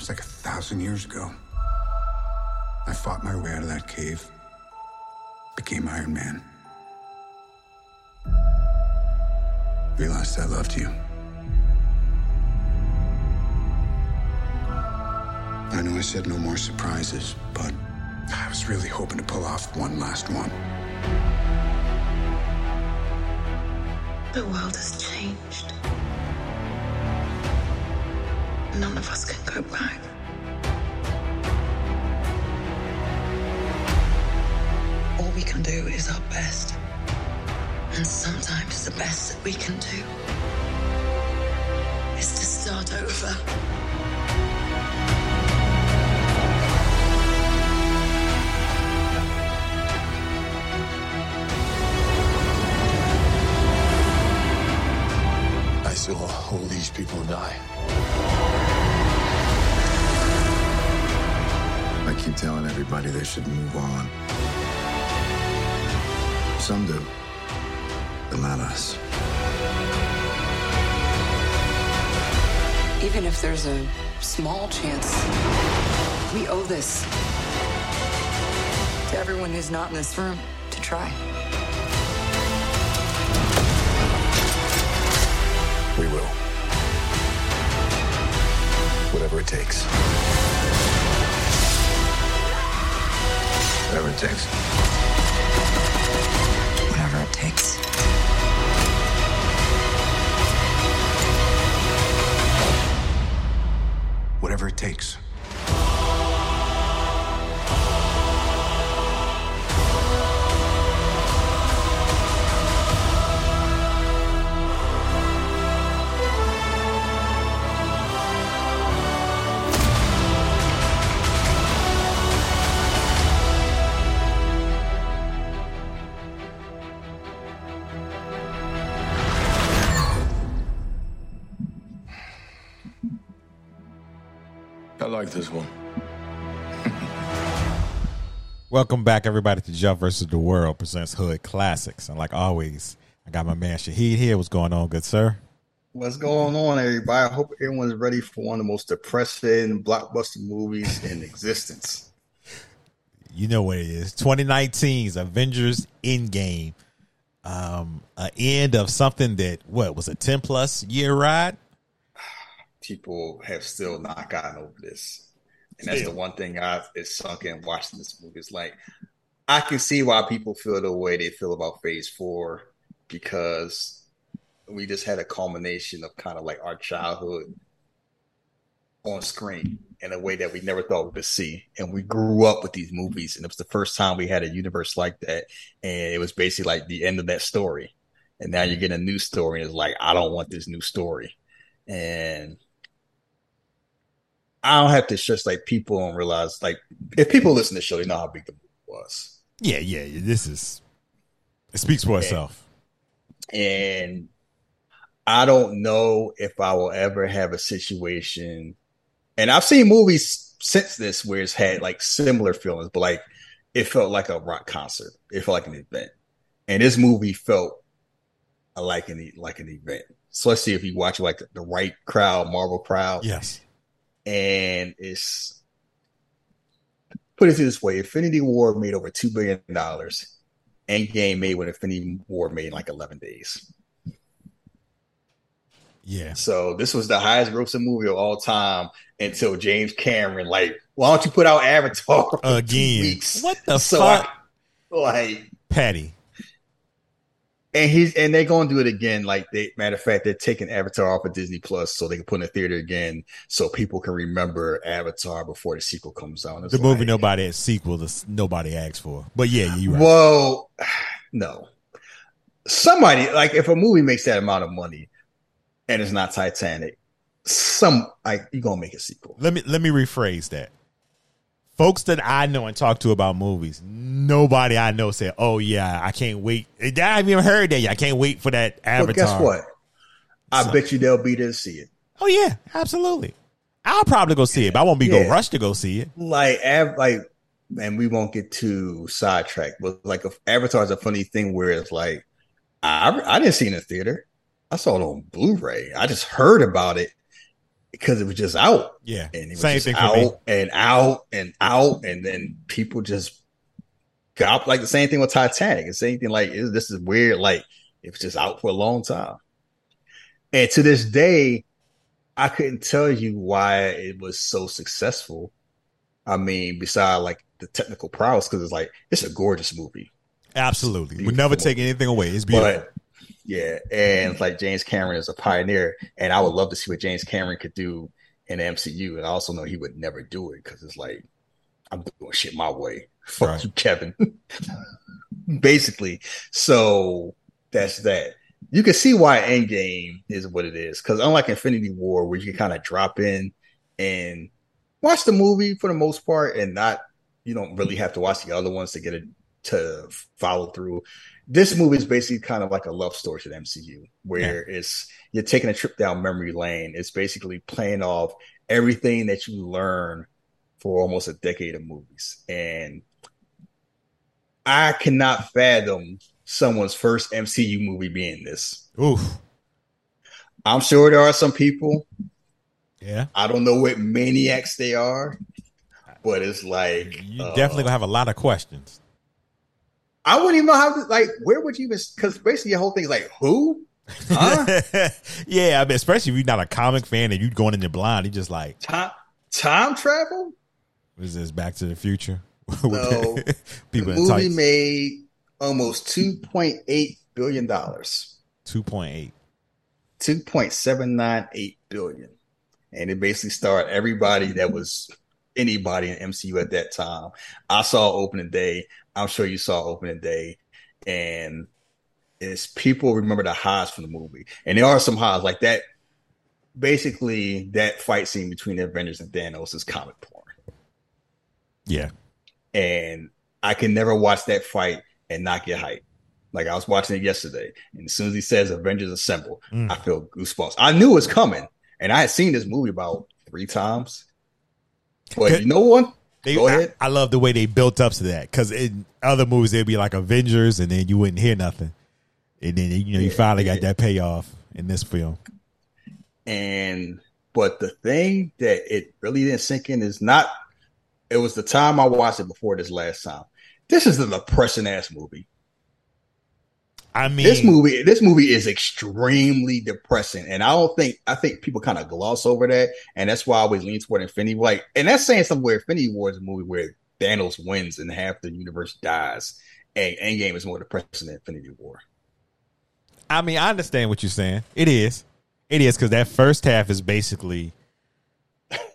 was like a thousand years ago. I fought my way out of that cave, became Iron Man. Realized I loved you. I know I said no more surprises, but I was really hoping to pull off one last one. The world has changed. None of us can go back. All we can do is our best. And sometimes the best that we can do is to start over. I saw all these people die. Keep telling everybody they should move on. Some do, but not us. Even if there's a small chance, we owe this to everyone who's not in this room to try. We will. Whatever it takes. Whatever it takes. Whatever it takes. Whatever it takes. Welcome back, everybody, to Jeff versus the World presents Hood Classics. And like always, I got my man Shahid here. What's going on, good sir? What's going on, everybody? I hope everyone's ready for one of the most depressing blockbuster movies in existence. You know what it is. 2019's Avengers Endgame. Um, an end of something that what was a 10 plus year ride? People have still not gotten over this. And that's the one thing I've is sunk in watching this movie. It's like I can see why people feel the way they feel about phase four because we just had a culmination of kind of like our childhood on screen in a way that we never thought we could see. And we grew up with these movies, and it was the first time we had a universe like that. And it was basically like the end of that story. And now you get a new story, and it's like, I don't want this new story. And I don't have to stress like people don't realize like if people listen to the show, they know how big the movie was. Yeah, yeah. This is it speaks for itself. And I don't know if I will ever have a situation. And I've seen movies since this where it's had like similar feelings, but like it felt like a rock concert. It felt like an event, and this movie felt like an like an event. So let's see if you watch like the, the right crowd, Marvel crowd, Yes. And it's put it this way: Infinity War made over two billion dollars. Endgame made what Infinity War made in like eleven days. Yeah. So this was the highest grossing movie of all time until James Cameron, like, why don't you put out Avatar Again. weeks? What the so fuck? I, like, Patty. And he's and they're gonna do it again. Like, they matter of fact, they're taking Avatar off of Disney Plus so they can put in the theater again, so people can remember Avatar before the sequel comes out. It's The movie nobody has sequel this nobody asked for. But yeah, you right. Well, no. Somebody like if a movie makes that amount of money and it's not Titanic, some like you're gonna make a sequel. Let me let me rephrase that. Folks that I know and talk to about movies, nobody I know said, "Oh yeah, I can't wait." I haven't even heard that yet. I can't wait for that Avatar. But guess what? I So- bet you they'll be there to see it. Oh yeah, absolutely. I'll probably go see it, but I won't be go rush to go see it. Like, like, and we won't get too sidetracked, but like, if Avatar is a funny thing where it's like, I I didn't see it in the theater. I saw it on Blu-ray. I just heard about it because it was just out. Yeah. And it was Same just thing out me. and out and out, and then people just got like the same thing with Titanic. The same thing like is this is weird. Like it was just out for a long time, and to this day, I couldn't tell you why it was so successful. I mean, besides like the technical prowess, because it's like it's a gorgeous movie. Absolutely. We never take anything away. It's beautiful. But yeah, and like James Cameron is a pioneer, and I would love to see what James Cameron could do in the MCU. And I also know he would never do it because it's like I'm doing shit my way. Fuck Right. you, Kevin. Basically, so that's that. You can see why Endgame is what it is because unlike Infinity War, where you can kind of drop in and watch the movie for the most part, and not you don't really have to watch the other ones to get it to follow through. This movie is basically kind of like a love story to the MCU, where it's you're taking a trip down memory lane. It's basically playing off everything that you learn for almost a decade of movies, and I cannot fathom someone's first MCU movie being this. Oof. I'm sure there are some people. Yeah. I don't know what maniacs they are, but it's like You uh, definitely gonna have a lot of questions. I wouldn't even know how to like. Where would you even? Because basically, your whole thing is like, who? Huh? yeah, I mean, especially if you're not a comic fan and you're going in there blind, you just like, time time travel? what is this Back to the Future? No, People the movie made almost two point eight billion dollars, Two point eight. two point seven nine eight billion, and it basically starred everybody that was anybody in MCU at that time. I saw opening day. I'm sure you saw opening day, and it's people remember the highs from the movie, and there are some highs like that. Basically, that fight scene between the Avengers and Thanos is comic porn. Yeah. and I can never watch that fight and not get hyped. Like I was watching it yesterday, and as soon as he says "Avengers Assemble," Mm. I feel goosebumps. I knew it was coming, and I had seen this movie about three times. But you know what? They, Go ahead. I, I love the way they built up to that because in other movies they'd be like Avengers, and then you wouldn't hear nothing, and then you know you Yeah, finally got that payoff in this film. And but the thing that it really didn't sink in is not. It was the time I watched it before this last time. This is a depressing ass movie. I mean, this movie this movie is extremely depressing and i don't think i think people kind of gloss over that and that's why i always lean toward infinity war like and that's saying somewhere infinity war is a movie where thanos wins and half the universe dies and endgame is more depressing than infinity war I mean, I understand what you're saying. It is, it is because that first half is basically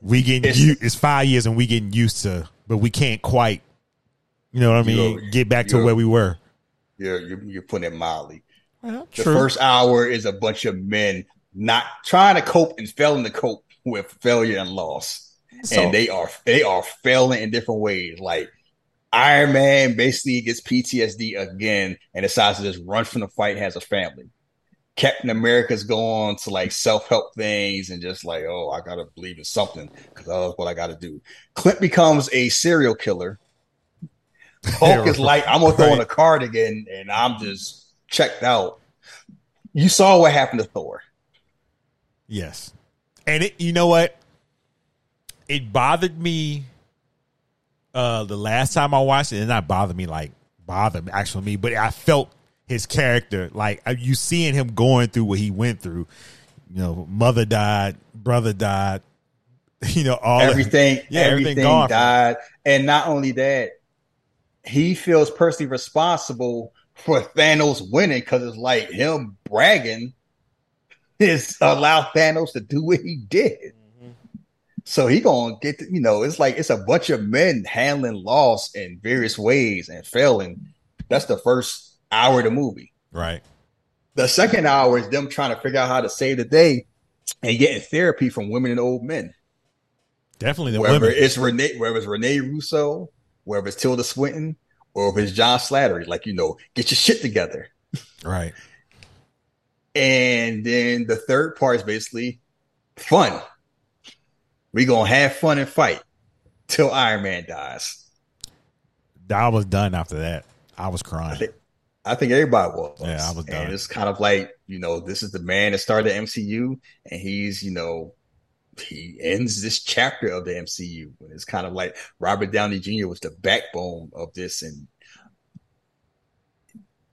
we getting It's- used. It's five years and we getting used to, but we can't quite, you know what I mean, get back to where we were. You're you're, you're putting it mildly Well, the true. first hour is a bunch of men not trying to cope and failing to cope with failure and loss So- and they are they are failing in different ways. Like Iron Man basically gets PTSD again and decides to just run from the fight. Has a family. Captain America's going to like self help things and just like, oh, I gotta believe in something because that's what I gotta do. Clint becomes a serial killer. Hulk is like, I'm gonna throw in Right. a cardigan and I'm just checked out. You saw what happened to Thor. Yes. And it you know what? It bothered me uh the last time I watched it, and not bothered me like bothered actually me, but I felt his character like uh, you seeing him going through what he went through. You know, mother died, brother died, you know, all of- everything, yeah, everything everything, gone died. And not only that, he feels personally responsible for Thanos winning because it's like him bragging is allow Thanos to do what he did. Mm-hmm. So he gonna get, to, you know, it's like it's a bunch of men handling loss in various ways and failing. That's the first hour of the movie. right. The second hour is them trying to figure out how to save the day and getting therapy from women and old men Definitely the whether women. it's Rene, whether it's Rene Russo, whether it's Tilda Swinton, or if it's John Slattery, like you know, get your shit together. Right. And then the third part is basically fun. We gonna have fun and fight till Iron Man dies. I was done after that. I was I crying. think, I think everybody was. Yeah, I was done. And it's kind of like you know, this is the man that started the MCU, and he's you know he ends this chapter of the MCU. And it's kind of like Robert Downey Jr. was the backbone of this. And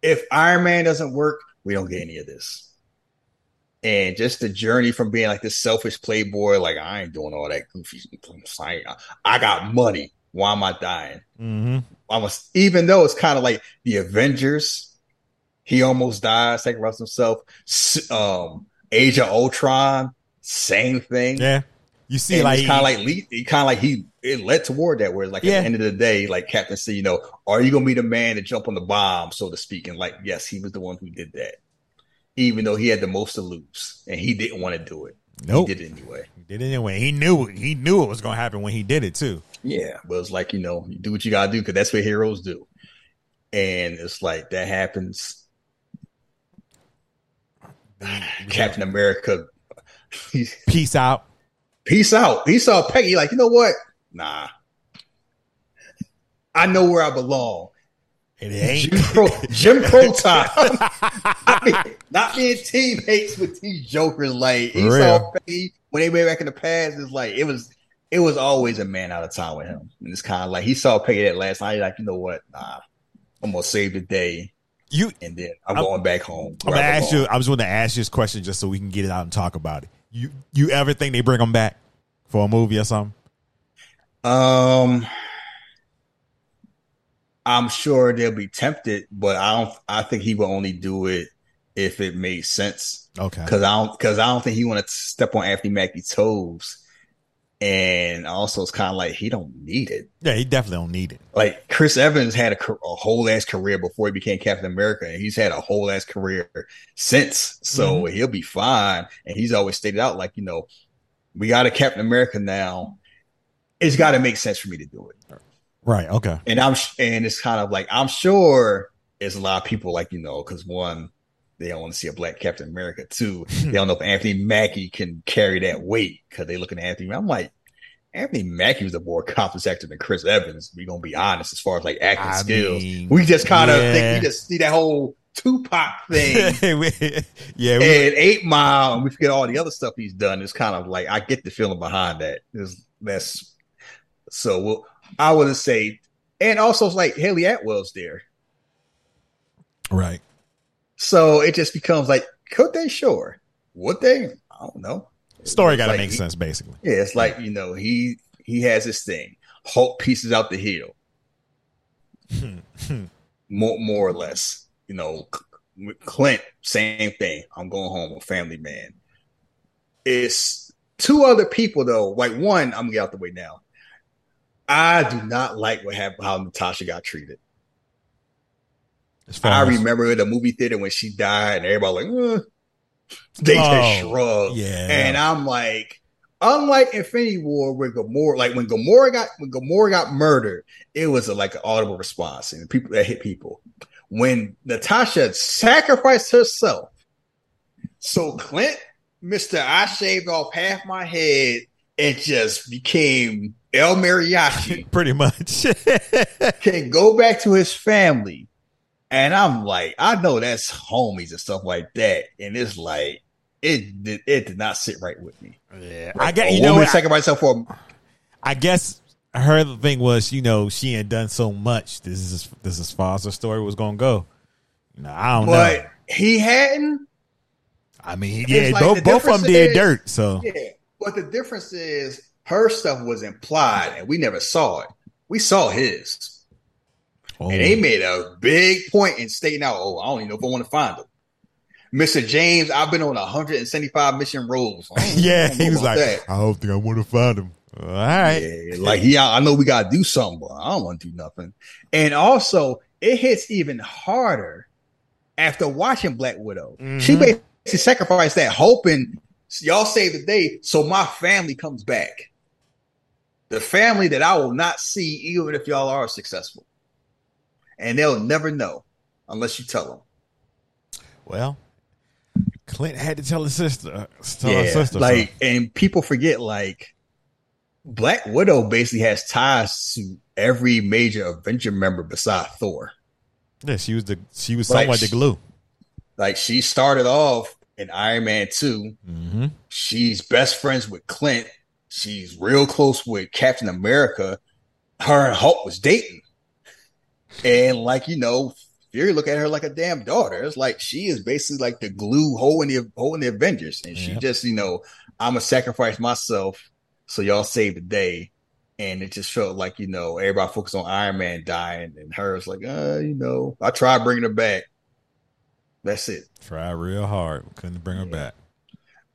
if Iron Man doesn't work, we don't get any of this. And just the journey from being like this selfish playboy, like I ain't doing all that goofy. I, I got money. Why am I dying? Mm-hmm. Almost, even though it's kind of like the Avengers, he almost died, sacrificed himself. Um, Age of Ultron, same thing. Yeah, you see, and like kind of like he kind of like he it led toward that. Where it's like Yeah. at the end of the day, like Captain C, you know, are you gonna be the man to jump on the bomb, so to speak? And like, yes, he was the one who did that, even though he had the most to lose, and he didn't want to do it. Nope. He did it anyway. He did it anyway. He knew he knew it was to happen when he did it too. Yeah, but it's like you know, you do what you gotta do because that's what heroes do, and it's like that happens. Captain America, Peace out. peace out. He saw Peggy like, you know what? Nah, I know where I belong. It ain't. Jim Crow, Jim Crow time. not, being, not being teammates with these jokers. Like he saw. Peggy when they went back in the past. It's like it was. It was always a man out of time with him, and it's kind of like he saw Peggy that last night. Like you know what? Nah, I'm gonna save the day, You. and then I'm, I'm- going back home. I'm gonna ask you. I was going to ask you this question just so we can get it out and talk about it. You you ever think they bring him back for a movie or something? Um, I'm sure they'll be tempted, but I don't. I think he will only do it if it made sense. Okay. because I don't because I don't think he want to step on Anthony Mackie's toes. And also, it's kind of like he don't need it. Yeah, he definitely don't need it. Like Chris Evans had a, a whole ass career before he became Captain America, and he's had a whole ass career since. So mm-hmm. he'll be fine. And he's always stated out like, you know, we got a Captain America now. It's got to make sense for me to do it. Right. Okay. And I'm and it's kind of like I'm sure there's a lot of people like you know because one they don't want to see a black Captain America. too. they don't know if Anthony Mackie can carry that weight because they looking at Anthony. I'm like Anthony Mackie was a more accomplished actor than Chris Evans. We gonna be honest as far as like acting I skills. mean, we just kind of yeah. think we just see that whole Tupac thing. yeah. We, and Eight Mile, and we forget all the other stuff he's done. It's kind of like I get the feeling behind that. Is that's so? Well, I wouldn't say, and also it's like Hayley Atwell's there, right. So it just becomes like, could they? Sure, would they? I don't know. Story got to like make he- sense, basically. Yeah, it's like you know he he has this thing. Hulk pieces out the heel, hmm. more more or less. You know, Clint same thing. I'm going home, a family man. It's two other people though. Like one, I'm gonna get out the way now. I do not like what happened, how Natasha got treated. I remember at the movie theater when she died, and everybody like, they just Oh, shrugged. yeah. And I'm like, unlike Infinity War, where Gamora, like when Gamora got when Gamora got murdered, it was a, like an audible response, and people that hit people. When Natasha sacrificed herself, so Clint, Mister, I shaved off half my head and just became El Mariachi Pretty much. can go back to his family. And I'm like, I know that's homies and stuff like that. And it's like, it did, it did not sit right with me. yeah. I A get. You know. what? I, sacrifice herself for I guess her thing was, you know, she had done so much. This is this is as far as the story was going to go. You know, I don't but know. he hadn't. I mean, yeah, like both both of them did is- dirt. So Yeah. But the difference is her stuff was implied and we never saw it. We saw his. Oh, And they made a big point in stating out, oh, I don't even know if I want to find him. Mr. James, I've been on 175 mission roles. I don't- I yeah, he was like, that. I don't think I want to find him. All right. Yeah, like he, I know we gotta do something, but I don't want to do nothing. And also, it hits even harder after watching Black Widow. She Mhm. basically sacrificed that, hoping y'all save the day, so my family comes back. The family that I will not see, even if y'all are successful, and they'll never know unless you tell them. Well, Clint had to tell his sister. Tell her sister. like, and people forget, like, Black Widow basically has ties to every major Avenger member beside Thor. yeah, she was the she was Like, somewhat the glue. Like, she started off in Iron Man 2. Mm-hmm. She's best friends with Clint. She's real close with Captain America. Her and Hulk was dating. And like, you know, Fury look at her like a damn daughter. It's like she is basically like the glue holding the holding the Avengers. And she Yep. just, you know, I'm gonna sacrifice myself so y'all save the day. And it just felt like, you know, everybody focused on Iron Man dying, and her was like, uh, you know, I tried bringing her back. That's it. Try real hard. Couldn't bring her back.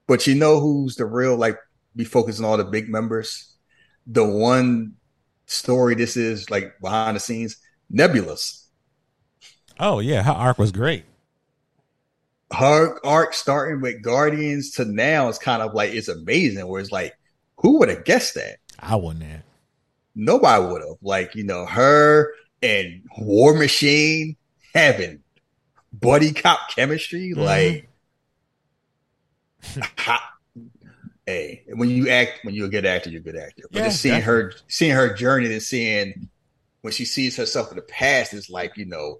But you know who's the real like be focused on all the big members? The one story this is like behind the scenes, Nebula. Oh yeah, her arc was great. Her arc starting with Guardians to now is kind of like it's amazing. Where it's like, who would have guessed that? I wouldn't there. Nobody would have. Like, you know, her and War Machine having buddy cop chemistry. Mm-hmm. Like, ha- hey, when you act, when you're a good actor, you're a good actor. But Yeah, just seeing her, seeing her journey and seeing when she sees herself in the past is like, you know,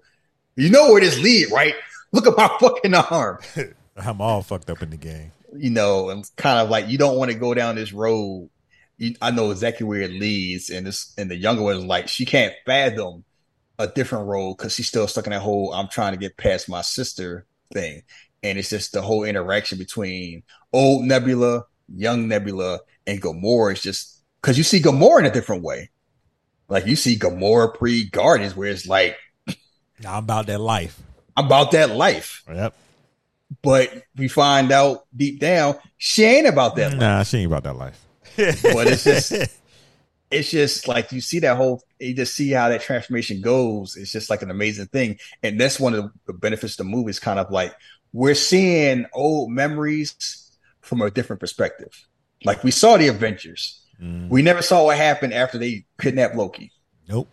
you know where this lead, right? Look at my fucking arm. I'm all fucked up in the game. you know, and it's kind of like you don't want to go down this road. You, I know exactly where it leads, and this and the younger one is like she can't fathom a different road because she's still stuck in that whole "I'm trying to get past my sister" thing, and it's just the whole interaction between old Nebula, young Nebula, and Gamora is just because you see Gamora in a different way. Like you see Gamora pre Guardians, where it's like I'm about that life. I'm about that life, Yep. but we find out deep down she ain't about that life. Nah, she ain't about that life. but it's just it's just like you see that whole you just see how that transformation goes it's just like an amazing thing and that's one of the benefits of the movie is kind of like we're seeing old memories from a different perspective like we saw the avengers we never saw what happened after they kidnapped loki Nope.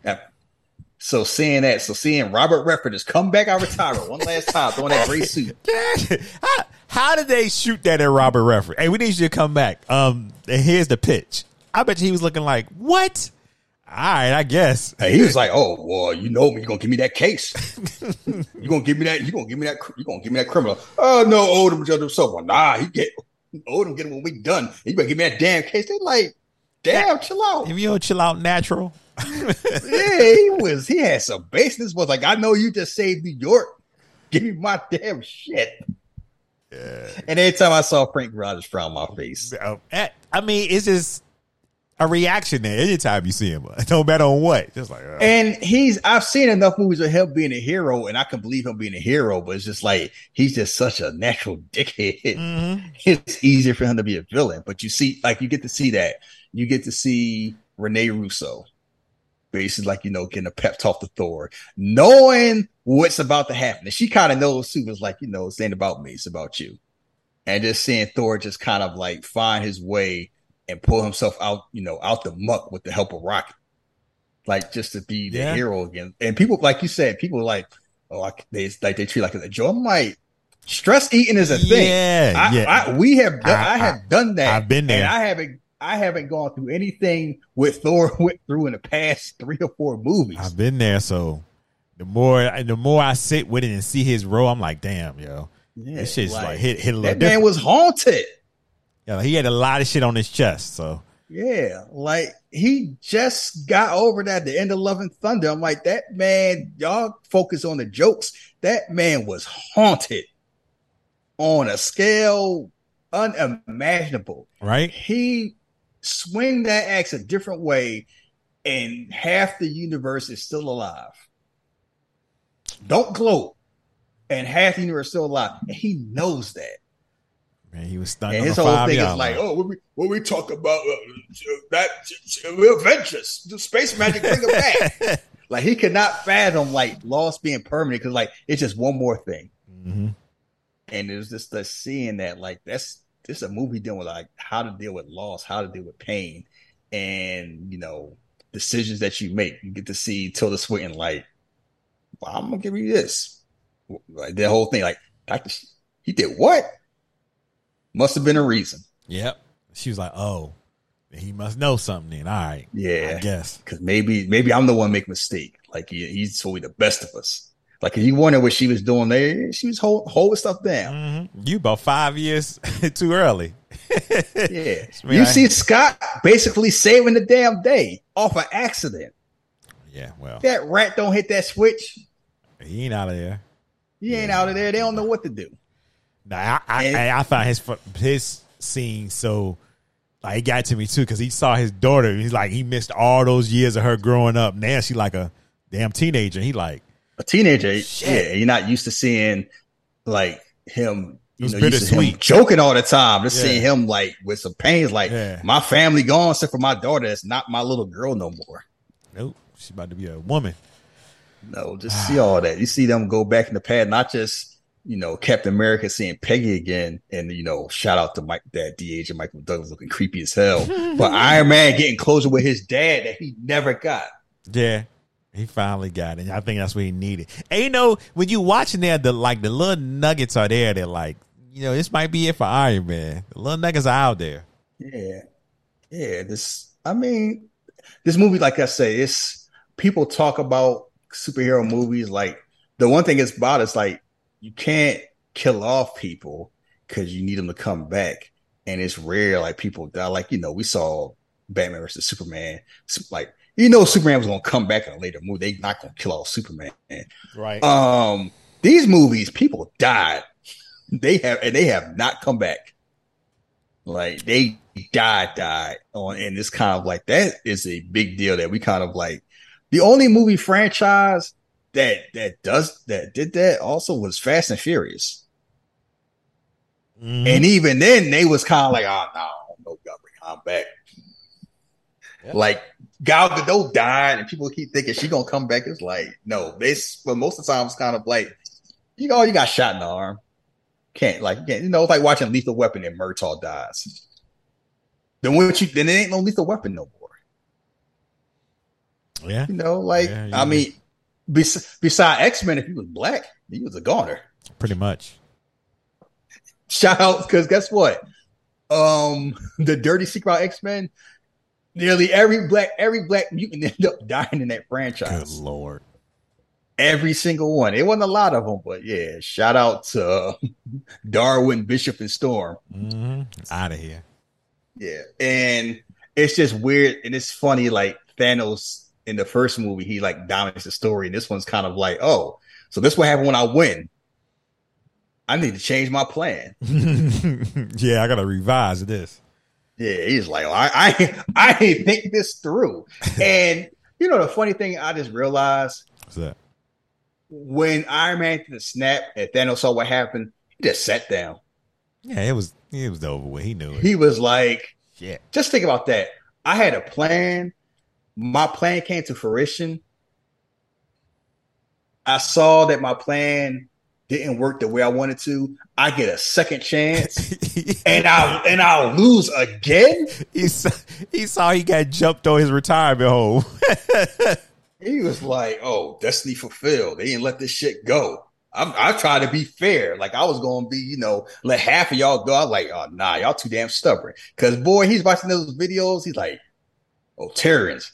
so seeing that so seeing robert redford just come back out of retirement one last time throwing that gray suit how, how did they shoot that at Robert Redford? Hey, we need you to come back. Um, and here's the pitch. I bet you he was looking like, what? All right, I guess. Hey, he was like, "Oh, well, you know me. You're gonna give me that case. you're gonna give me that. You're gonna give me that. You're gonna give me that criminal. Oh no, Odin just himself. Well, nah, he get Odin get him when we done. You better give me that damn case. They like, damn, chill out. If you don't chill out natural, yeah, he was. He had some baseness. Was like, I know you just saved New York. Give me my damn shit. Yeah. And every time I saw Frank Rogers frown my face. Eh, I mean, it's just a reaction there anytime you see him. No matter on what. Just like, uh, And he's I've seen enough movies of him being a hero, and I can believe him being a hero, but it's just like he's just such a natural dickhead. It's easier for him to be a villain. But you see, like you get to see that. You get to see Rene Russo. Basically, like you know, getting a pep talk to Thor, knowing what's about to happen. And she kind of knows too, was like, you know, it's ain't about me, it's about you. And just seeing Thor just kind of like find his way and pull himself out, you know, out the muck with the help of Rocket like just to be the Yeah. hero again. And people, like you said, people like, oh, I, they like they treat like a joke. I'm like, stress eating is a thing. Yeah, I, yeah. I, we have, done, I, I- have done that. I've been there. and I haven't, I haven't gone through anything with Thor went through in the past three or four movies. I've been there. So the more, the more I sit with it and see his role, I'm like, damn, yo. yeah, this shit's like, hit, hit a little that man was haunted. Yeah, he had a lot of shit on his chest. So Yeah, like he just got over that at the end of Love and Thunder. I'm like, that man, y'all focus on the jokes. That man was haunted on a scale unimaginable. right? He swing that axe a different way, and half the universe is still alive. Don't gloat, and half the universe is still alive, and he knows that. Man, he was stunned. And his whole thing is like, oh, when we, when we talk about uh, that, we're Avengers, the space magic, bring it back. like he could not fathom like loss being permanent because like it's just one more thing. Mhm. And it was just the seeing that like that's this is a movie dealing with like how to deal with loss, how to deal with pain, and you know decisions that you make. You get to see Tilda Swinton like, well, I'm gonna give you this. Like the whole thing, like Doctor, he did what? Must have been a reason. Yep. She was like, oh, he must know something then. All right. Yeah. I guess. because maybe maybe I'm the one make mistake. Like he, he's totally the best of us. Like if you wonder what she was doing there. She was hold, holding stuff down. Mm-hmm. You about five years too early. yeah. you see Scott basically saving the damn day off an accident. Yeah, well. That rat don't hit that switch. He ain't out of there. He ain't out of there. They don't know what to do. Nah, I I, and, I, I found his his scene so like it got to me too because he saw his daughter. He's like he missed all those years of her growing up. Now she like a damn teenager. He like a teenager. Shit. Yeah, you're not used to seeing like him. You know, used to him joking all the time. Just yeah. seeing him like with some pains, like yeah. my family gone, except for my daughter. That's not my little girl no more. Nope, she's about to be a woman. No, just see all that. You see them go back in the past, not just you know Captain America seeing Peggy again, and you know shout out to Mike that D Agent Michael Douglas looking creepy as hell, but Iron Man getting closer with his dad that he never got. Yeah, he finally got it. I think that's what he needed. And you know, when you watching there, the like the little nuggets are there. They're like, you know, this might be it for Iron Man. The little nuggets are out there. Yeah, yeah. This, I mean, this movie, like I say, it's people talk about superhero movies. Like the one thing it's about is like you can't kill off people because you need them to come back, and it's rare. Like people die. Like you know, we saw Batman versus Superman. Like you know Superman was gonna come back in a later movie. They not gonna kill off Superman. Right. Um these movies, people died. They have and they have not come back. Like they died, died on and it's kind of like that is a big deal that we kind of like the only movie franchise that that does that did that also was Fast and Furious. Mm-hmm. And even then they was kind of like, oh no, no, Han back. Like Gal Gadot died, and people keep thinking she gonna come back. It's like no, this. But most of the time, it's kind of like you know, you got shot in the arm. Can't like can't, you know, it's like watching Lethal Weapon and Murtaugh dies. Then when you then it ain't no Lethal Weapon no more. Yeah, you know, like yeah, I mean, bes- beside X Men, if he was black, he was a goner. Pretty much. Shout out because guess what? Um, the Dirty Secret about X Men Nearly every black every black mutant ended up dying in that franchise. Good lord. Every single one. It wasn't a lot of them, but yeah. Shout out to Darwin, Bishop, and Storm. Mm-hmm. Out of here. Yeah, and it's just weird, and it's funny. Like Thanos in the first movie, he like dominates the story, and this one's kind of like, oh, so this what happened when I win. I need to change my plan. yeah, I gotta revise this. Yeah, he's like, I, I, I think this through. And you know, the funny thing I just realized What's that? When Iron Man did the snap and Thanos saw what happened, he just sat down. Yeah, it was it was over with. He knew it. He was like, "Yeah." Just think about that. I had a plan. My plan came to fruition. I saw that my plan didn't work the way I wanted to, I get a second chance and I and I'll lose again. He saw, he saw he got jumped on his retirement home. he was like, "Oh, destiny fulfilled. They didn't let this shit go." I'm, I try to be fair. Like I was going to be, you know, let half of y'all go. I was like, oh, nah, y'all too damn stubborn. Cause boy, he's watching those videos. He's like, oh, Terrans,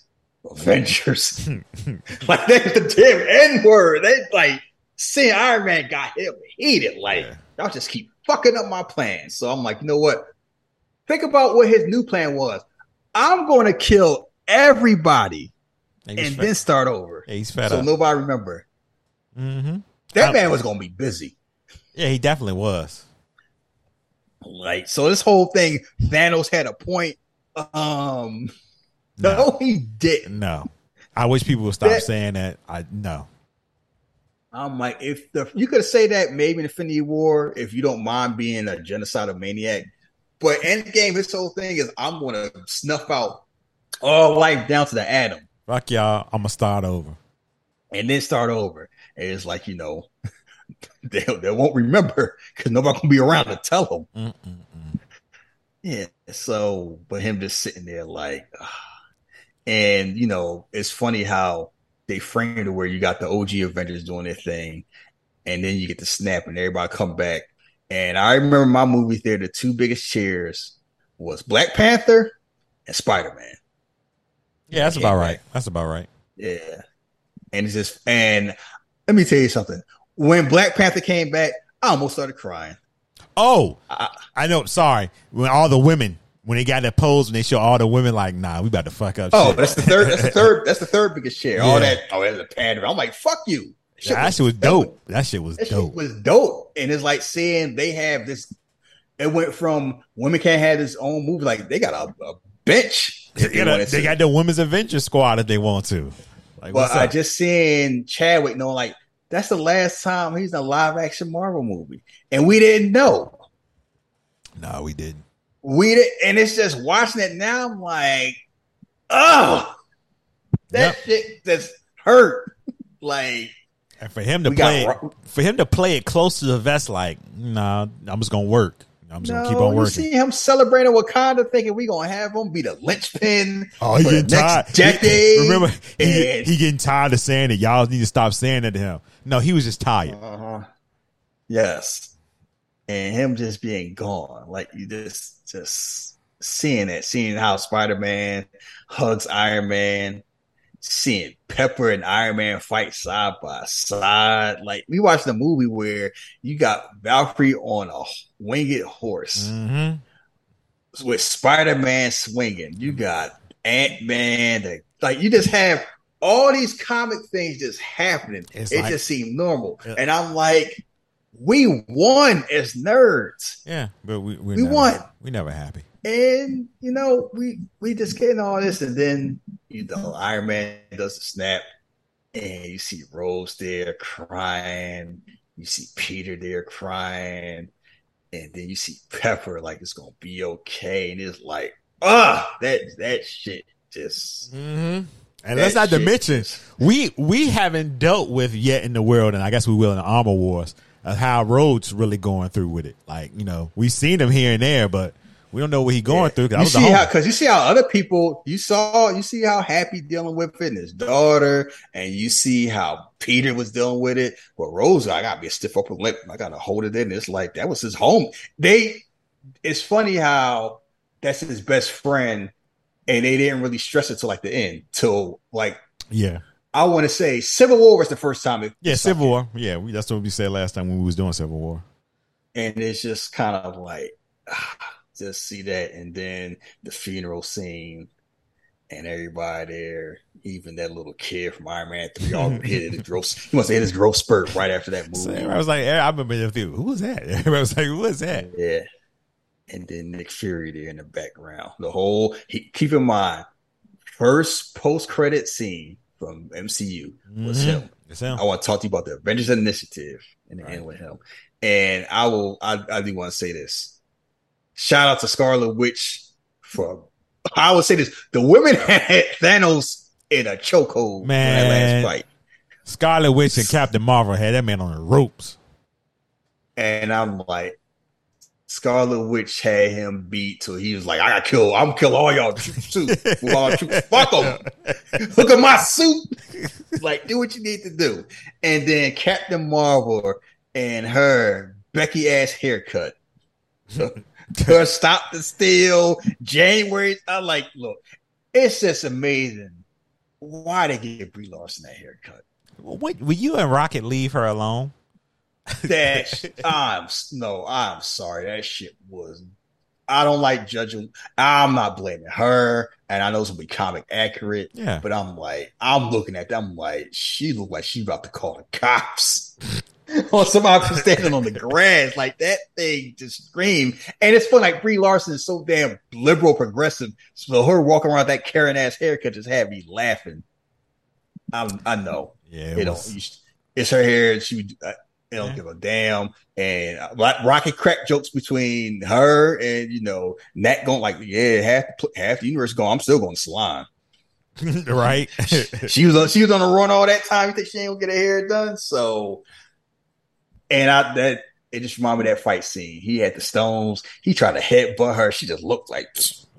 Avengers. like that's the damn N word. They like, seeing Iron Man got him heated. Like, yeah. y'all just keep fucking up my plans. So I'm like, you know what? Think about what his new plan was. I'm going to kill everybody and fed. then start over. Yeah, he's fed so up. nobody remember. Mm-hmm. That man was going to be busy. Yeah, he definitely was. Like, so this whole thing, Thanos had a point. Um, no, no he didn't. No, I wish people would stop that, saying that. I no. I'm like, if the you could say that maybe in Infinity War, if you don't mind being a genocidal maniac, but Endgame, this whole thing is I'm gonna snuff out all life down to the atom. Fuck y'all, I'm gonna start over, and then start over. And it's like you know, they they won't remember because nobody gonna be around to tell them. Mm-mm-mm. Yeah. So, but him just sitting there like, uh, and you know, it's funny how they framed it where you got the OG Avengers doing their thing, and then you get the snap and everybody come back. And I remember my movie theater, the two biggest chairs was Black Panther and Spider Man. Yeah, that's about right. That's about right. Yeah. And it's just and let me tell you something. When Black Panther came back, I almost started crying. Oh, I know. Sorry, when all the women when they got that pose and they show all the women like, nah, we about to fuck up. Oh, shit. that's the third. That's the third. That's the third biggest share. All that. Oh, that's a pander. I'm like, fuck you. Yeah, that shit was dope. That shit was That shit dope. was dope. And it's like seeing they have this. It went from women can't have this own movie. Like they got a, a bench. They if got, a- they got the women's adventure squad if they want to. Like, But I just seeing Chadwick knowing like that's the last time he's in a live action Marvel movie, and we didn't know. no, we didn't. We did, and it's just watching it now. I'm like, oh, that Yep. shit just hurt. Like And for him to play, got for him to play it close to the vest, like, nah, I'm just gonna work. I'm just no, gonna keep on you working. see him celebrating Wakanda, thinking we gonna have him be the linchpin Oh, he getting tired. next decade. Remember, he, he getting tired of saying it. Y'all need to stop saying that to him. No, he was just tired. Uh-huh. Yes. And him just being gone. Like you just just seeing it, seeing how Spider-Man hugs Iron Man, seeing Pepper and Iron Man fight side by side. Like we watched a movie where you got Valkyrie on a winged horse hmm with Spider-Man swinging. You got Ant-Man, like you just have all these comic things just happening. It's it like- just seemed normal. Yeah. And I'm like, we won as nerds. Yeah, but we we, We never, won. We never happy. And you know, we we just getting all this, and then you know, Iron Man does the snap, and you see Rhodes there crying, you see Peter there crying, and then you see Pepper like it's gonna be okay, and it's like, ah, that that shit just Mm-hmm. And That let's not to shit mention we we haven't dealt with yet in the world, and I guess we will in the Armor Wars, of how Rhodes really going through with it. Like you know, we've seen him here and there, but we don't know what he going through. 'cause You see how because you see how other people you saw you see how happy dealing with it and his daughter, and you see how Peter was dealing with it. But Rhodes, I gotta be a stiff upper lip. I gotta hold it in. It's like that was his home. They it's funny how that's his best friend, and they didn't really stress it till like the end. Till like yeah, I want to say Civil War was the first time it yeah, Civil War. Yeah, we, that's what we said last time when we was doing Civil War. and it's just kind of like ah, just see that and then the funeral scene and everybody there even that little kid from Iron Man 3 all hit his growth he must have hit his growth spurt right after that So movie I was like, I remember them too. Who was that? Everybody was like, who was that? yeah and then Nick Fury there in the background the whole he, keep in mind first post-credit scene from MCU was Mhm. him It's him. I want to talk to you about the Avengers Initiative and the end with him. And I will, I, I do want to say this. Shout out to Scarlet Witch for, I would say this. The women had Thanos in a chokehold in that Man. last fight. Scarlet Witch and Captain Marvel had that man on the ropes. And I'm like, Scarlet Witch had him beat till he was like, I got to kill, I'm kill all y'all troops too. All troops. Fuck them. Look at my suit. like, do what you need to do. And then Captain Marvel and her Becky ass haircut. her stop the steal. January. I like, look, it's just amazing. Why they give Brie Larson that haircut? What, will you and Rocket leave her alone? That I'm no, I'm sorry. That shit was. I don't like judging. I'm not blaming her, and I know it's gonna be comic accurate. Yeah. but I'm like, I'm looking at them like she looked like she about to call the cops. or somebody standing on the grass like that thing just screamed. And it's fun. Like Brie Larson is so damn liberal progressive, so her walking around that Karen ass haircut just had me laughing. I'm, I know Yeah, it you sh- It's her hair. and She uh, it don't Yeah. give a damn. And uh, Ro- Rocket crack jokes between her and you know Nat going like, yeah, half the half the universe going. I'm still going to salon. right? She was on, she was on the run all that time. You think she ain't gonna get her hair done? So, and I that it just reminded me of that fight scene. He had the stones. He tried to headbutt her. She just looked like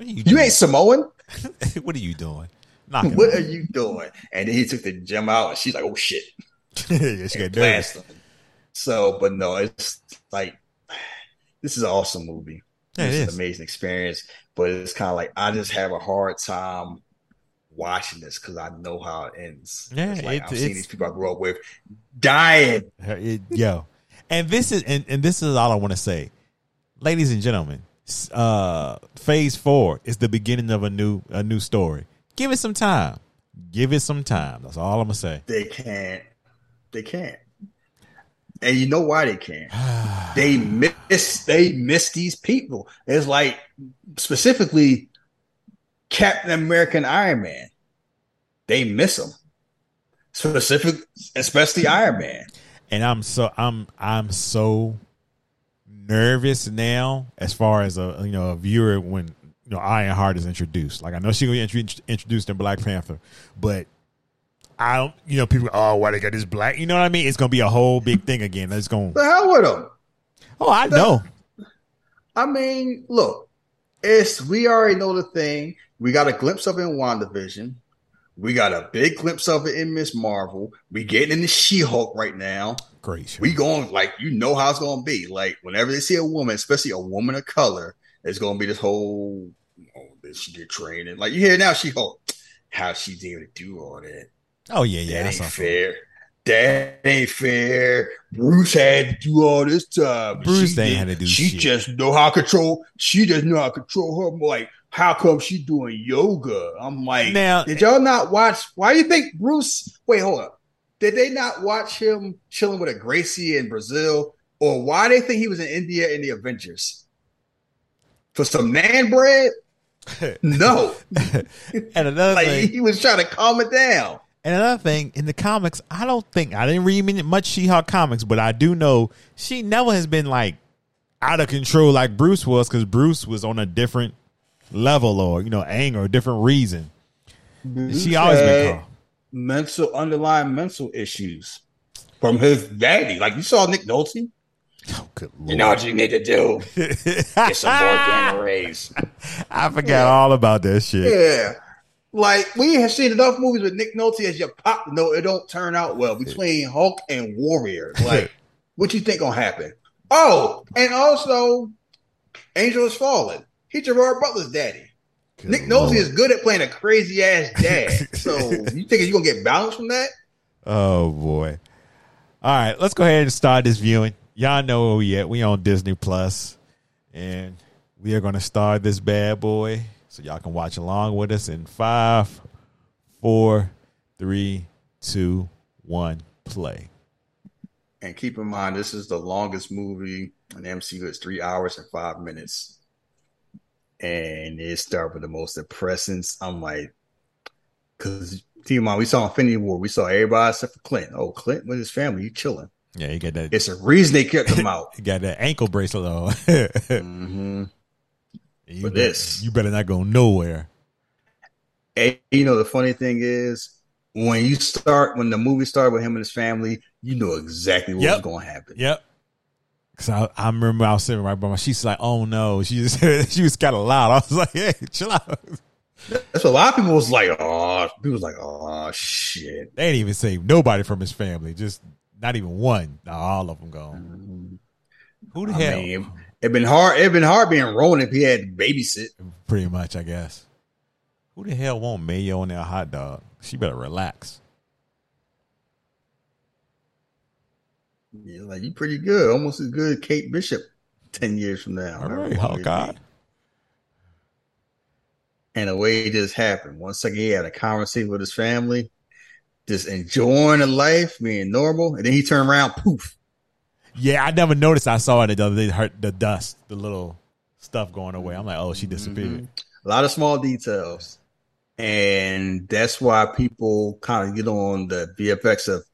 you you ain't Samoan. what are you doing? Knocking What her. are you doing? And then he took the gem out, and she's like, "Oh shit!" yeah, she got nervous. So, but no, it's like this is an awesome movie. Yeah, it this is is. an amazing experience, but it's kind of like I just have a hard time watching this because I know how it ends. Yeah, It's like it- I've seen these people I grew up with dying. It- yo, and this is and, and this is all I want to say, ladies and gentlemen. Uh, phase four is the beginning of a new a new story. Give it some time. Give it some time. That's all I'm gonna say. They can't. They can't. And you know why they can't? they miss. They miss these people. It's like specifically Captain America and Iron Man. They miss them. Specific, especially Iron Man. and I'm so I'm I'm so nervous now as far as a you know a viewer when you know Ironheart is introduced. Like I know she's gonna be introduced in Black Panther, but I don't you know people oh why they got this black you know what I mean? It's gonna be a whole big thing again. It's going The hell with them. oh I know I mean, look, it's we already know the thing. We got a glimpse of it in WandaVision. We got a big glimpse of it in Miss Marvel. We getting into She-Hulk right now. great. We going like you know how it's gonna be. Like whenever they see a woman, especially a woman of color, it's gonna be this whole oh, did she get training? Like you hear now She-Hulk, how she's able to do all that. Oh yeah yeah that that's ain't awesome. fair. That ain't fair. Bruce had to do all this time. Bruce ain't had to do She shit. just know how to control. She just know how to control her. Like, how come she doing yoga? I'm like, Now- did y'all not watch? Why do you think Bruce? Wait, hold up. Did they not watch him chilling with a Gracie in Brazil, or why they think he was in India in the Avengers? For some man bread? No, and another like thing, he was trying to calm it down. And another thing, in the comics, I don't think I didn't read many- much She-Hulk comics, but I do know she never has been like out of control like Bruce was, because Bruce was on a different level or you know anger different reason. she always been calm. mental underlying mental issues from his daddy. Like you saw Nick Nolte. Oh, good lord! You know what you need to do? Get some more gamma rays. I forgot all about that shit. Yeah. Like we have seen enough movies with Nick Nolte as your pop. No, it don't turn out well between Hulk and Warrior. Like, what you think gonna happen? Oh, and also, Angel is falling. He's Gerard Butler's daddy. Good Nick. Nolte is good at playing a crazy ass dad. so you think you gonna get balance from that? Oh boy! All right, let's go ahead and start this viewing. Y'all know where we at. We on Disney Plus, and we are to start this bad boy, so y'all can watch along with us in five, four, three, two, one, play. And keep in mind, this is the longest movie in MCU. It's three hours and five minutes. And it started with the most depressing. I'm like, because keep in mind, we saw Infinity War. We saw everybody except for Clint. Oh, Clint with his family, you chilling. Yeah, you got that. It's a reason they kept him out. You got that ankle bracelet on. Mm-hmm. You, For better, this. you better not go nowhere. And you know, the funny thing is, when you start, when the movie started with him and his family, you know exactly what Yep. was going to happen. Yep. Cause I, I remember I was sitting right by my. She's like, "Oh no!" She just she was kind of loud. I was like, "Hey, chill out." That's what a lot of people was like, oh, people was like, oh, shit. They didn't even save nobody from his family. Just not even one. Nah, all of them gone. Mm-hmm. Who the I hell? mean, it'd been hard. It'd been hard being Rowan if he had to babysit. Pretty much, I guess. Who the hell want mayo on their hot dog? She better relax. Yeah, like you pretty good, almost as good as Kate Bishop ten years from now. All right, Hawkeye. And the way it just happened. One second he had a conversation with his family, just enjoying the life, being normal, and then he turned around, poof. Yeah, I never noticed. I saw it the other day. Hurt the dust, the little stuff going away. I'm like, oh, she disappeared. Mm-hmm. A lot of small details. And that's why people kind of get on the VFX of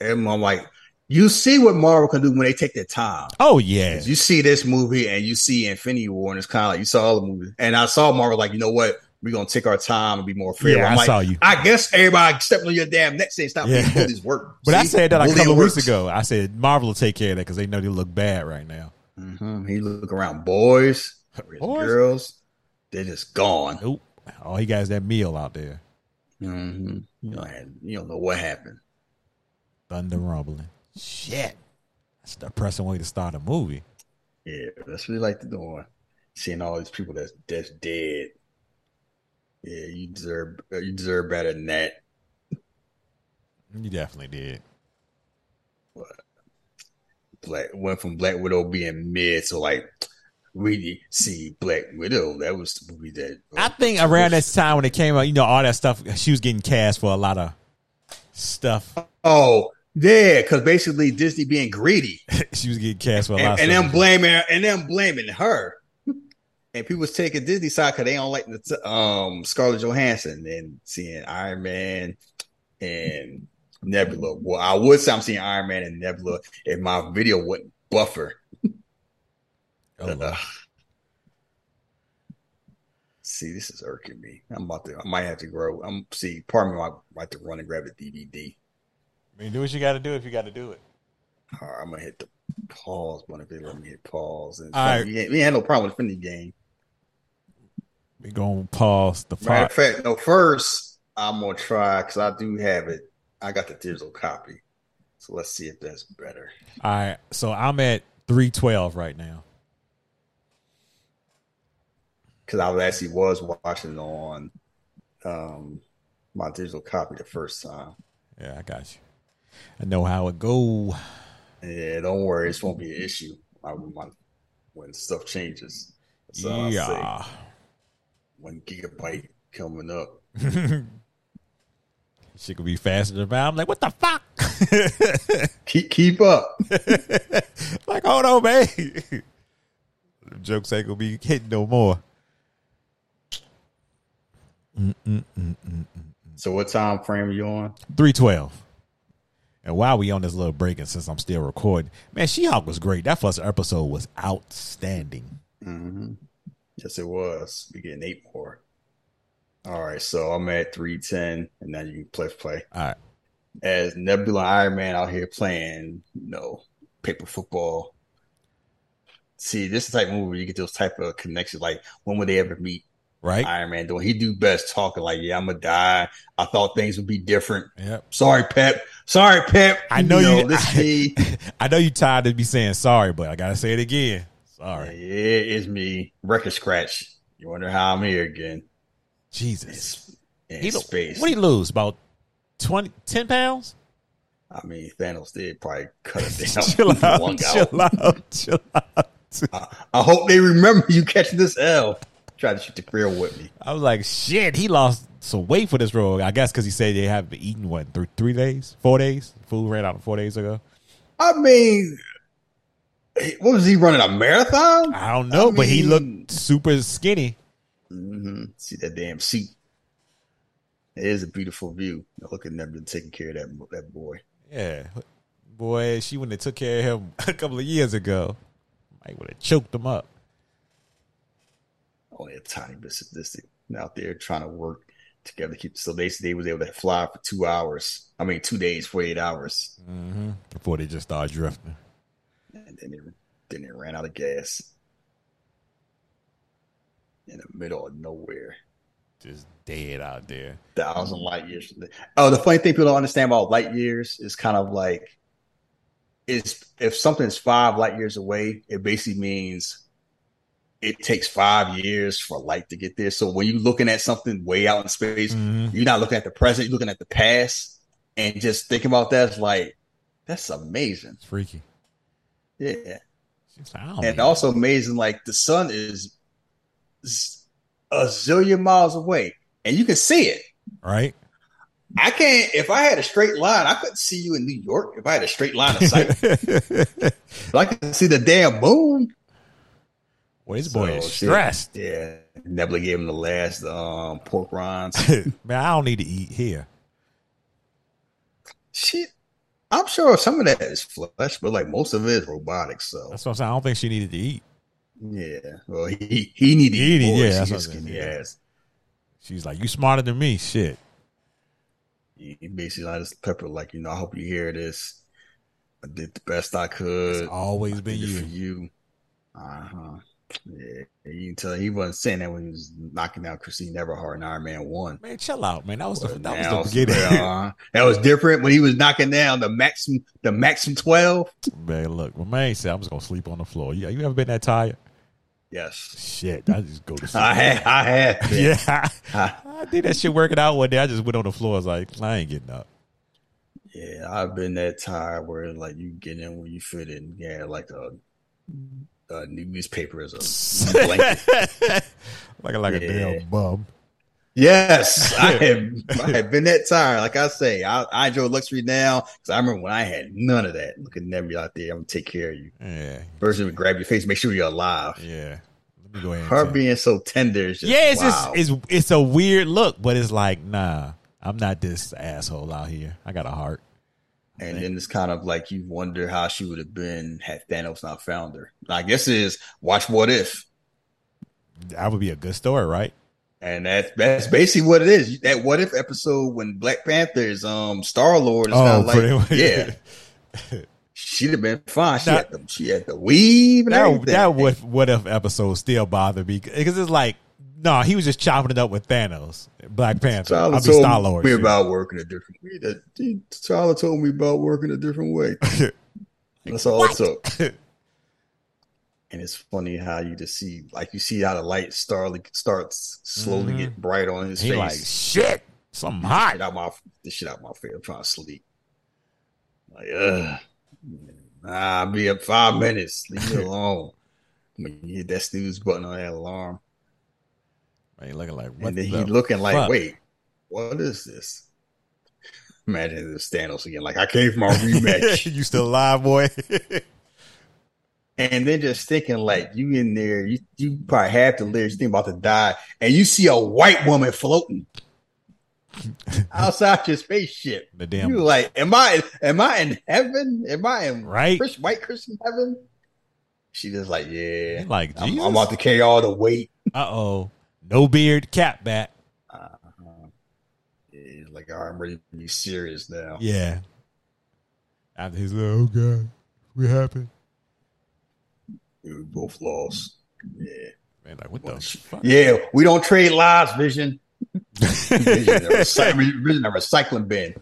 and I'm like, you see what Marvel can do when they take their time. Oh yeah, You see this movie and you see Infinity War, and it's kind of like you saw all the movies. And I saw Marvel like, you know what? We're gonna take our time and be more fair. Yeah, I like, saw you. I guess everybody stepping on your damn neck saying stop Yeah. bullies work. but I said that a couple of weeks ago. I said Marvel will take care of that because they know they look bad right now. Mhm. He look around boys, Boys? girls, they're just gone. Nope. All he got is that meal out there. hmm You, know, you don't know what happened. Thunder rumbling. Shit. That's a depressing way to start a movie. Yeah, that's what they like to do. Seeing all these people that's that's dead. Yeah, you deserve uh, you deserve better than that. You definitely did. What? Black went from Black Widow being mid to like really see Black Widow. That was the movie that uh, I think around that time when it came out, you know, all that stuff, she was getting cast for a lot of stuff. Oh yeah, because basically Disney being greedy she was getting cast for a lot and, of and stuff. them blaming and them blaming her. And people was taking Disney side because they don't like the t- um Scarlett Johansson and seeing Iron Man and Nebula. Well, I would say I'm seeing Iron Man and Nebula if my video wouldn't buffer. Oh, Lord. Ugh. See, this is irking me. I'm about to. I might have to grow. I'm see. Pardon me I might have to run and grab a DVD. I mean, do what you got to do if you got to do it. All right, I'm gonna hit the pause button if they let me hit pause. And All right. we, ain't, we ain't had no problem with the game. We're going to pause the Matter of fact, no. First, I'm gonna try because I do have it. I got the digital copy, so let's see if that's better. All right. So I'm at 312 right now. Because I was actually was watching on um my digital copy the first time. Yeah, I got you. I know how it go. Yeah, don't worry, this won't be an issue I, when, when stuff changes. That's all I'll say. yeah. One gigabyte coming up. Shit could be faster than mine. I'm like, what the fuck? Keep keep up. like, hold on, man. Jokes ain't gonna be hitting no more. So what time frame are you on? 312. And while we on this little break, and since I'm still recording, man, She Hulk was great. That first episode was outstanding. Mm-hmm. Yes, it was. We getting eight more. All right, so I'm at three ten, and now you can play play. All right. As Nebula Iron Man out here playing, you know, paper football. See, this is the type of movie where you get those type of connections. Like, when would they ever meet? Right? Iron Man doing? He do best talking like, "Yeah, I'm gonna die. I thought things would be different. Yep. Sorry, Pep. Sorry, Pep. I know you. This me. I know you tired of me saying sorry, but I gotta say it again. Sorry. Yeah, It is me. Record scratch. You wonder how I'm here again? Jesus. In He, space. what did he lose? About 20, 10 pounds? I mean, Thanos did probably cut it down. chill out. Chill out. out. Chill out. I hope they remember you catching this L. Try to shoot the grill with me. I was like, shit, he lost some weight for this role. I guess because he said they haven't eating, what, three, three days? Four days? Food ran out four days ago. I mean, what was he running a marathon? I don't know, I but he looked super skinny. hmm See that damn seat. It is a beautiful view. Look at them taking care of that that boy. Yeah. Boy, she wouldn't have took care of him a couple of years ago. Might would have choked him up. Only a tiny bit sadistic out there trying to work together. to Keep so they they was able to fly for two hours. I mean, two days, forty eight hours, hmm Before they just started drifting. And then it then it ran out of gas in the middle of nowhere. Just dead out there. thousand light years. Oh, the funny thing people don't understand about light years is kind of like is if something's five light years away, it basically means it takes five years for light to get there. So when you're looking at something way out in space, Mhm. you're not looking at the present, you're looking at the past, and just thinking about that is like that's amazing. It's freaky. Yeah, She's like, I don't and even- also amazing. Like the sun is a zillion miles away, and you can see it. right? I can't. If I had a straight line, I couldn't see you in New York. If I had a straight line of sight, but I can see the damn moon. well, this boy So, is shit. stressed. Yeah, Nebula gave him the last um, pork rinds. Man, I don't need to eat here. Shit, I'm sure some of that is flesh, but like most of it is robotic. So That's what I'm saying. I don't think she needed to eat. yeah, well, he he needed to He eat more. yeah, that's what I'm skinny yeah. ass. She's like, you smarter than me. Shit. He basically let us pepper like you know. I hope you hear this. I did the best I could. It's always been you. for you. Uh huh. Yeah, you can tell he wasn't saying that when he was knocking out Christine Everhart in Iron Man One. Man, chill out, man. That was the that now, was the beginning. uh, that was different when he was knocking down the maximum, the maximum twelve. man, look, my man said I'm just gonna sleep on the floor. Yeah, you ever been that tired? Yes, Shit, I just go to sleep. I had. I had. been. yeah, I did that shit working out one day. I just went on the floor. I was like, I ain't getting up. Yeah, I've been that tired where like you get in where you fit in. Yeah, like a, Uh, a newspaper as a blanket. like a, like a damn bum. Yes, I have. I have been that tired. Like I say, I, I enjoy luxury now because I remember when I had none of that. Look at Nebby out there. I'm gonna take care of you. Yeah, First, we grab your face, make sure you're alive. yeah. Let me go ahead. Her being so tender is just yeah, it's wow. just it's it's a weird look, but it's like, nah, I'm not this asshole out here. I got a heart. And then it's kind of like you wonder how she would have been had Thanos not found her. I guess it is watch what if, That would be a good story, right? and that's that's basically what it is. That what if episode when Black Panther is um Star Lord is kind of like yeah, she'd have been fine. She had the she had the weave and that everything. that what what if episode still bothered me because it's like, no, he was just chopping it up with Thanos, Black Panther. T'Challa I'll be told Star Lord. me about working a different way. That he- T'Challa told me about working a different way. That's all it took. And it's funny how you just see, like, you see how the light start, starts slowly Mhm. get bright on his He face. like shit, something Shit hot. out my this shit out my face. I'm trying to sleep. Like, ugh. Nah, I'll be up five minutes. Leave me alone. When you hit that snooze button on that alarm, Man, looking like what and then the he looking like, wait, what is this? Imagine this Thanos again. Like I came from our rematch, you still alive, boy? and then just thinking like you in there, you you probably have the lyrics, you think about to die, and you see a white woman floating outside your spaceship. the damn You like, am I am I in heaven? Am I in Right. Chris, white Christian heaven? She just like, yeah. Like, I'm, Jesus? I'm about to carry all the weight. uh oh, no beard, cat back. Uh-huh. Yeah, like, all right, I'm ready to be serious now. Yeah. After his little, oh god, what happened? We both lost. Yeah. Man, like what the fuck? Yeah, we don't trade lives, Vision. Vision, a recy- Vision, recycling bin.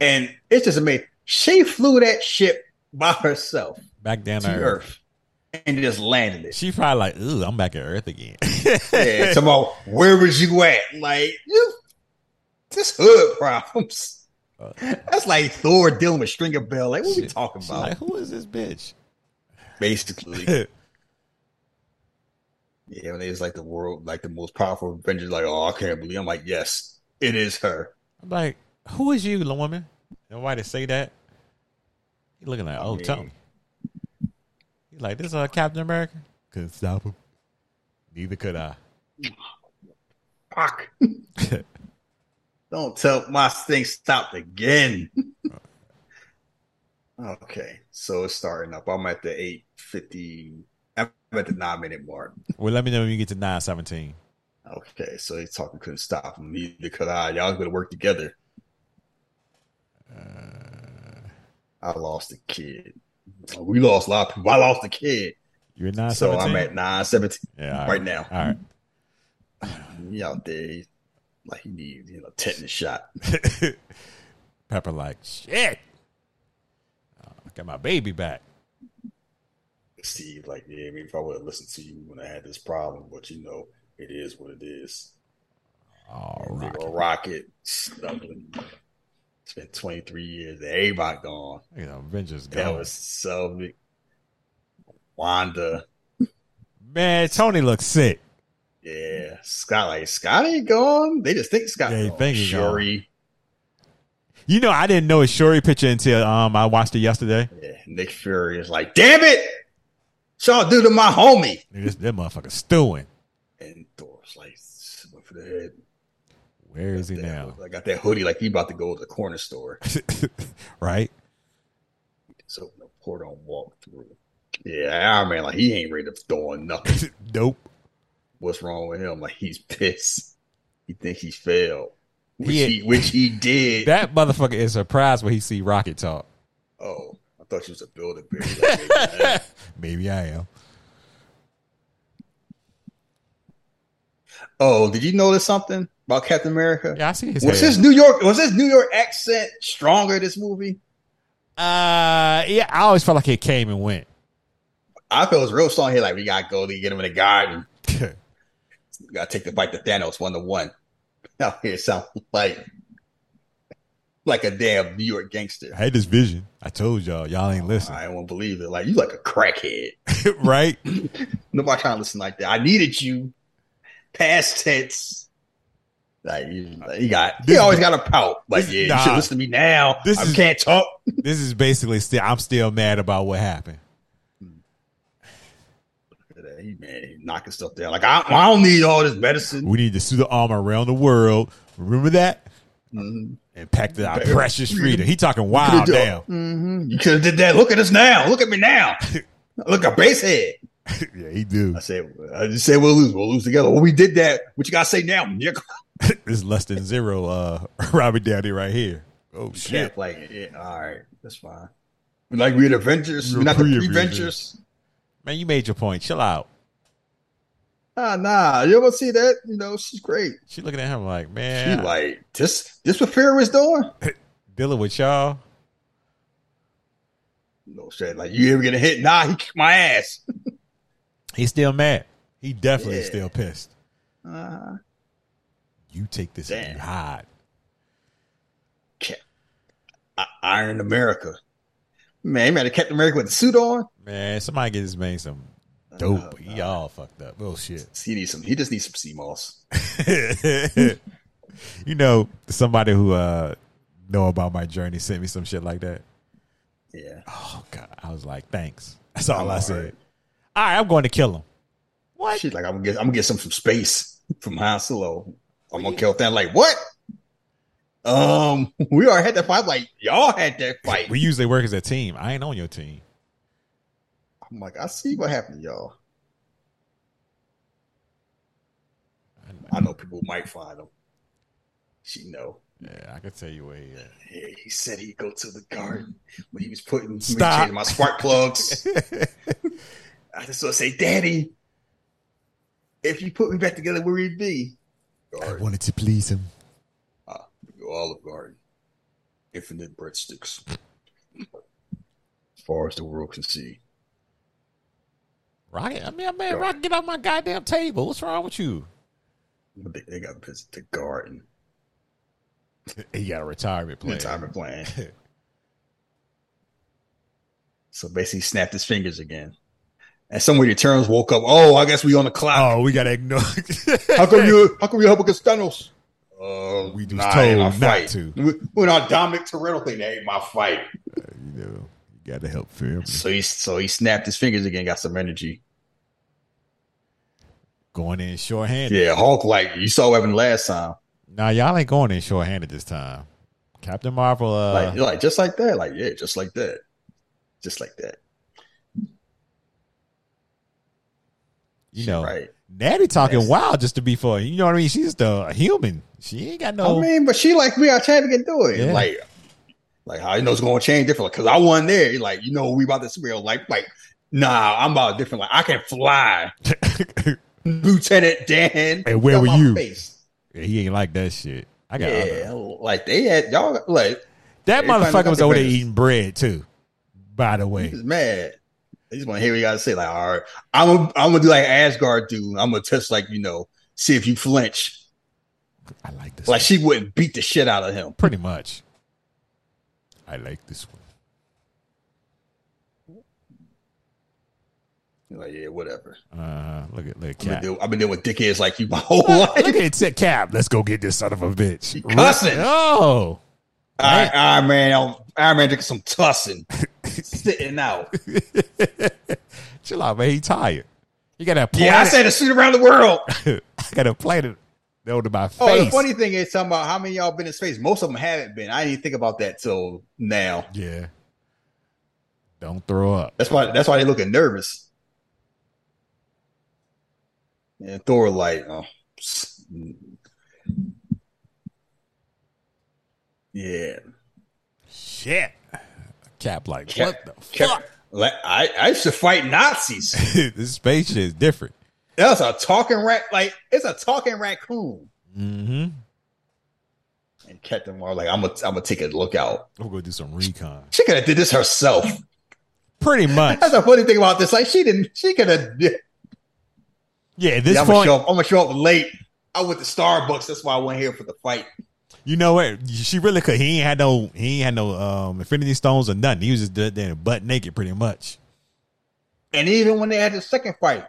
And it's just amazing. She flew that ship by herself Back down to to Earth. Earth and just landed it. She probably like, ooh, I'm back at Earth again. Yeah, about where was you at? Like, you, this hood problems. Uh, That's like Thor dealing with Stringer Bell. Like, what we talking about? like, who is this bitch? Basically, yeah. When they it's like the world, like the most powerful Avengers, like, oh, I can't believe. I'm like, yes, it is her. I'm like, who is you, woman? They say that? He looking like, oh, mean- Tony. He like, this uh, Captain America? Couldn't stop him. Neither could I. Fuck. Don't tell my thing stopped again. okay, so it's starting up. I'm at the eight fifty. I'm at the nine minute mark. Well, let me know when you get to 917. Okay, so he's talking couldn't stop him. Neither could I. Y'all gonna work together. I lost a kid. Uh, we lost a lot of people. I lost a kid. You're at So 917? I'm at nine seventeen yeah, all right now. All right. He out there like he needs you know tetanus shot. Pepper like, shit. Uh, oh, I got my baby back. Steve like, yeah, I mean, if I would have listened to you when I had this problem, but you know, it is what it is. All right. Rocket stumbling. It's been 23 years. Everybody gone. You know, Avengers gone. That was so big. Wanda. Man, Tony looks sick. Yeah. Scott, like, Scott ain't gone. They just think Scott Yeah, gone. think Shuri. You know, I didn't know his Shuri picture until um I watched it yesterday. Yeah. Nick Fury is like, damn it. Y'all do to my homie. This that motherfucker stewing. And Thor's like, went for the head. Where is he That- now? I got that hoodie like he about to go to the corner store. right? So portal and walk through. Yeah, Iron Man, like he ain't ready to throw on nothing. Dope. What's wrong with him? Like he's pissed. He thinks he failed. Which He- he, which he did. That motherfucker is surprised when he see Rocket talk. oh, I thought she was a building. Like, man. Maybe I am. oh, did you notice something about Captain America? Yeah, I see his Was hair. his New York was his New York accent stronger this movie? Uh, yeah, I always felt like it came and went. I feel it's real strong here. Like we gotta go to get him in the garden. We gotta take the fight to Thanos one to one. Out here sound like like a damn New York gangster. I had this vision. I told y'all, y'all ain't listen, I won't believe it. Like you like a crackhead. right? Nobody trying to listen like that. I needed you. Past tense. Like you, like, you got, you always got a pout. Like this- yeah, you should listen to me now. This I is- can't talk. This is basically still. I'm still mad about what happened. Look at that. He man, he knocking stuff down. Like I, I don't need all this medicine. We need to sue the armor around the world. Remember that? Mhm. And pack the our precious freedom. He talking wild now. Mhm. You could have did that. Look at us now. Look at me now. Look at base head. yeah, he do. I said, I just said we'll lose. We'll lose together. Well, we did that. What you gotta say now? nigga? this is less than zero. Uh, Robert Downey right here. Oh Can't shit! play it. Yeah, all right, that's fine. Like we're the Avengers. We're not the Pre-Avengers. pre-Ventures. Man, you made your point. Chill out. Ah, nah. You ever see that? You know, she's great. She looking at him like, man. She like this. This what Fear was doing. dealing with y'all. No shit. Like you ever get a hit? Nah, he kicked my ass. He's still mad. He definitely Yeah. still pissed. Uh, You take this and you hide. Iron America. Man, he might have kept America with the suit on. Man, somebody get this man some dope. he all fucked up. Oh shit. He needs some. He just needs some sea moss. you know, somebody who uh know about my journey sent me some shit like that. Yeah. Oh god. I was like, thanks. That's all I'm I all said. right. All right, I'm going to kill him. What? She's like, I'm gonna get. I'm gonna get some from space from Han Solo. I'm gonna kill that. Like what? Um, we already had that fight. Like y'all had that fight. We usually work as a team. I ain't on your team. I'm like, I see what happened, to y'all. I know people might find him. She know. Yeah, I can tell you where he at. Yeah, he said he'd go to the garden when he was putting Stop. my spark plugs. I just want to say, Daddy, if you put me back together, where he'd we be? I wanted to please him. Ah, go Olive Garden. Infinite breadsticks. As far as the world can see. Rocket, I mean, man, Rocket, get off my goddamn table. What's wrong with you? They, they got to visit the garden. He got a retirement plan. Retirement plan. so basically, he snapped his fingers again. And somewhere the Eternals woke up. Oh, I guess we on the clock. Oh, we gotta ignore. How come you? How come you help against Thanos? Uh, We was nah, told not fight. to. We, we're not Dominic Toretto thing. That ain't my fight. you know, you gotta help family. So he so he snapped his fingers again. Got some energy. Going in shorthanded. Yeah, Hulk. Like you saw what happened last time. Nah, y'all ain't going in shorthanded this time. Captain Marvel, uh, Like like just like that. Like yeah, just like that. Just like that. You know, Right. Natty talking Yes. wild just to be for you know what I mean. She's a human. She ain't got no. I mean, but she like we are to get do it. Yeah. Like, like how you know it's going to change different? Because I wasn't there. Like, you know, we about the real Like, like, nah, I'm about different. Like, I can fly, Lieutenant Dan. Hey, where were you? Face. he ain't like that shit. I got Yeah, other- like they had y'all. Like that motherfucker was over there eating bread too. By the he way, was mad. They just want to hear what you got to say. Like, all right, I'm gonna, I'm gonna do like Asgard do. I'm gonna test, like you know, see if you flinch. I like this. Like one. she wouldn't beat the shit out of him. pretty much. I like this one. Like, yeah, whatever. Uh, look at look at I've been, Cap. dealing, I've been dealing with dickheads like you my whole Look life. at it, Cap. Let's go get this son of a bitch. cussing. Oh, Iron, Iron Man, um, Iron Man drinking some tussin, sitting out. chill out, man. He tired. You got a planet. Yeah, I said a suit around the world. I got a planet over my face. Oh, the funny thing is, talking about how many of y'all been in space. Most of them haven't been. I didn't even think about that till now. Yeah. Don't throw up. That's why. That's why they looking nervous. And Thor, like, oh, psst. yeah. Shit. Cap like Cap- what the Cap- fuck? Like, I, I used to fight Nazis. this space shit is different. That's a talking rat. Like, it's a talking raccoon. Mm-hmm. And Captain Marvel, like, I'm gonna, I'm gonna take a look out. We're gonna do some recon. She could have did this herself. Pretty much. That's the funny thing about this. Like she didn't. She could have. Yeah, at this Yeah, I'm gonna point, show up. I'm gonna show up late. I went to Starbucks. That's why I went here for the fight. You know what? She really could. He ain't had no. He ain't had no um, Infinity Stones or nothing. He was just there- there butt naked, pretty much. And even when they had the second fight,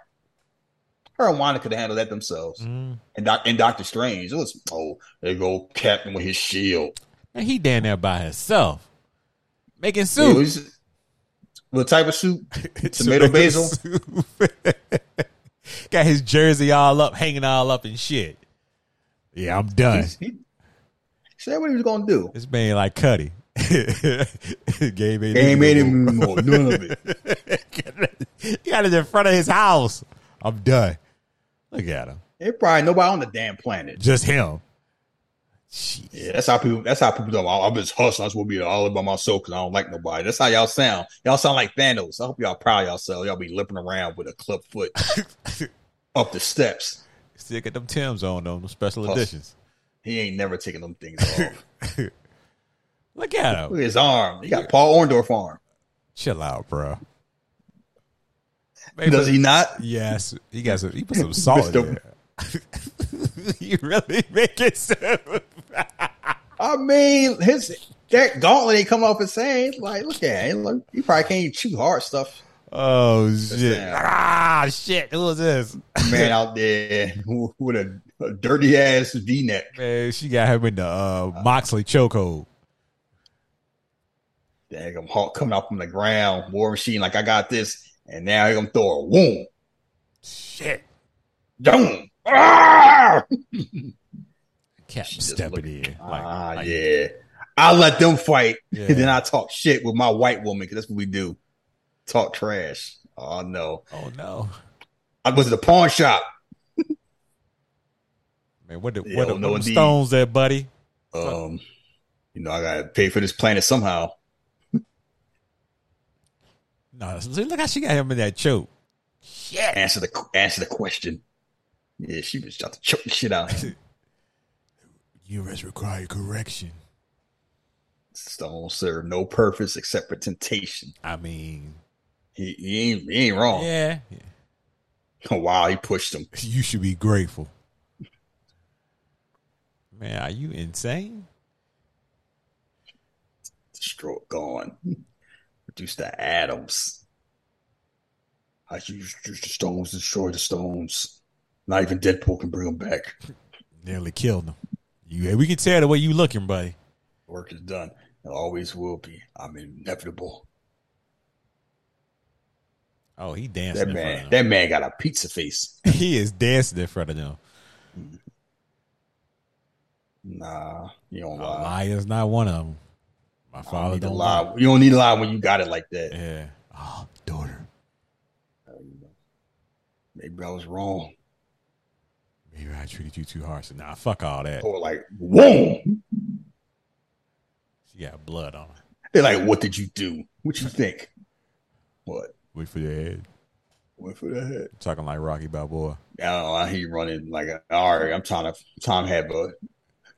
her and Wanda could have handled that themselves. And, doc, and Doctor Strange, it was oh, there go Captain with his shield. And he down there by himself, making soup. was- what type of soup? Tomato basil. soup. Got his jersey all up, hanging all up and shit. Yeah, I'm done. He said what he was gonna do. This man like Cuddy. Game ain't Game in ain't it. even more, none of it. He got it in front of his house. I'm done. Look at him. Ain't probably nobody on the damn planet. Just him. Jeez. Yeah, that's how people. That's how people do. Oh, I'm just hustling. I just want to be all by myself because I don't like nobody. That's how y'all sound. Y'all sound like Thanos. I hope y'all proud of yourselves. Y'all be limping around with a club foot up the steps. Still get them Tims on though, them special Hustle. editions. He ain't never taking them things off. Look at Look him. at his arm. He got Paul Orndorff arm. Chill out, bro. Maybe- Does he not? Yes, he got some. He put some salt in there. you really make it sound. I mean, his that gauntlet ain't come off his hand. Like, look at him. Look, he probably can't even chew hard stuff. Oh shit! Ah shit! Who was this? Man out there with a, a dirty ass V neck. Man, she got him in the uh, Moxley chokehold. Dang, Hulk coming up from the ground. War Machine, like I got this, and now gonna throw a woom. Shit! Boom. Ah! Just stepping in. Like, ah, like- yeah. I let them fight, Yeah. and then I talk shit with my white woman because that's what we do. Talk trash. Oh no! Oh no, I was at the pawn shop. Man! What the Yeah, what the, no, what the stones there, buddy? Um, you know, I gotta pay for this planet somehow. No, see, look how she got him in that choke. Answer the answer the question. Yeah, she was trying to choke the shit out. of him. U.S. require correction. Stone serve no purpose except for temptation. I mean, He, he ain't he ain't wrong. Yeah. yeah, wow, he pushed him. you should be grateful. Man, are you insane? Destroy gone. Reduce the atoms. I use use the stones, destroy the stones. Not even Deadpool can bring them back. Nearly killed him. You, we can tell the way you looking, buddy. Work is done. It always will be. I'm inevitable. Oh, he dancing That in front man, that man got a pizza face. He is dancing in front of them. Mm-hmm. Nah, you don't lie. lie is not one of them. My don't father need don't lie. lie. You don't need to lie when you got it like that. Yeah. Oh, daughter. Maybe I was wrong. Maybe I treated you too harsh. Nah, fuck all that. Or like, whoa. She got blood on her. They're like, what did you do? What you think? What? Wait for your head. Wait for the head. Talking like Rocky Balboa. I don't know. Hear running like, all right, I'm trying to, trying to have a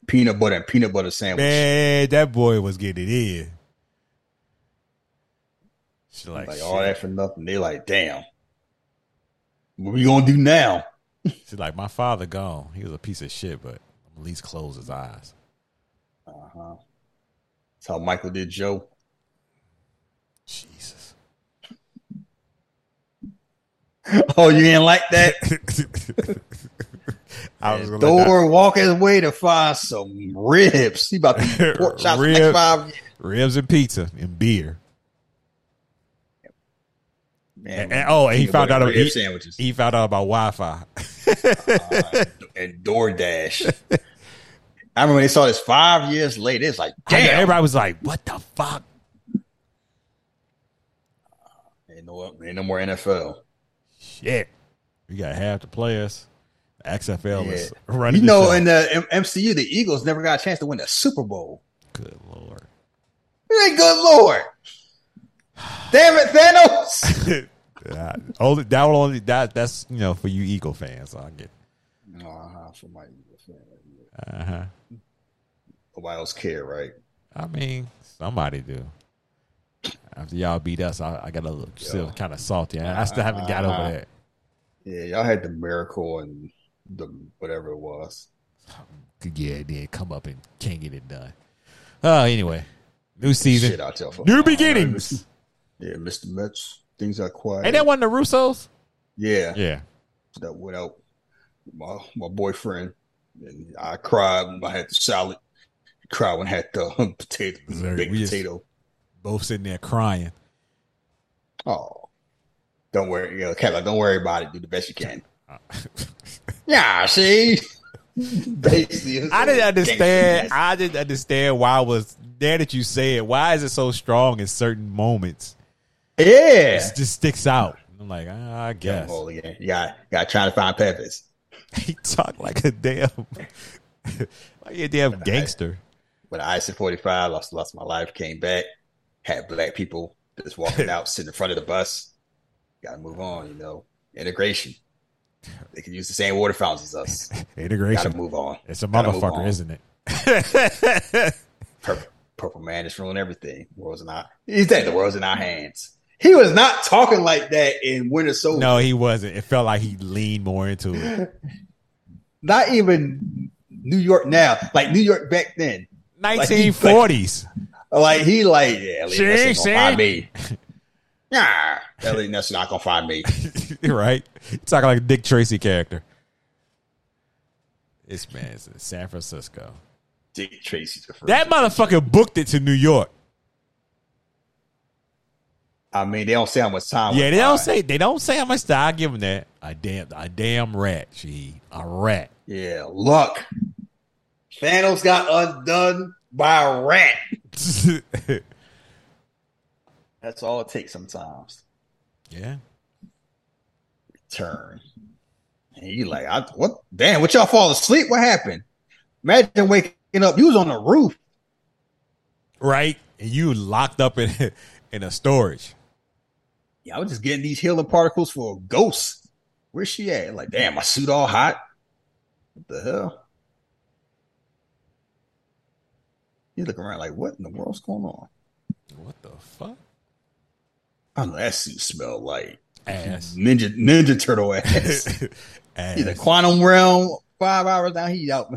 peanut butter and peanut butter sandwich. Man, that boy was getting it in. She like, like all that for nothing. They like, damn. What we gonna do now? She's like, my father gone. He was a piece of shit, but at least close his eyes. Uh-huh. That's how Michael did Joe. Jesus. Oh, you didn't like that? I was gonna Thor walk his way to find some ribs. He about to pork chops for the next Rib- five years. ribs and pizza and beer. Man, And, and- oh, and he found out he, sandwiches he found out about Wi-Fi. Uh, and DoorDash. I remember when they saw this five years later. It's like, damn, Everybody was like, "What the fuck?" ain't no, ain't no more NFL. Shit, we got half the players. XFL is running. You know, in the M- MCU, the Eagles never got a chance to win the Super Bowl. good lord. Hey, good lord! Damn it, Thanos! Yeah, only that will only that that's you know for you Eagle fans. I get. uh-huh, for my Eagles fan. Uh huh. Nobody else care, right? I mean, somebody do. After y'all beat us, I, I got a little, still kind of salty. I, I still haven't got over that. Yeah, y'all had the miracle and the whatever it was. Yeah, then come up and can't get it done. Uh, anyway, new season, Shit out y'all for new beginnings. Yeah, Mr. Metz. Things are quiet. Ain't that one of the Russos? Yeah, Yeah. that went out. My my boyfriend and I cried when I had the salad. Cried when I had the potato, the Very big potato. Both sitting there crying. Oh, don't worry, you know, Kevin. Don't worry about it. Do the best you can. yeah, see. Basically, I didn't understand. I didn't understand why it was there that you said. Why is it so strong in certain moments? Yeah. It just sticks out. I'm like, ah, I guess. Oh, yeah. You got, got trying to find peppers. He talked like a damn, like a damn gangster. When I IC 45, lost, lost my life, came back, had black people just walking out, sitting in front of the bus. Got to move on, you know. Integration. They can use the same water fountains as us. Integration. move on. It's a Gotta motherfucker, isn't it? Purple, purple man is ruining everything. The world's in our, he said the world's in our hands. He was not talking like that in Winter Soldier. No, he wasn't. It felt like he leaned more into it. Not even New York now, like New York back then. 1940s. Like he like, yeah, See, see? me. Nah, Eliot Ness not gonna find me. right? He's talking like a Dick Tracy character. This man in San Francisco. Dick Tracy's the first. That motherfucker booked it to New York. I mean, they don't say how much time. Yeah, they don't say they don't say how much time. I give him that. A damn, a damn rat. She a rat. Yeah, luck. Thanos got undone by a rat. That's all it takes sometimes. yeah, Turn. And you like, I, what? Damn, what y'all fall asleep? What happened? Imagine waking up. You was on the roof. right. And you locked up in in a storage. Yeah, I was just getting these healing particles for a ghost. Where's she at? Like, damn, my suit all hot. What the hell? You look around like, what in the world's going on? What the fuck? That suit smelled like Ass. ninja ninja turtle ass. He's a quantum realm. Five hours down, he out.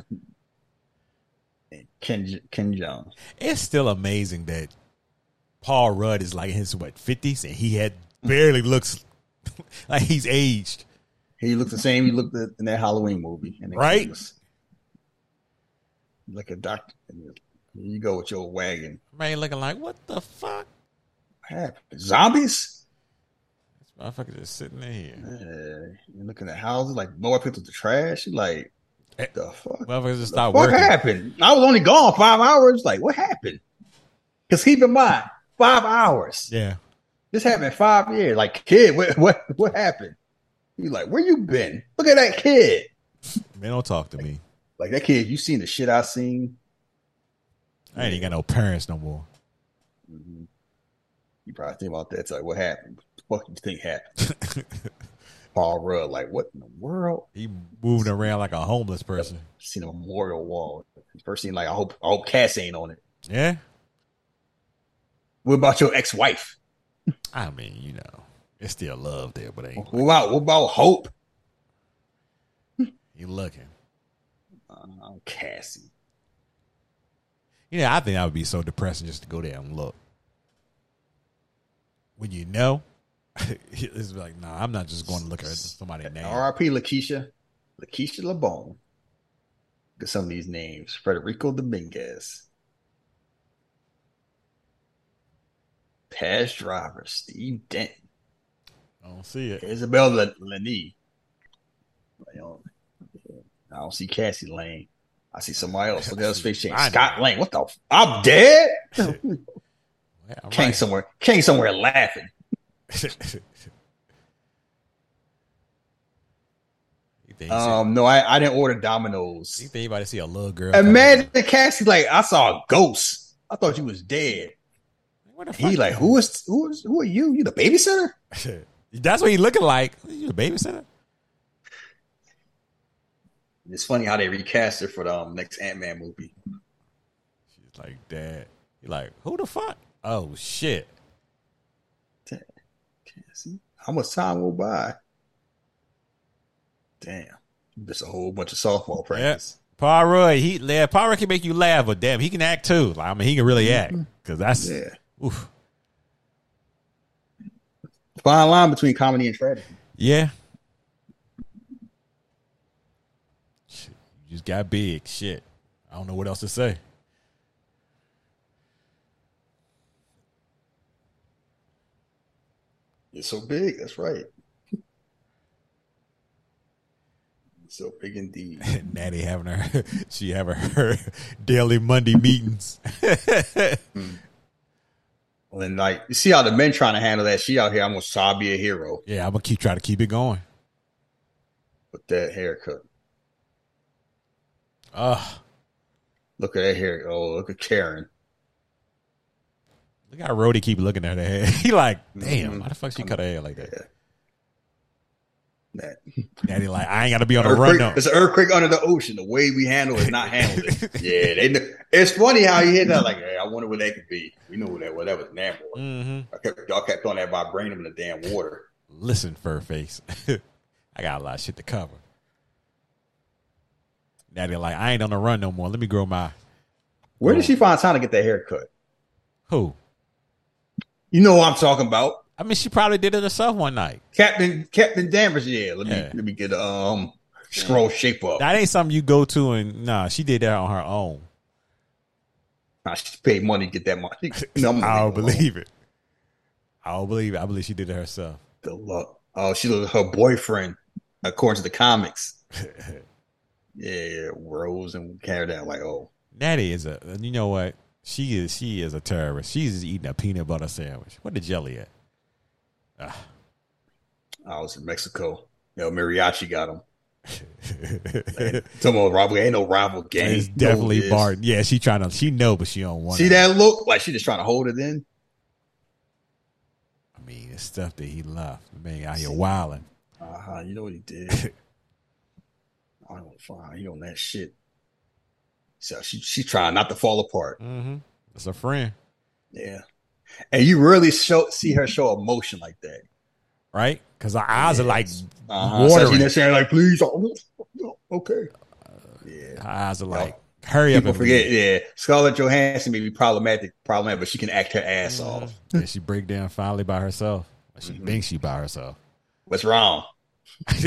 And Ken Ken Jeong. It's still amazing that Paul Rudd is like in his what fifties and he had barely looks like he's aged. He looked the same. He looked in that Halloween movie, and Right. Like a doctor. Here you go with your wagon. Man, looking like what the fuck? What happened? Zombies? This motherfucker just sitting there here. Yeah, you're looking at houses like blow up the trash. You like, Eh, the fuck? Motherfuckers just The start what happened? I was only gone five hours. Like, what happened? Because keep in mind, five hours. Yeah. This happened five years. Like, kid, what what what happened? You like, where you been? Look at that kid. Man, don't talk to me. Like that kid, you seen the shit I seen. I ain't even got no parents no more. You probably think about that. It's like, what happened? What the fuck you think happened? Paul Rudd, like, what in the world? He moving around like a homeless person. Seen a memorial wall. First thing, like, I hope, I hope Cass ain't on it. Yeah. What about your ex-wife? I mean, you know, it's still love there, but ain't What about, what about Hope? you looking? Uh, Cassie. You know, I think that would be so depressing just to go there and look. When you know, it's like, nah, I'm not just going to look at somebody's name. R.I.P. Lakeisha. Lakeisha LeBone. Look at some of these names. Federico Dominguez. Past driver, Steve Dent. I don't see it. Isabel Le- Lenny. I don't, I don't see Cassie Lang. I see somebody else. Look at his face change. Scott Lang. What the? F- I'm dead. Yeah, right. somewhere. King somewhere laughing. Um, no, I, I didn't order Domino's. you think anybody see a little girl? Imagine the Cassie like I saw a ghost. I thought you was dead. The? He like who is who is who are you? You the babysitter? That's what he looking like. You a babysitter? It's funny how they recast her for the um, next Ant Man movie. She's like, Dad. You like, who the fuck? Oh shit. See how much time will by? Damn, just a whole bunch of softball practice. Paul Rudd, he yeah, Rudd can make you laugh, but damn, he can act too. Like, I mean, he can really mm-hmm. act because that's Yeah, oof. fine line between comedy and tragedy. yeah. Shit, You just got big. Shit, I don't know what else to say. It's so big. That's right. So big indeed. Natty having her, she having her daily Monday meetings. Hmm. Well, and like you see how the men trying to handle that. She out here, I'm gonna try to be a hero yeah, I'm gonna keep trying to keep it going. with that haircut. Ugh. Look at that hair. Oh, look at Karen. Look how Rhodey keep looking at her hair. he like, damn, Mhm. why the fuck she cut her hair like that? Yeah. That Daddy like, I ain't gotta be on the run no. it's an earthquake under the ocean. The way we handle it is not handled. it. yeah, they. Know. It's funny how you hit that. Like, hey, I wonder what that could be. We know what that. What that was Namor. hmm I kept, y'all kept on that vibranium in the damn water. Listen, fur face. I got a lot of shit to cover. Daddy like, I ain't on the run no more. Let me grow my Where did she find time to get that haircut? who? You know what I'm talking about. I mean, she probably did it herself one night. Captain Captain Danvers, yeah. Let me Yeah. let me get a um scroll shape up. That ain't something you go to and nah, she did that on her own. Nah, she paid money to get that money. No, I'm don't gonna leave it alone. believe it. I don't believe it. I believe she did it herself. the luck. Oh, she was her boyfriend, according to the comics. yeah, Rose and carried out like, oh, Natty is a you know what? She is she is a terrorist. She's just eating a peanut butter sandwich. What the jelly at? I was in Mexico. Yo, Mariachi got him. Some old rival ain't no rival gang. it's definitely who it. Barton. Yeah, she trying to she know, but she don't want See that look? Like she just trying to hold it in. I mean, it's stuff that he left. The man out here wilding. Uh huh. You know what he did? I don't find he on that shit. So she she trying not to fall apart. Mm-hmm. It's a friend, Yeah. And you really show see her show emotion like that. right? Because her eyes are like Uh-huh. So watering. saying like, please, oh, okay. her eyes are like, hurry up People and forget, leave. yeah. Scarlett Johansson may be problematic, problematic, but she can act her ass Mm-hmm. off. Yeah, she break down finally by herself. She Mm-hmm. thinks she by herself. What's wrong?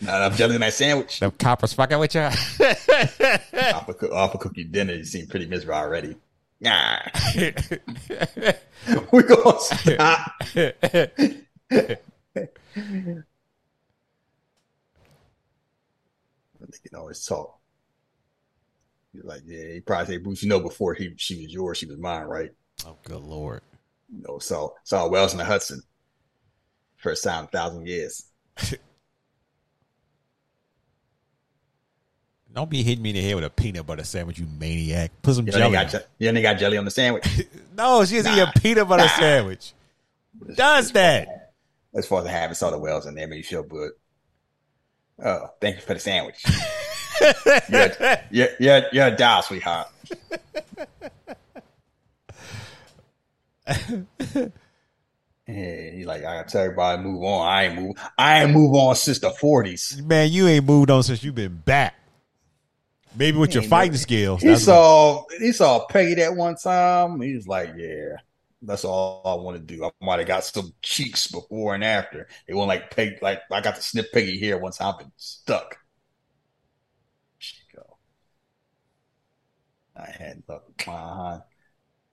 Not enough jelly in that sandwich. Them coppers fucking with you. Off a, cook- off a cookie dinner, you seem pretty miserable already. Nah. we gonna stop. they can always talk. You're like, yeah, he probably say, Bruce, you know, before he she was yours, she was mine, right? oh, good lord. You know, so saw Wells in the Hudson. First time in a thousand years. Don't be hitting me in the head with a peanut butter sandwich, you maniac. Put some You jelly. on got, je- you ain't got jelly on the sandwich. No, she's eating a peanut butter sandwich. Does that? As far as I have, saw the Wells in there, made you feel good. Oh, thank you for the sandwich. you're, a- you're, you're, you're a doll, sweetheart. Yeah, he's like, I gotta tell everybody move on. I ain't move. I ain't move on since the forties. Man, you ain't moved on since you've been back. Maybe with your fighting never- skills. He that's what- saw he saw Peggy that one time. He was like, Yeah, that's all I want to do. I might have got some cheeks before and after. It wasn't like Peg like I got to snip Peggy here one time and stuck. She go. I had luck. Uh-huh.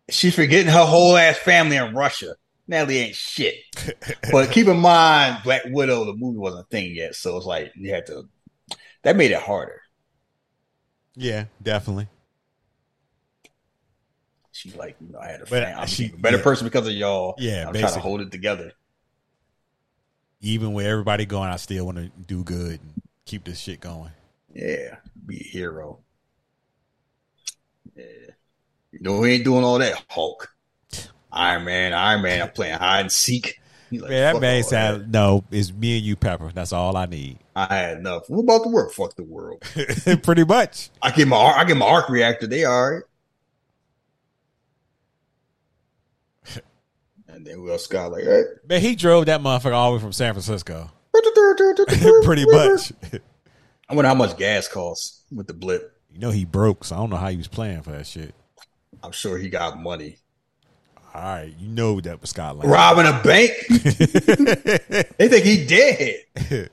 She's forgetting her whole ass family in Russia. Natalie ain't shit. but keep in mind, Black Widow, the movie wasn't a thing yet, so it's like you had to. That made it harder. Yeah, definitely. She's like, you know, I had a But fan. She- a better yeah. person because of y'all. Yeah, I'm trying to hold it together. Even with everybody going, I still want to do good and keep this shit going. Yeah, be a hero. Yeah, you know, we ain't doing all that. Hulk, Iron Man, Iron Man. I'm playing hide and seek. Like, Man, that man said, "No, it's me and you, Pepper. That's all I need." I had enough. What about the work? Fuck the world. Pretty much. I get my I get my arc reactor. They all right. And then Will Scott like, hey. Man, he drove that motherfucker all the way from San Francisco. Pretty much. I wonder how much gas costs with the blip. You know he broke, so I don't know how he was playing for that shit. I'm sure he got money. All right, you know that was Scott Lang. Robbing a bank? they think he dead.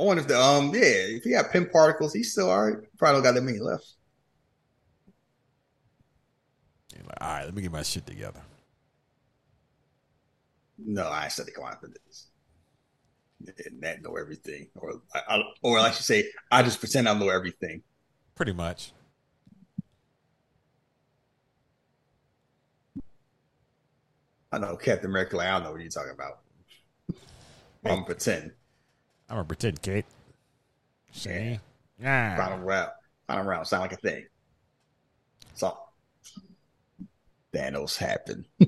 I wonder if the um yeah, if he got Pym particles, he's still all right. Probably don't got that many left. You're like, all right, let me get my shit together. No, I said to come out for this. And that know everything, or I, I, or I should say, I just pretend I know everything. Pretty much. I know Captain America. Like, I don't know what you're talking about. I'm gonna pretend. I'm gonna pretend, Kate. See? Yeah. Final round. Final round. Sound like a thing. So Thanos happened.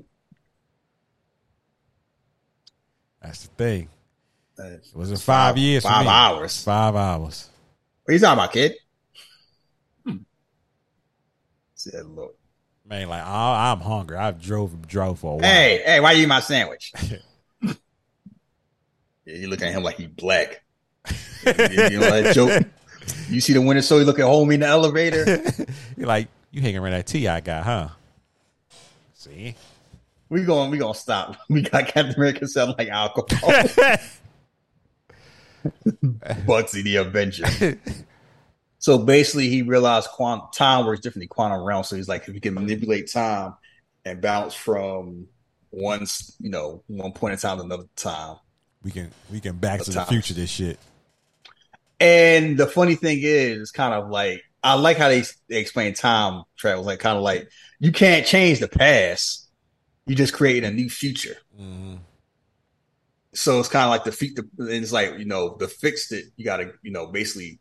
That's the thing. Uh, It wasn't five, years. for Five hours. Five hours. What are you talking about, kid? Hmm. Said, look. Man, like I, I'm hungry. I've drove drove for a while. Hey, hey, why you eat my sandwich? yeah, you look at him like he black. you, know that joke? You see the winter so you look at homie in the elevator. You're like, you hanging around that T I got, huh? See? We going we gonna stop. We got Captain America sound like alcohol. Bugsy the Avenger. so basically, he realized quantum time works differently quantum realm. So he's like, if you can manipulate time and bounce from one, you know, one point in time to another time. We can we can back to the future this shit. And the funny thing is, it's kind of like I like how they, they explain time travel. Like kind of like you can't change the past, you just create a new future. Mhm. So it's kind of like the feet. And it's like you know, the fix it. You got to you know basically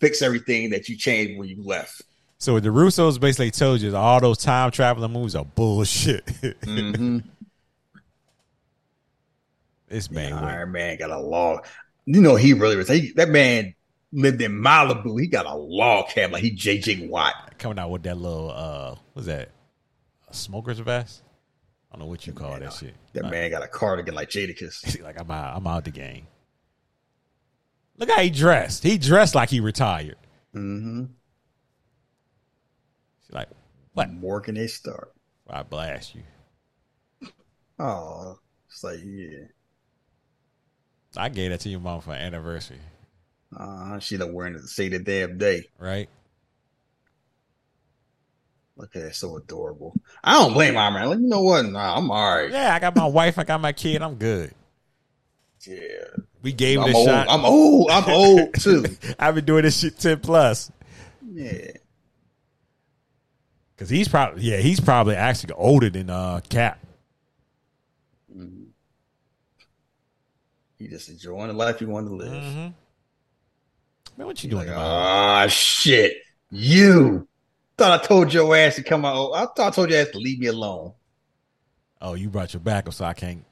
fix everything that you changed when you left. So the Russos basically told you all those time traveling movies are bullshit. Mm-hmm. This man, went- Iron Man got a log. You know he really was. He, that man lived in Malibu. He got a log cabin like he JJ Watt. coming out with that little uh, what's that? A smoker's vest? I don't know what you call Man, that shit. That Uh, man got a cardigan like Jadakiss. like I'm out, I'm out the game. Look how he dressed. He dressed like he retired. Mm-hmm. She's like, what? More can they start? I blast you. Oh, it's like yeah. I gave that to your mom for an anniversary, Uh, she done wearing it to say the damn day. right? Look at that, so adorable. I don't blame Iron Man. Like, you know what? Nah, I'm all right. Yeah, I got my wife, I got my kid, I'm good. Yeah. We gave it I'm a old. shot. I'm old. I'm old too. I've been doing this shit 10 plus. Yeah. Cause he's probably yeah, he's probably actually older than uh Cap. He just enjoying the life he wanted to live. Mm-hmm. Man, what you He's doing? like, ah, shit. You thought I told your ass to come out. I thought I told your ass to leave me alone. oh, you brought your back up, so I can't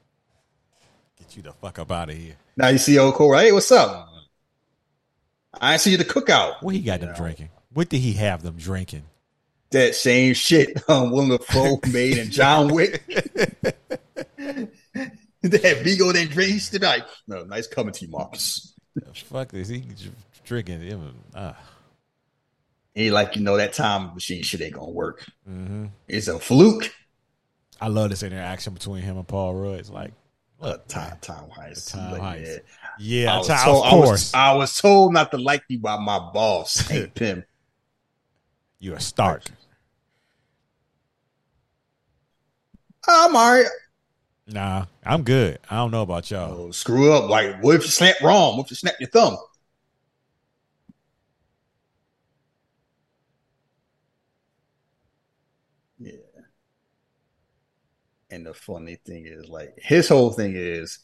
get you the fuck up out of here. Now you see old Cole. Hey, what's up? I ain't see you the cookout. What he got them drinking? What did he have them drinking? That same shit um, Willem Dafoe made in John Wick. that Viggo didn't drink. He stood like, no, nice coming to you, Marcus. Fuck is he drinking? Him? Uh, He like, you know, that time machine shit ain't gonna work. mm-hmm. It's a fluke. I love this interaction between him and Paul Rudd. It's like, Uh, look, time, time heist. Time Like, heist. yeah. yeah, I was, told, of I, was, course, I was told not to like you by my boss, Hank Pym. you're a Stark. I'm all right. Nah, I'm good. I don't know about y'all. Oh, screw up. Like, what if you snap wrong? What if you snap your thumb? Yeah. And the funny thing is, like, his whole thing is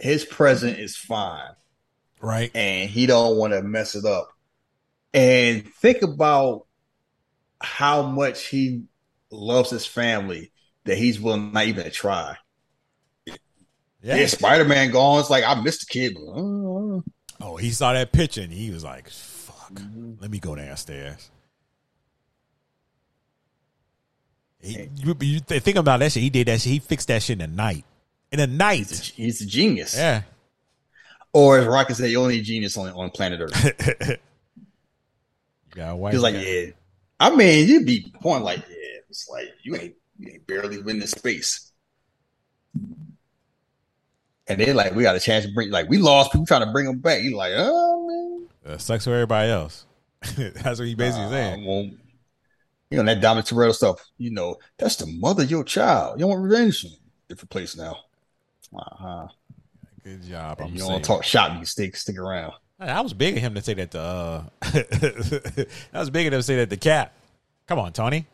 his present is fine Right? and he don't want to mess it up. And think about how much he loves his family that he's willing not even to try. Yeah. Yeah, Spider Man gone. It's like I missed the kid. Uh, Oh, he saw that picture and he was like, "Fuck, Mm-hmm. let me go downstairs." He, you, you think about that shit. He did that shit. He fixed that shit in the night. In the night. He's a genius. Yeah. Or as Rocket said, the only genius on on planet Earth. Yeah, white He's like, guy. yeah. I mean, you'd be point like, yeah. It's like you ain't barely win in space. And they're like, we got a chance to bring like we lost people trying to bring them back. You like, oh man. Uh, sucks for everybody else. That's what he basically Uh, saying. well, you know that Dominic Toretto stuff. You know that's the mother of your child. You don't want revenge. Different place now. Uh huh. Good job. I'm You don't talk shop. You stick stick around. I was big of him to say that The, Uh, that was big of him to say that the Cap. Come on, Tony.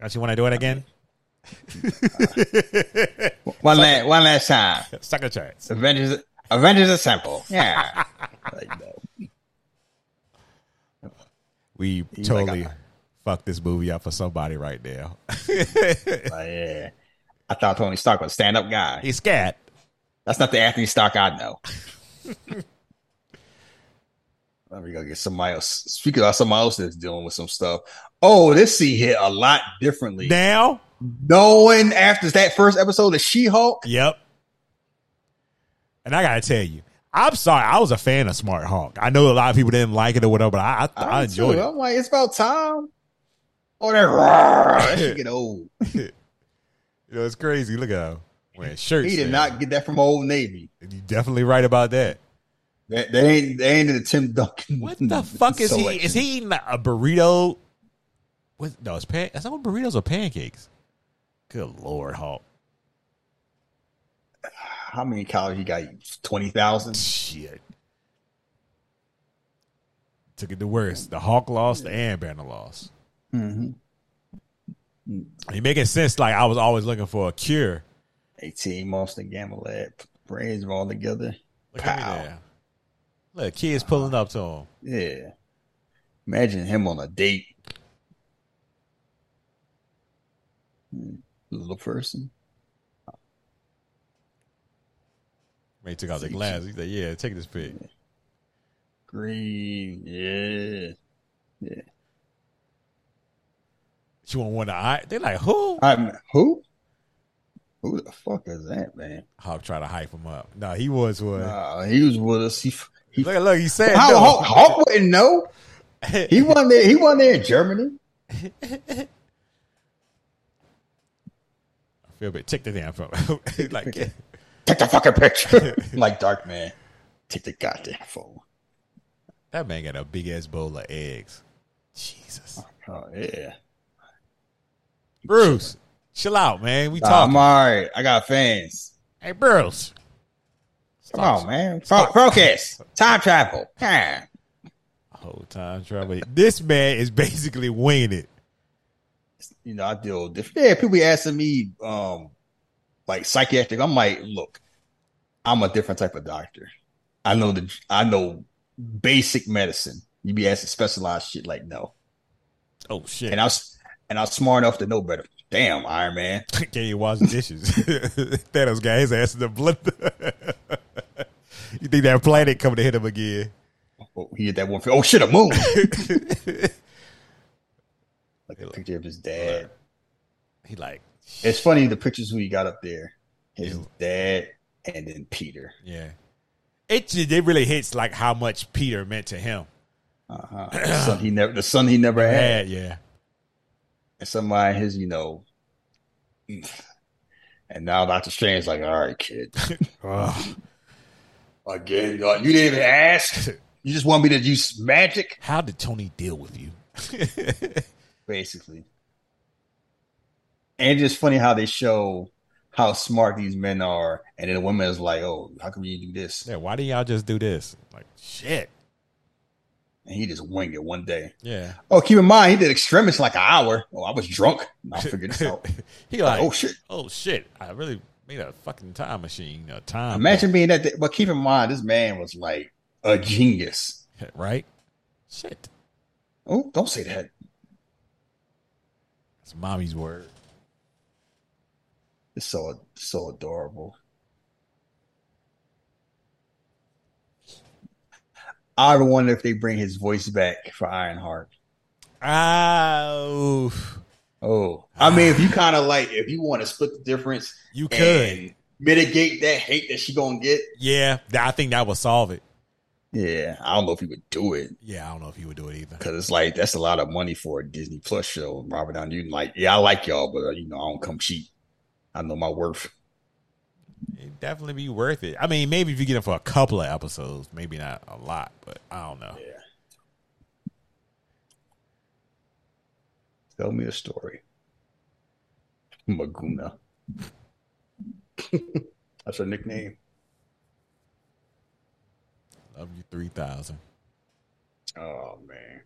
Don't you want to do it again? One last one last time. Suck a chance. Avengers Avengers Assemble. Yeah. like, no. We He's totally uh, fucked this movie up for somebody right now. Like, yeah. I thought Tony Stark was a stand up guy. He's scared. That's not the Anthony Stark I know. Let me go get somebody else. Speaking of somebody else that's dealing with some stuff. Oh, this scene hit a lot differently. Now, Knowing after that first episode of She Hulk, yep. And I gotta tell you, I'm sorry. I was a fan of Smart Hulk. I know a lot of people didn't like it or whatever, but I I, I enjoyed it. I'm like, it's about time. Oh, that, roar, that shit get old. You know, it's crazy. Look at him wearing shirts. He did man. not get that from Old Navy. You're definitely right about that. That, that ain't they ain't in the Tim Duncan. What the fuck is he? Is he eating a burrito? With no, it's pan. Is that what burritos or pancakes? Good lord, Hulk. How many calories you got? Twenty thousand. Shit. Took it the worst. The Hulk lost The and Banner lost. Mm-hmm. You making sense? Like I was always looking for a cure. Eighteen months in Gamma Lab. Brains all together. Look Pow. Look, kids pulling up to him. Yeah. Imagine him on a date. Hmm. Little person. He took out the glass. He said, "Yeah, take this pic." Green. Yeah. Yeah. She want one eye. They like who? I'm who? Who the fuck is that, man? Hulk try to hype him up. No, he was one. Uh, he was with us. He, he look, look, he said How no. Hulk, Hulk wouldn't know. He wasn't there. He wasn't there in Germany. Feel bad. Take the damn phone. like, yeah. Take the fucking picture. like Dark Man. Take the goddamn phone. that man got a big ass bowl of eggs. Jesus, Oh yeah. Bruce, chill out, man. We Nah, talking. I'm all right. I got fans. hey, Bruce. Come on, man. Pro- Procast. Time travel. Yeah. Whole time travel. This man is basically winging it. You know, I deal with different. Yeah, people be asking me, um, like psychiatric. I'm like, look, I'm a different type of doctor. I know the, I know basic medicine. You be asking specialized shit, like no. Oh shit! And I was, and I was smart enough to know better. Damn, Iron Man. Can't even wash dishes. Thanos got his ass in the blender. you think that planet coming to hit him again? Oh, he hit that one. Oh shit, a moon. Like a picture of his dad. He like, It's funny the pictures we got up there. His dad and then Peter. yeah. It just- it really hits like how much Peter meant to him. Uh-huh. The son he never the son he never had. Yeah, yeah. And somebody his, you know. And now Doctor Strange's like, all right, kid. Again, God, you didn't even ask. You just want me to use magic? How did Tony deal with you? Basically. And it's just funny how they show how smart these men are, and then the woman is like, "Oh, how come you do this?" yeah, why don't y'all just do this? Like shit. And he just winged it one day. Yeah. Oh, keep in mind, he did extremists like an hour. Oh, I was drunk. I figured this out. he like, oh shit! oh shit! I really made a fucking time machine, a time. Imagine being that. But keep in mind, this man was like a genius. right? Shit. Oh, don't say that. It's mommy's word. It's so so adorable. I wonder if they bring his voice back for Ironheart. Oof. Oh, I mean, if you kind of like, if you want to split the difference, You could. mitigate that hate that she gonna get. Yeah, I think that would solve it. Yeah, I don't know if he would do it Yeah, I don't know if he would do it either. because it's like that's a lot of money for a Disney Plus show. Robert Downey, Jr. like, yeah, I like y'all, but uh, you know, I don't come cheap. I know my worth. It'd definitely be worth it. I mean, maybe if you get it for a couple of episodes, maybe not a lot, but I don't know. Yeah. Tell me a story. Maguna. That's her nickname. Love you three thousand. Oh man.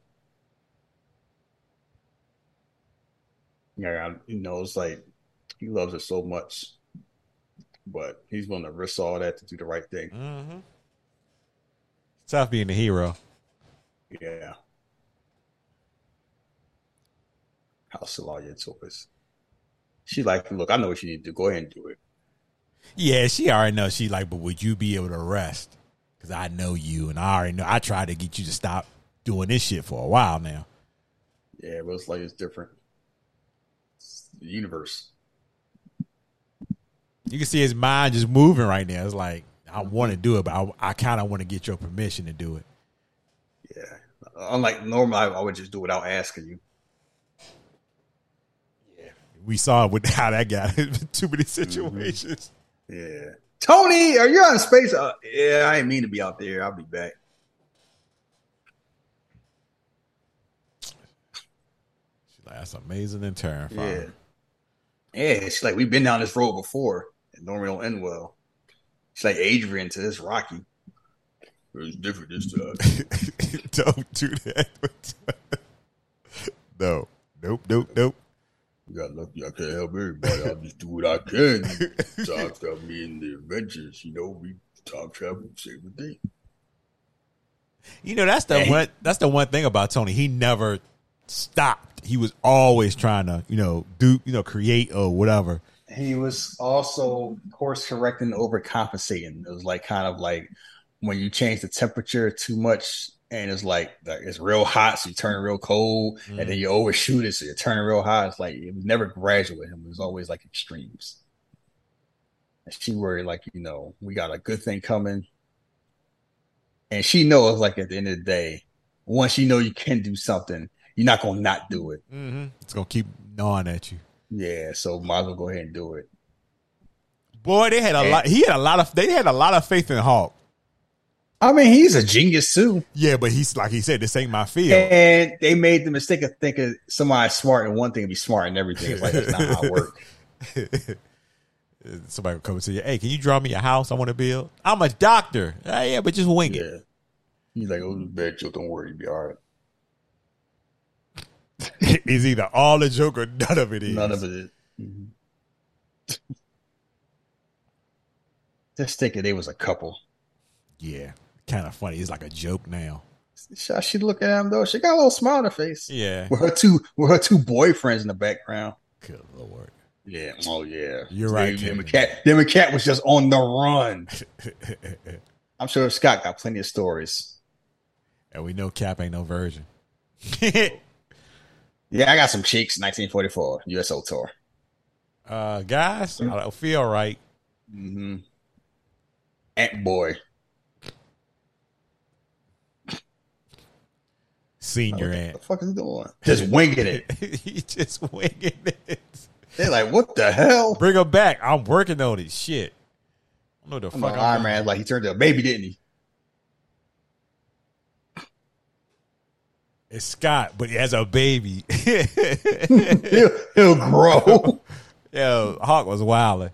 Yeah, I- you know, it's like he loves her so much, but he's willing to risk all that to do the right thing. Mm-hmm. Tough being a hero. Yeah. How Celia Torres. She like, look, I know what you need to do. Go ahead and do it. Yeah, she already knows. She like, but would you be able to rest? Because I know you, and I already know. I tried to get you to stop doing this shit for a while now. Yeah, but it's like it's different. It's the universe. You can see his mind just moving right now. It's like I want to do it, but I, I kind of want to get your permission to do it. Yeah. Unlike normal, I, would just do it without asking you. Yeah, we saw with how that got in too many situations. Mm-hmm. Yeah. Tony, are you on space? Uh, yeah, I didn't mean to be out there. I'll be back. She's like, that's amazing and terrifying. Yeah. Yeah, it's like we've been down this road before, and normally don't end well. It's like Adrian to this Rocky. It's different this time. Don't do that. no. Nope. Nope. Nope. You got lucky. I can't help everybody. I'll just do what I can. Time travel me in the adventures. You know, we time travel, save the day. You know that's the Hey. one. That's the one thing about Tony. He never stopped. He was always trying to, you know, do, you know, create or whatever. He was also course correcting, overcompensating. It was like kind of like when you change the temperature too much, and it's like, like it's real hot, so you turn it real cold, and then you overshoot it, so you turn it real hot. It's like it was never gradual with him. It was always like extremes. And she worried, like you know, we got a good thing coming, and she knows, like at the end of the day, once you know you can do something, you're not gonna not do it. Mm-hmm. It's gonna keep gnawing at you. Yeah, so might as well go ahead and do it. Boy, they had a And- lot. He had a lot of. They had a lot of faith in Hulk. I mean, he's a genius too. Yeah, but he's like he said, this ain't my field. And they made the mistake of thinking somebody smart in one thing and be smart in everything. It's like that's not how it works. Somebody will come and say, "Hey, can you draw me a house I want to build?" I'm a doctor. "Ah, yeah, but just wing it. Yeah. He's like, oh, bad joke. Don't worry, you'll be all right. it's either all a joke or none of it is. None of it is. Mhm. Just thinking they was a couple. Yeah, kind of funny. It's like a joke now. She, she look at him though. She got a little smile on her face. Yeah. With her two with her two boyfriends in the background. Good lord. Yeah. Oh yeah. You're right, Then, then Kevin. McCat, was just on the run. I'm sure Scott got plenty of stories. And we know Cap ain't no virgin. Yeah, I got some cheeks. 1944 USO tour. uh, guys, I don't feel right. Mm-hmm. Ant boy. Senior What aunt. the fuck is he doing? Just winging it. he just winging it. They're like, what the hell? Bring her back. I'm working on it. Shit. I don't know the I'm fuck. Iron Man, like he turned to a baby, didn't he? It's Scott, but he has a baby. he'll, he'll grow. Yo, Hulk was wilding.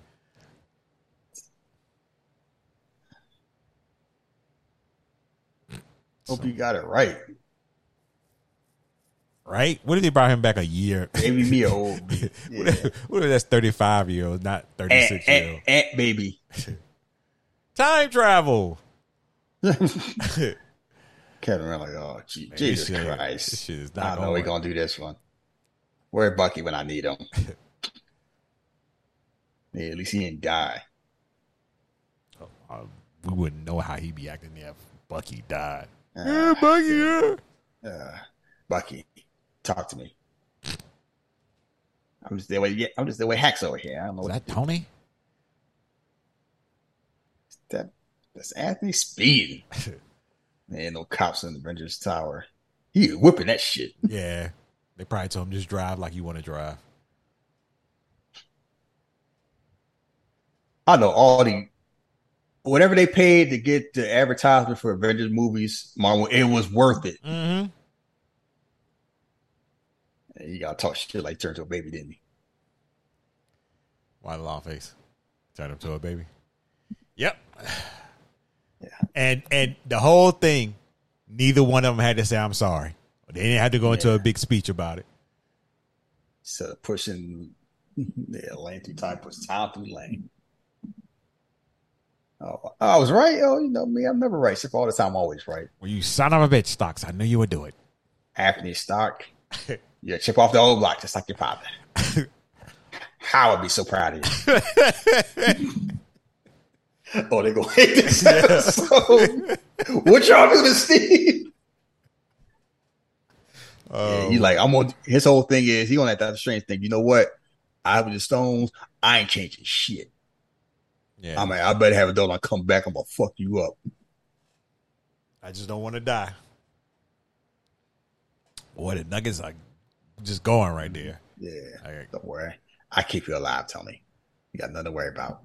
Hope you got it right. Right? What if they brought him back a year? Baby me a old. What if, what if that's 35 year old, not 36 year old? ant, ant baby. Time travel. Kevin around like, oh, gee, Man, Jesus this shit- Christ. this shit is I not know we're going to do this one. Where Bucky when I need him? yeah, at least he didn't die. Uh, we wouldn't know how he'd be acting if Bucky died. Uh, yeah, Bucky, yeah. uh, Bucky, talk to me. I'm just there with yeah, I'm just there with hacks over here. I don't know Is what that Tony? that that's Anthony there ain't no cops in the Avengers Tower. He is whipping that shit. Yeah. They probably told him just drive like you want to drive. I know all the whatever they paid to get the advertisement for Avengers movies, Marvel, it was worth it. Mm-hmm. You gotta talk shit like turn to a baby, didn't he? Why the long face? Turn him to a baby. Yep. Yeah. And and the whole thing, neither one of them had to say I'm sorry. They didn't have to go into Yeah. a big speech about it. Instead of pushing lane through time, push time through lane. Oh, I was right. Oh, you know me, I'm never right. Except for all the time, I'm always right. Well, you son of a bitch, Stocks. I knew you would do it. Anthony Stark, yeah, chip off the old block just like your father. How I'd be so proud of you. oh, they go hate this episode. what y'all do to Steve? Oh. Yeah, he like I'm on. His whole thing is he on that Doctor Strange thing. You know what? I have the stones. I ain't changing shit. Yeah. I mean, I better have a donut come back. I'm gonna fuck you up. I just don't want to die. Boy, the Nuggets are just going right there. Yeah, Okay. don't worry. I keep you alive, Tony. You got nothing to worry about.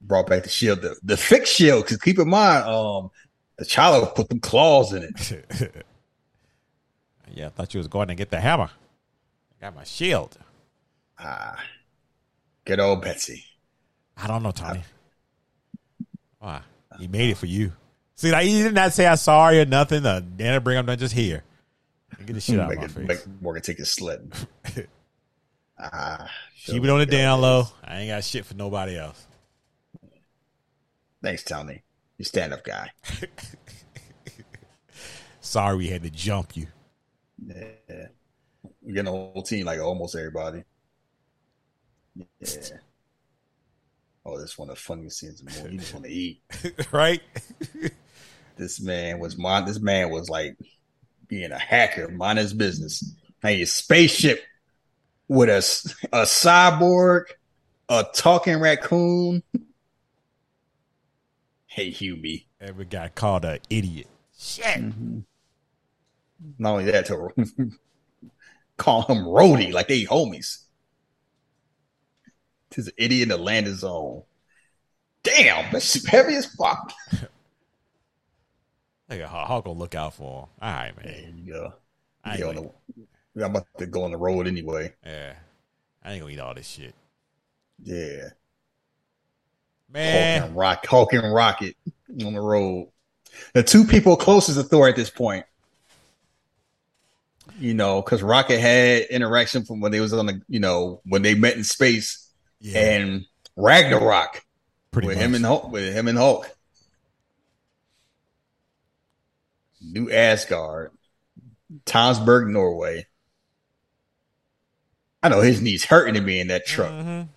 Brought back the shield, the, the fixed shield. Because keep in mind, um, the child put them claws in it. yeah, I thought you was going to get the hammer. I got my shield. Ah, good old Betsy. I don't know, Tony. Why? He made it for you. See, like, he did not say I'm sorry or nothing. Uh, Dana bring him down just here. Get the shit out of my face. make Morgan take his slip. ah, Keep it on the down low. I ain't got shit for nobody else. Thanks, Tony. You stand up guy. Sorry we had to jump you. Yeah. We getting a whole team like almost everybody. Yeah. Oh, this one of the funniest scenes in the movie. You just want to eat. right? This man was mon- this man was like being a hacker, mind his business. Hey, a spaceship with a, a cyborg, a talking raccoon. Hey, Hubie. Every guy called an idiot. Shit. Mm-hmm. Not only that, to call him Rhodey like they homies. This an idiot in the landing zone. Damn, that's heavy as fuck. Like, how, how gonna look out for him? All right, There man. you go. I Yeah, on gonna, the, I'm about to go on the road anyway. yeah, I ain't gonna eat all this shit. Yeah. Hulk Man, and Rock, Hulk and Rocket on the road. The two people closest to Thor at this point. You know, because Rocket had interaction from when they was on the, you know, when they met in space yeah, and Ragnarok pretty with much. him and Hulk, with him and Hulk. New Asgard, Tonsberg, Norway. I know his knees hurting to be in that truck. Mhm.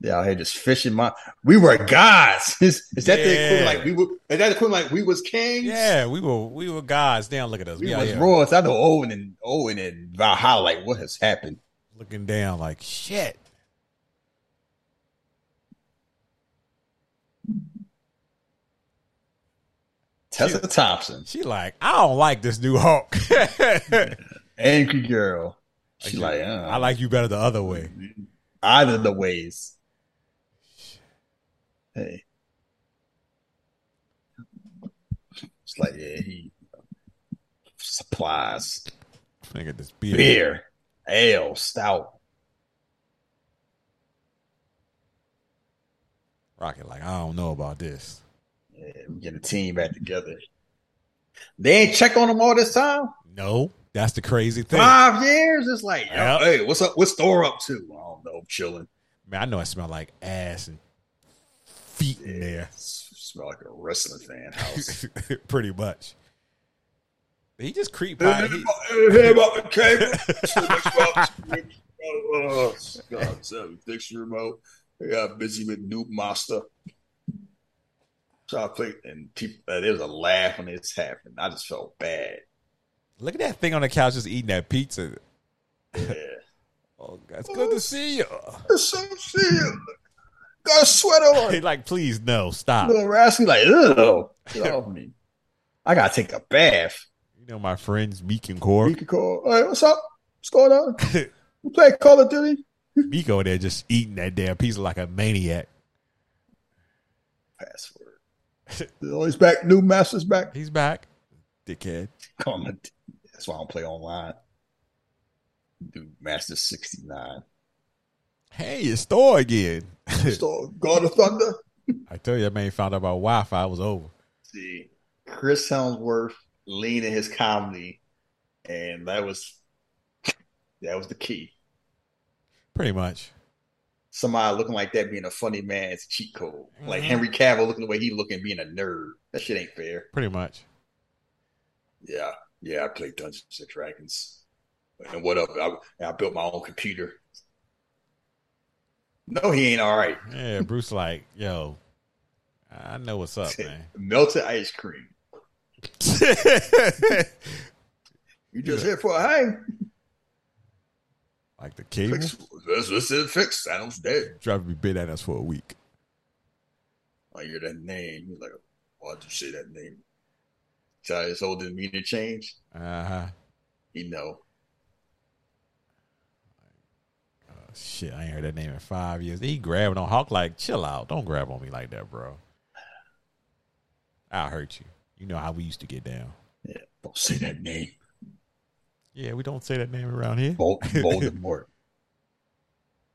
They out here just fishing my. We were gods. Is, is that the equivalent? Like we were. Is that the equivalent? Like we was kings. Yeah, we were we were guys. Damn, look at us. we We was here royals. I know Owen and Owen and Valhalla. Like what has happened? looking down like shit. Tessa Thompson, She like, I don't like this new Hulk. angry girl. She like, uh, I like you better the other way. either the ways. Hey, it's like yeah, he supplies I at this beer. beer, ale, stout. Rocket like, I don't know about this. Yeah, get a team back together. They ain't check on them all this time. No, that's the crazy thing. Five years. It's like, Yep. hey, what's up? What's Thor up to? I don't know. Chilling. Man, I know I smell like ass and feet in there. Smell like a wrestling fan house. Pretty much. He just creeped by. Hey, about the cable. Oh, God, seven fix remote. They got uh, busy with Noob Master. So I played, and people, uh, there was a laugh when this happened. I just felt bad. Look at that thing on the couch just eating that pizza. Yeah. Oh, it's good to see you. It's so shit. Got a sweater on. Like, please, no, stop. Little rascal like, ugh. Get off me. I gotta take a bath. You know my friends Miek and Korg. You can call. Hey, what's up? What's going on? You play Call of Duty? Miek over there just eating that damn pizza like a maniac. Password. oh, he's back. Noob Master's back. He's back, dickhead. Call. That's why I don't play online. Dude, Master 69. Hey, it's Thor again. So, God of Thunder. I tell you, that man found out about Wi-Fi. It was over. See, Chris Hemsworth leaning his comedy, and that was that was the key. Pretty much. Somebody looking like that being a funny man is a cheat code. Like Mhm. Henry Cavill looking the way he looking being a nerd. That shit ain't fair. Pretty much. Yeah, yeah. I played Dungeons and Dragons, and what up? I, I built my own computer. No, he ain't all right. Yeah, Bruce like, yo, I know what's up, man. Melted ice cream. You just here for a hang. Like the cable. Fix, this, this is fixed. Thanos dead. Driving me bit at us for a week. I hear that name. You're like, why'd you say that name? Child his old didn't mean to change. Uh-huh. He know. Oh, shit, I ain't heard that name in five years. He grabbing on Hulk like, chill out. Don't grab on me like that, bro. I'll hurt you. You know how we used to get down. Yeah, don't say that name. Yeah, we don't say that name around here. Vol- Voldemort.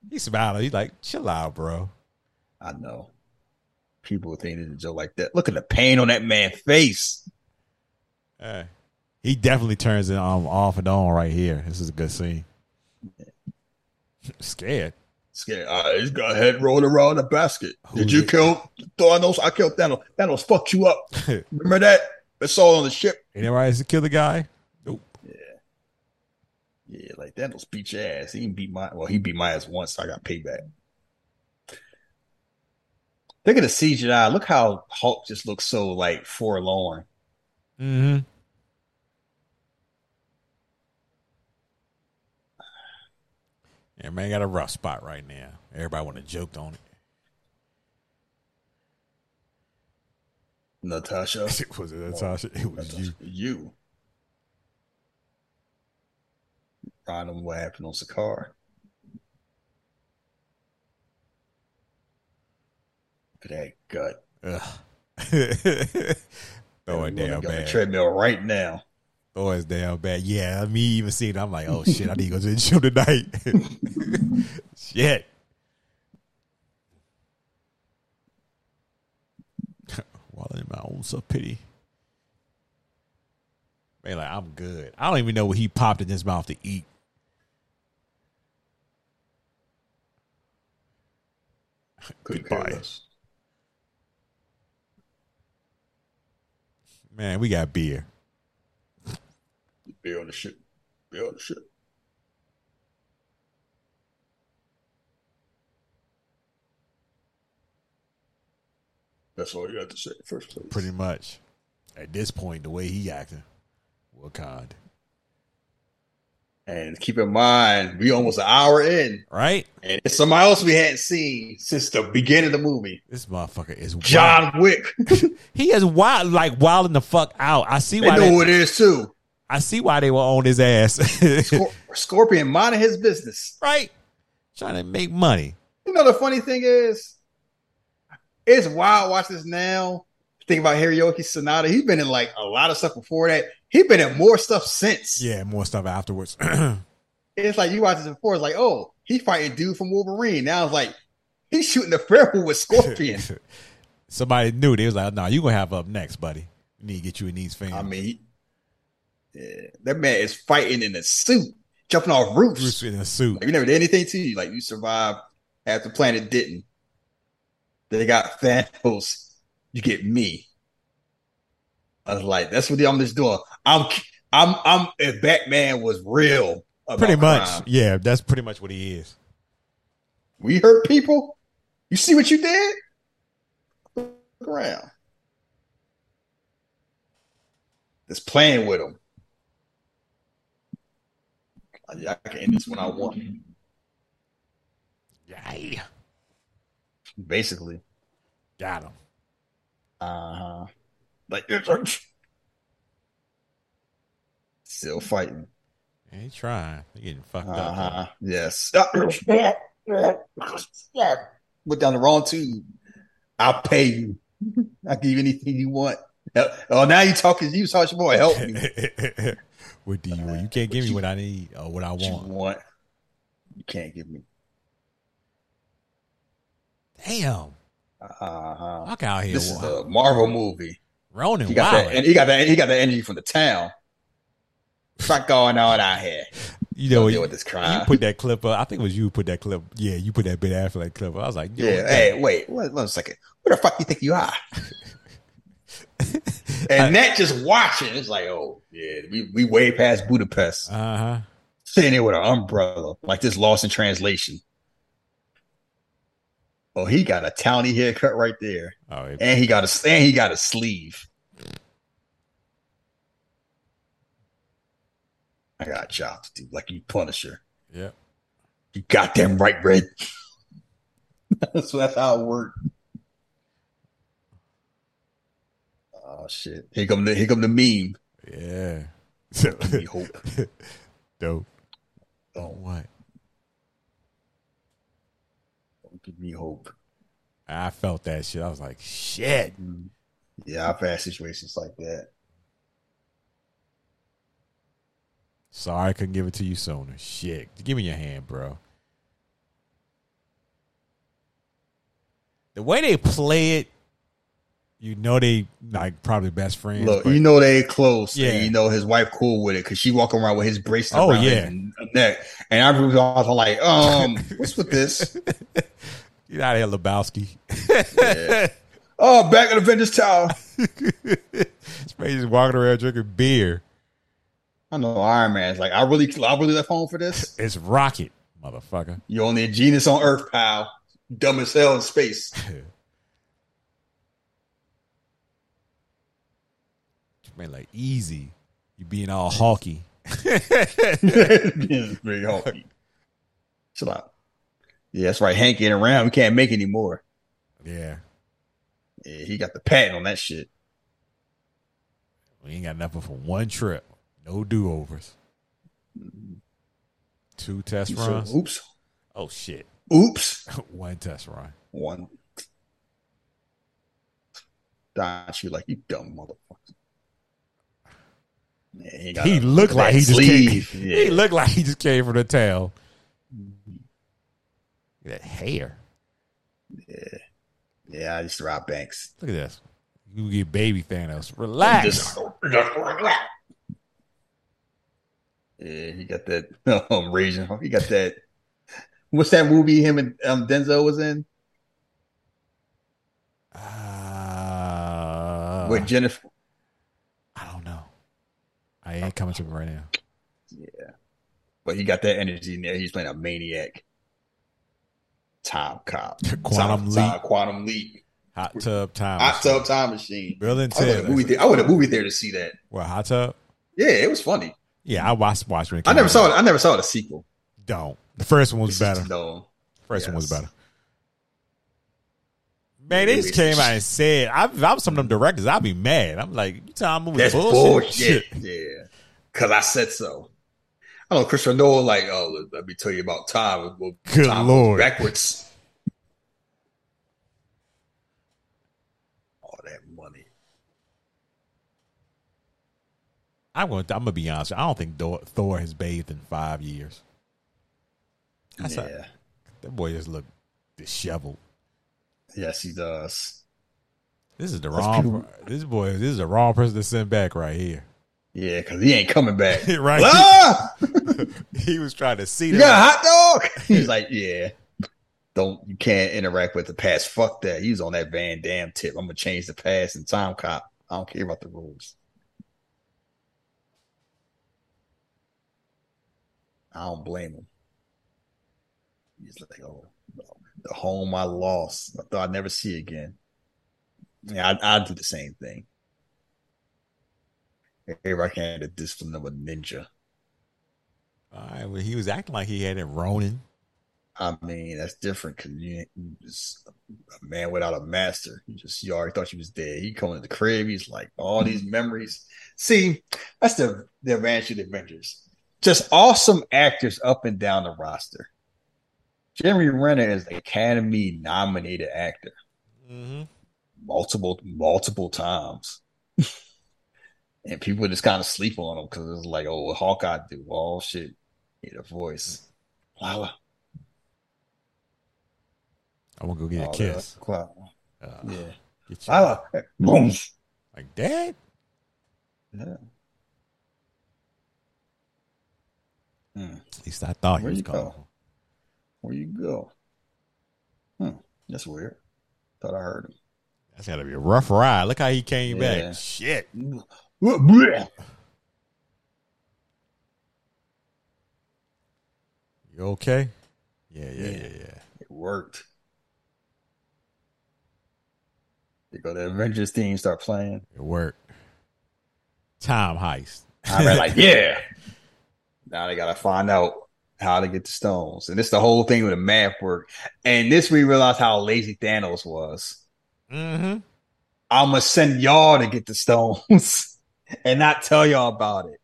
He smiled. He's like, chill out, bro. I know. People think it's a joke like that. Look at the pain on that man's face. Hey. He definitely turns it um, off and on right here. This is a good scene. Scared. Scared. Uh, he's got head rolling around the basket. Who Did you did- kill Thanos? I killed Thanos. Thanos fucked you up. Remember that? It's all on the ship. Anybody has to kill the guy? Nope. Yeah, like Thanos beat your ass. He didn't beat my well, he beat my ass once, so I got payback. Look at the CGI. Look how Hulk just looks so like forlorn. Mm-hmm. Yeah, man got a rough spot right now. Everybody want to joke on it. Natasha. it. was it Natasha? It was you. You. Random what happened on Sakaar. Look at that gut. Ugh. Throw it down the bad. treadmill right now. Throw it down bad. Yeah, me even seeing it, I'm like, oh shit, I need to go to the gym tonight. shit. Walling in my own self pity. Man, like I'm good. I don't even know what he popped in his mouth to eat. Couldn't care Goodbye. Man, we got beer. Beer on the ship. Beer on the ship. That's all you have to say first place. Pretty much. At this point, the way he acting, Wakanda. And keep in mind, we almost an hour in, Right? and it's somebody else we hadn't seen since the beginning of the movie. This motherfucker is wild. John Wick. He is wild, like wilding the fuck out. I see they why. know They, who it is too. I see why they were on his ass. Scor- Scorpion minding his business. right? Trying to make money. You know the funny thing is, it's wild. Watch this now. Think about Hiroyuki Sanada. He's been in like a lot of stuff before that. He's been in more stuff since. Yeah, more stuff afterwards. It's like you watch this before. It's like, oh, he fighting dude from Wolverine. Now it's like he's shooting the feral with Scorpion. Somebody knew. They was like, "No, nah, you gonna have up next, buddy. We need to get you in these fingers." I mean, yeah, that man is fighting in a suit, jumping off roofs. Bruce in a suit. Like, you never did anything to you. Like you survived after planet didn't. They got Thanos. You get me. I was like, that's what I'm just doing. I'm, I'm, I'm. If Batman was real, Pretty much. crime, Yeah, that's pretty much what he is. we hurt people. You see what you did? Look around. Just playing with them. I can end this when I want. Yeah. Basically. Got him. Uh huh. Like still fighting. Yeah, he trying. He getting fucked Uh up. huh. Yes. Put down the wrong tube. I'll pay you. I'll give you anything you want. Oh, now you talking. You talking boy. Help me. what do you want? You can't give me what I need or what I What you want. want? You can't give me. Damn. Uh huh. Fuck out here. This is a Marvel movie. Ronan He got that. And he got that. He got the energy from the town. Fuck going on out here. You know, deal with this crime. you put that clip up. I think it was you who put that clip. Yeah, you put that bit after that clip. I was like, Yeah. Hey, wait. Wait one second. Where the fuck do you think you are? and that just watching, it's like, oh yeah, we we way past Budapest. Uh huh. Sitting there with an umbrella, like this lost in translation. Oh, he got a towny haircut right there, Oh, it- and he got a and he got a sleeve. I got a job to do, like you Punisher. yeah. You got them right, Red. so that's how it worked. Oh shit! Here come the here come the meme. Yeah. Me hope. Dope. Oh, What? don't give me hope. I felt that shit. I was like, shit. Mm-hmm. Yeah, I've had situations like that. Sorry I couldn't give it to you sooner. Shit. Give me your hand, bro. The way they play it, you know they like probably best friends. Look, you know they close. Yeah. and you know his wife cool with it because she walking around with his bracelet Oh, yeah. his neck, and I was all like, um, what's with this? you out of here, Lebowski. Oh, back in the Avengers Tower. Space just walking around drinking beer. I know Iron Man's like, I really, I really left home for this. It's Rocket, motherfucker. You're only a genius on Earth, pal. Dumb as hell in space. Man, like easy. You being all hawky. it's very hard. Chill out. Yeah, that's right. Hank ain't around. We can't make any more. Yeah. Yeah, he got the patent on that shit. We ain't got nothing for one trip. No do overs. Two test So, runs. oops. Oh shit. Oops. one test run. One. Dodge you like you dumb motherfucker. Yeah, he He looked like he just sleeve. came. Yeah. He looked like he just came from the tail. That hair. yeah, Yeah, I just to rob banks. Look at this. You get baby Thanos. Relax. Just- yeah, he got that um, raging. He got that. What's that movie him and um, Denzel was in Uh, with Jennifer? I don't know. I ain't coming to me right now. Yeah. But he got that energy in there. He's playing a maniac. Time cop. Quantum Time- Leap. Quantum leap. Hot tub time. Hot machine. tub time machine. And I went, to the movie thea- to movie theater to see that. What hot tub? Yeah, it was funny. Yeah, I watched watched when it I never out. saw it. I never saw the sequel. Don't. The first one was better. No. First one was better. Man, they just came out and said, I, if I'm some of them directors, I'd be mad. I'm like, you telling me That's bullshit? bullshit. Yeah. Cause I said so. I don't know Christopher Nolan like, oh, let, let me tell you about time. Well, Good time Lord. Backwards. All that money. I'm going. to I'm gonna be honest. I don't think Thor, Thor has bathed in five years. That's yeah. a- that boy just looked disheveled. Yes, he does. This is the That's wrong. people- This boy. This is the wrong person to send back right here. Yeah, because he ain't coming back. right. Ah! he was trying to see. You got a hot dog? He's like, yeah. Don't you can't interact with the past. Fuck that. He was on that Van Damme tip. I'm gonna change the past and time cop. I don't care about the rules. I don't blame him. He's like, oh, the home I lost. I thought I'd never see again. Yeah, I'd, I'd do the same thing. Everybody can have the discipline of a ninja. All right, well, he was acting like he had it Ronin. I mean, that's different because you, you just a man without a master. You just you already thought you was dead. He coming to the crib. He's like all these memories. See, that's the the advantage of the Avengers. Just awesome actors up and down the roster. Jeremy Renner is an Academy nominated actor Mm-hmm. multiple multiple times. and people just kind of sleep on him because it's like, oh, Hawkeye do? Oh shit, had a voice. Lala. I want to go get a Oh, kiss. yeah. Uh, Yeah. get you. Lala. Boom. Like, Dad? Yeah. Hmm. At least I thought he was going. go? Where you go? Hmm. That's weird. Thought I heard him. That's got to be a rough ride. Look how he came Yeah. back. Shit. You okay? Yeah, yeah, Yeah. yeah, yeah. It worked. They go the Avengers theme start playing. It worked. Time heist. I was like, yeah. Now they gotta find out how to get the stones. And this the whole thing with the math work. And this we realized how lazy Thanos was. Mm-hmm. I'ma send y'all to get the stones and not tell y'all about it.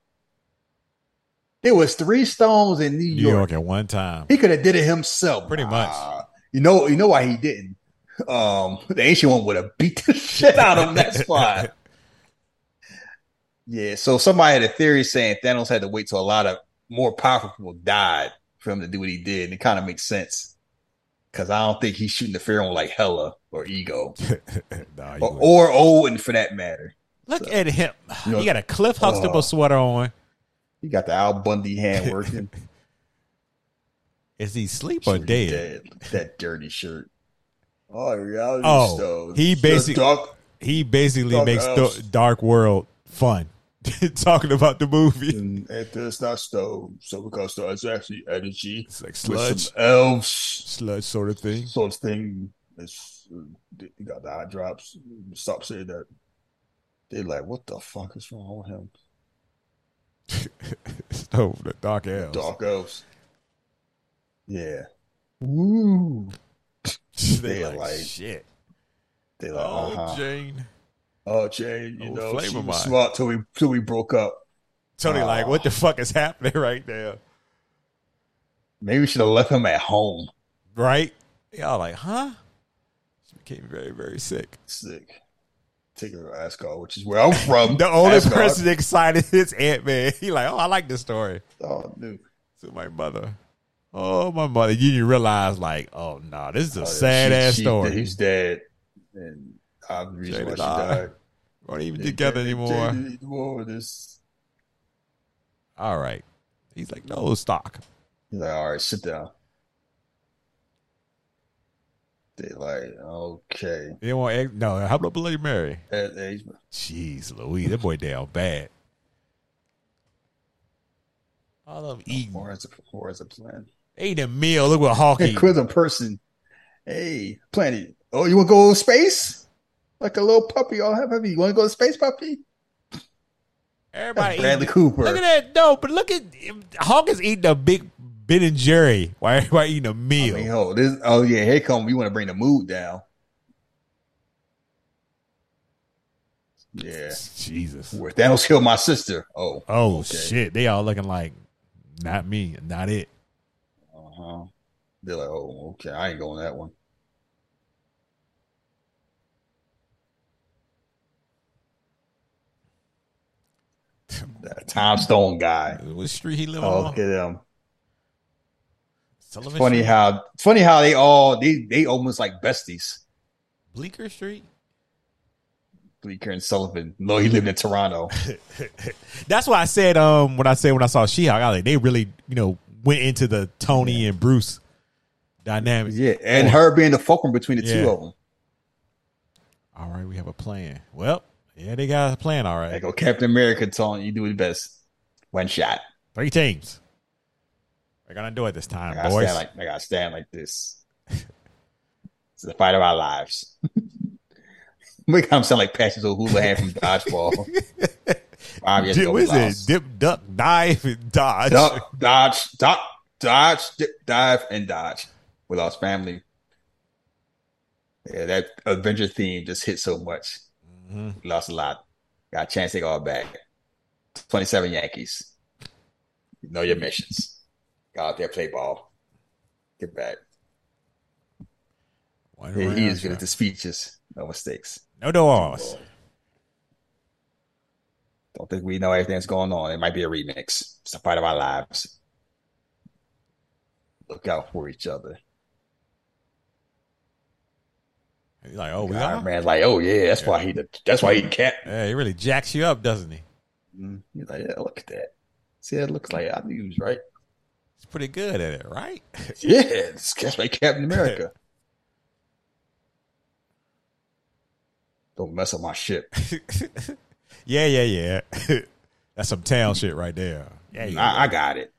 There was three stones in New New York. York at one time. He could have did it himself. Pretty much. You know, you know why he didn't. Um, the ancient one would have beat the shit out of him that spot. Yeah, so somebody had a theory saying Thanos had to wait till a lot of more powerful people died for him to do what he did. And it kind of makes sense. Cause I don't think he's shooting the fear on like Hela or Ego. Nah, Or, or Odin for that matter. Look at him. You know- he got a Cliff Huxtable Oh. sweater on. He got the Al Bundy hand working. Is he sleep or Sure, dead? That dirty shirt. Oh, reality Oh, stone. he basically dark- He basically Dark makes the Dark World fun. Talking about the movie. and it's not stone. So because is actually energy It's like sludge, elves sludge sort of thing. sort of thing. It's uh, you got the eye drops. Stop saying that. They're like, what the fuck is wrong with him? oh, the Dark Elves. Dark elves. Yeah. Woo. they They like, like- shit. They like, Oh, uh-huh. Jane. Oh, Jane, you Oh, know, she was mine. smart till we till we broke up. Tony, like, Oh. what the fuck is happening right now? Maybe we should have left him at home. Right? Y'all like, huh? She became very, very sick. Sick. Take her to Asgard, which is where I'm from. The only Asgard. person excited is Ant Man. He like, oh, I like this story. Oh, dude. To my mother. Oh, my mother. You didn't realize, like, oh no, this is a Oh, yeah, sad she- ass she- story. He's dead, and I'm the reason why she died. Weren't even They- together they- anymore. they- anymore. This. All right. He's like, no stock. He's like, all right, sit down. They like, okay. They want egg. No, how about Bloody Mary? At age, Jeez, Louise, that boy down bad. All of them eating, or as a or as a plan. eating a meal. Look what Hawk Hey, quiz a person. Hey, planet. Oh, you want to go to space? Like a little puppy, all happy. You want to go to space, puppy? Everybody That's Bradley eating. Cooper. Look at that. No, but look at Hawk is eating a big Ben and Jerry Why everybody eating a meal. I mean, oh, this. Oh yeah, here come. We want to bring the mood down. Yeah. Jesus. Where Thanos killed my sister. Oh. Oh okay. shit. They all looking like not me, not it. Uh huh. They're like, oh, okay. I ain't going that one. Tom Stone guy. What street he live Oh, on? look at them. Sullivan Funny Street? how funny how they all they they almost like besties. Bleecker Street. Bleecker and Sullivan. No, he lived in Toronto. That's why I said um when I said when I saw She-Hulk, I like they really you know went into the Tony and Bruce dynamic. Yeah, and Oh. her being the fulcrum between the Yeah. two of them. All right, we have a plan. Well, yeah, they got a plan. all right. Right, oh, Captain America telling you do his best. One shot. three teams. We're gonna do it this time, gotta boys. stand like I gotta stand like this. It's the fight of our lives. Make him sound like Patches O'Houlihan from Dodgeball. Five years ago. is it? Dip, duck, dive, and dodge. Duck, dodge, duck, dodge, dip, dive, and dodge. We lost family. Yeah, that adventure theme just hit so much. Mhm. Lost a lot. Got a chance to take all back. 27 Yankees. You know your missions. Go out there, play ball. Get back. One He, he is good at the speeches. No mistakes. No doors. Don't think we know everything that's going on. It might be a remix. It's a fight of our lives. Look out for each other. He's like, oh, we Iron are. Man's like, oh yeah, that's why he the, that's why he can't. Yeah, he really jacks you up, doesn't he? Mm, He's like, yeah, look at that. See, that looks like I knew he was right. He's pretty good at it, right? Yeah, it's that's like Captain America. Don't mess up my ship. yeah, yeah, yeah. That's some town shit right there. Yeah, yeah. I, I got it.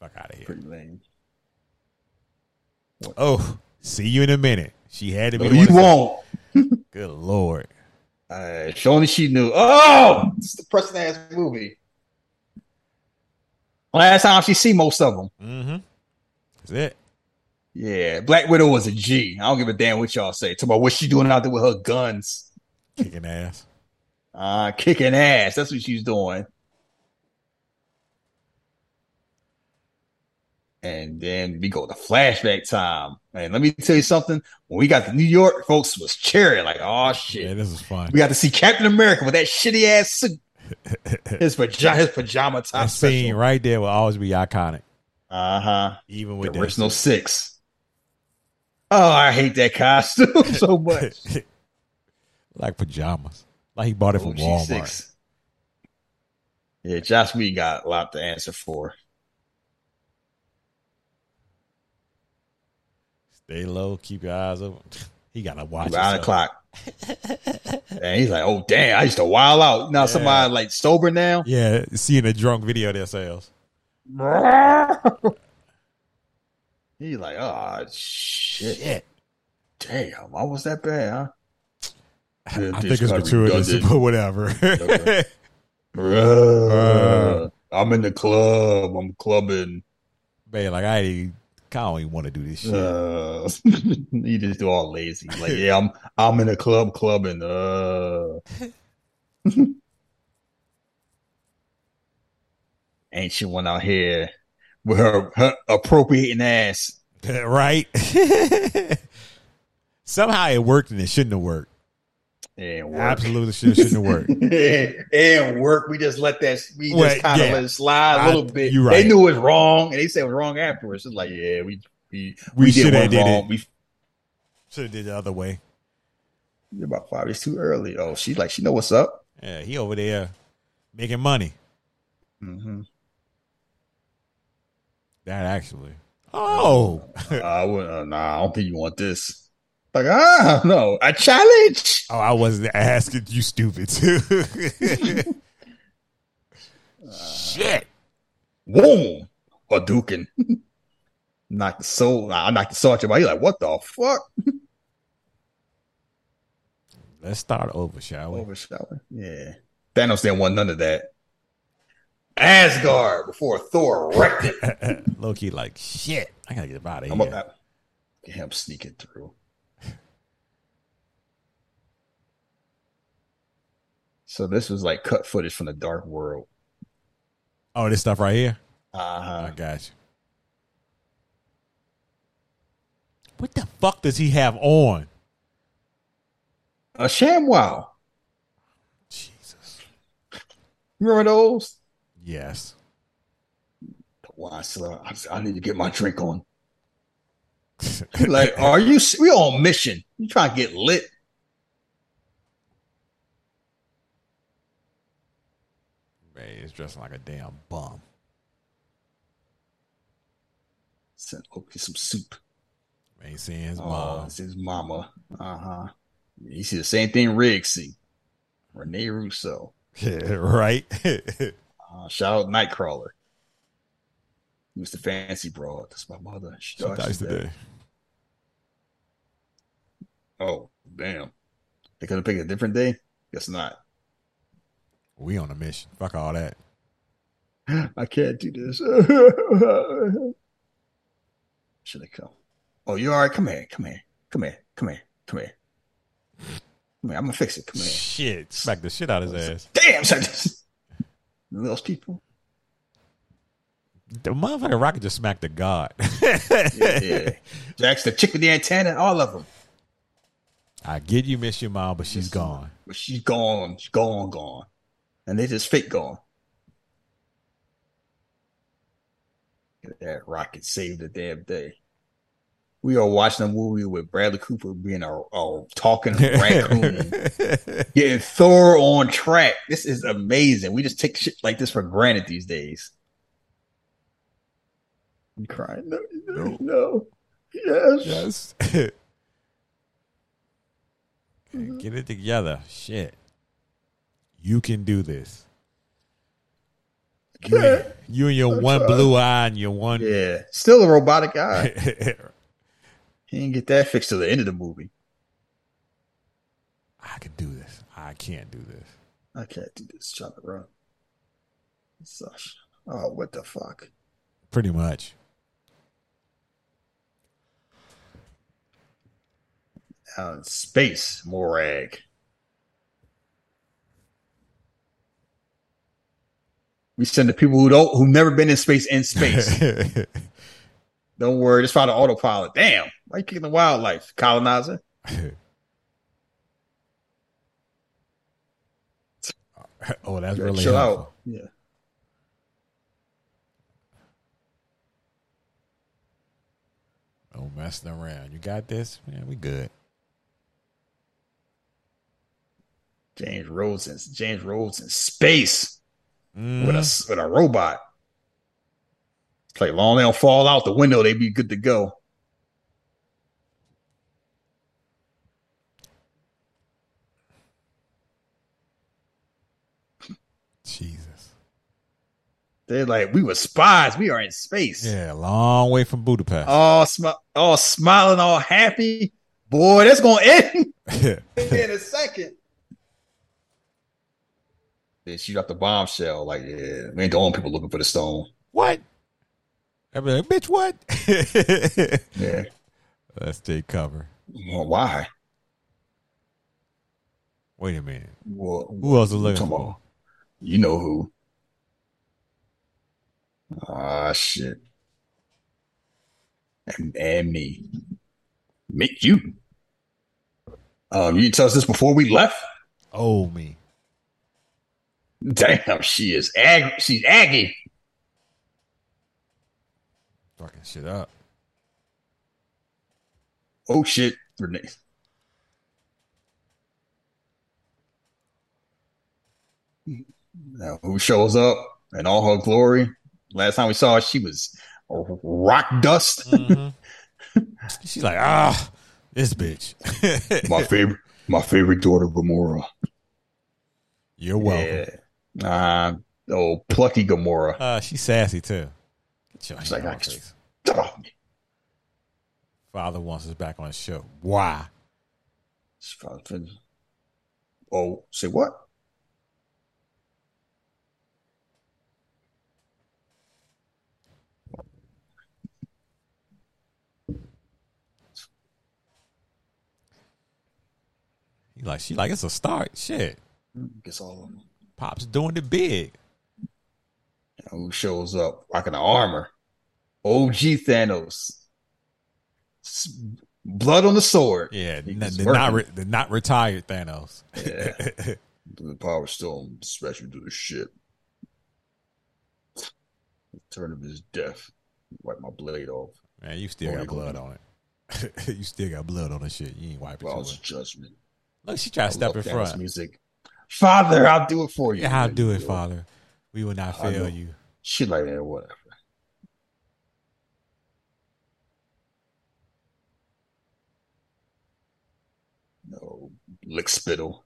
Fuck out of here. Pretty lame. Oh, see you in a minute. She had to be. No, you one to say- won't. Good lord. Uh, if only she knew. Oh, it's the depressing ass movie. Last time she see most of them. Mm-hmm. That's it. Yeah, Black Widow was a G. I don't give a damn what y'all say. Talk about what she doing out there with her guns. Kicking ass. Uh, kicking ass. That's what she's doing. And then we go to flashback time. And let me tell you something. When we got to New York, folks was cheering like, oh Yeah, shit. this is fun. We got to see Captain America with that shitty ass suit. His pajama, his pajama top. That scene right there will always be iconic, Uh huh. even The with original that six. Oh, I hate that costume so much. like pajamas. Like he bought it from OG Walmart. six. Yeah, Josh we got a lot to answer for. Stay low, keep your eyes open. He gotta watch Nine o'clock. and he's like, oh damn, I used to wild out. Now somebody like sober now. Yeah, seeing a drunk video themselves. He's like, oh shit. Shit. Damn, why was that bad, huh? I think it's gratuitous, but whatever. Bruh, uh, I'm in the club. I'm clubbing. Man, like I ain't- I don't even want to do this shit. Uh, you just do all lazy. Like, yeah, I'm I'm in a club clubbing. Uh. Ain't she one out here with her, her appropriating ass? right? Somehow it worked and it shouldn't have worked. And work. Absolutely should, shouldn't have worked. and work. We just let that. We Well, just kind of yeah. let it slide a little bit. you They right. knew it was wrong, and they said it was wrong afterwards. It's like, yeah, we we We did shoulda one did wrong. it. We Should have did the other way. You're about five years too early. Oh, she's like she know what's up. Yeah, he over there making money. Mm-hmm. That actually. Oh, I would. Uh, nah, I don't think you want this. Like ah, no, a challenge. oh, I wasn't asking you, stupid. Shit. Boom, Hadouken. knock the soul. I knocked the soul out your body. You're like, what the fuck? Let's start over, shall we? Overshower. Yeah. Thanos didn't want none of that. Asgard before Thor wrecked it. Loki, like shit. I gotta get out of I'm here. about get him sneaking through. So this was like cut footage from the Dark World. Oh, this stuff right here. Uh I huh. got you. What the fuck does he have on? A ShamWow. Jesus. Remember those? Yes. Why, sir? I, I need to get my drink on. Like, are you? We on mission? You trying to get lit? Man, he's dressing like a damn bum. Send Loki some soup. Man, he's seeing his Oh, mom. it's his mama. Uh huh. You see the same thing Riggs see. Rene Russo. Yeah, right? Uh, shout out Nightcrawler. He was the fancy broad. That's my mother. She She dies today. Oh, damn. They could have picked a different day? Guess not. We on a mission. Fuck all that. I can't do this. Should I come? Oh, you all right? Come here. Come here. Come here. Come here. Come here. Come here. I'm gonna fix it. Come here. Shit. Smack the shit out of his ass. Damn, son. Those people. The motherfucking rocket just smacked the god. Yeah, yeah. Jack's the chick with the antenna. All of them. I get you miss your mom, but she's gone. But she's gone. She's gone. Gone. And they just fake gone. That rocket saved the damn day. We are watching a movie with Bradley Cooper being a, a talking raccoon, getting Thor on track. This is amazing. We just take shit like this for granted these days. You crying? No, no, no. Yes. Yes. Get it together. Shit. You can do this. You, and- you and your one blue eye and your one. Yeah. Still a robotic eye. He didn't get that fixed till the end of the movie. I can do this. I can't do this. I can't do this. Trying to run. Such. Oh, what the fuck? Pretty much. Out in space, Morag. We send the people who don't, who've never been in space in space. don't worry, just find an autopilot. Damn, why you kicking the wildlife, colonizer? oh, that's really chill helpful. out. Yeah. Oh, messing around. You got this? Man, we good. James Rhodes in James Rhodes in space Mm. with a with a robot. It's like long they don't fall out the window, they be good to go. Jesus. They're like, we were spies. We are in space. Yeah, long way from Budapest. All smi- all smiling, all happy. Boy, that's gonna end in a second. Then she dropped the bombshell. Like, yeah, we ain't the only people looking for the stone. what? I mean, bitch, what? Yeah. Let's take cover. Well, why? Wait a minute. Well, Who else is looking Come for? on. You know who. Ah, shit. And, and me. Me, you. Um, you tell us this before we left? Oh, me. Damn, she is ag. She's Aggie. Fucking shit up. Oh shit, Rene. Now, who shows up in all her glory? Last time we saw her, she was rock dust. Mhm. She's like, ah, this bitch. my favorite, my favorite daughter, Gamora. You're welcome. Yeah. Uh, oh, plucky Gamora. Uh, she's sassy too. She's like, I- face. Oh, Father wants us back on the show. Why? she's probably fin- oh, say what? He like, she like, it's a start. Shit. Guess all of them. Pop's doing it big. Who shows up rocking the armor? OG Thanos. Blood on the sword. Yeah, He the not re- the not retired Thanos. Yeah. The power stone special to the ship. Turn of his death. Wipe my blade off. Man, you still Oh, got blood on it. you still got blood on the shit. You ain't wiping it. of judgment. Look, she tried to step in front. Music. Father, I'll do it for you. Yeah, I'll do it, Father. We will not I fail you. Shit like that, whatever. No, lick spittle.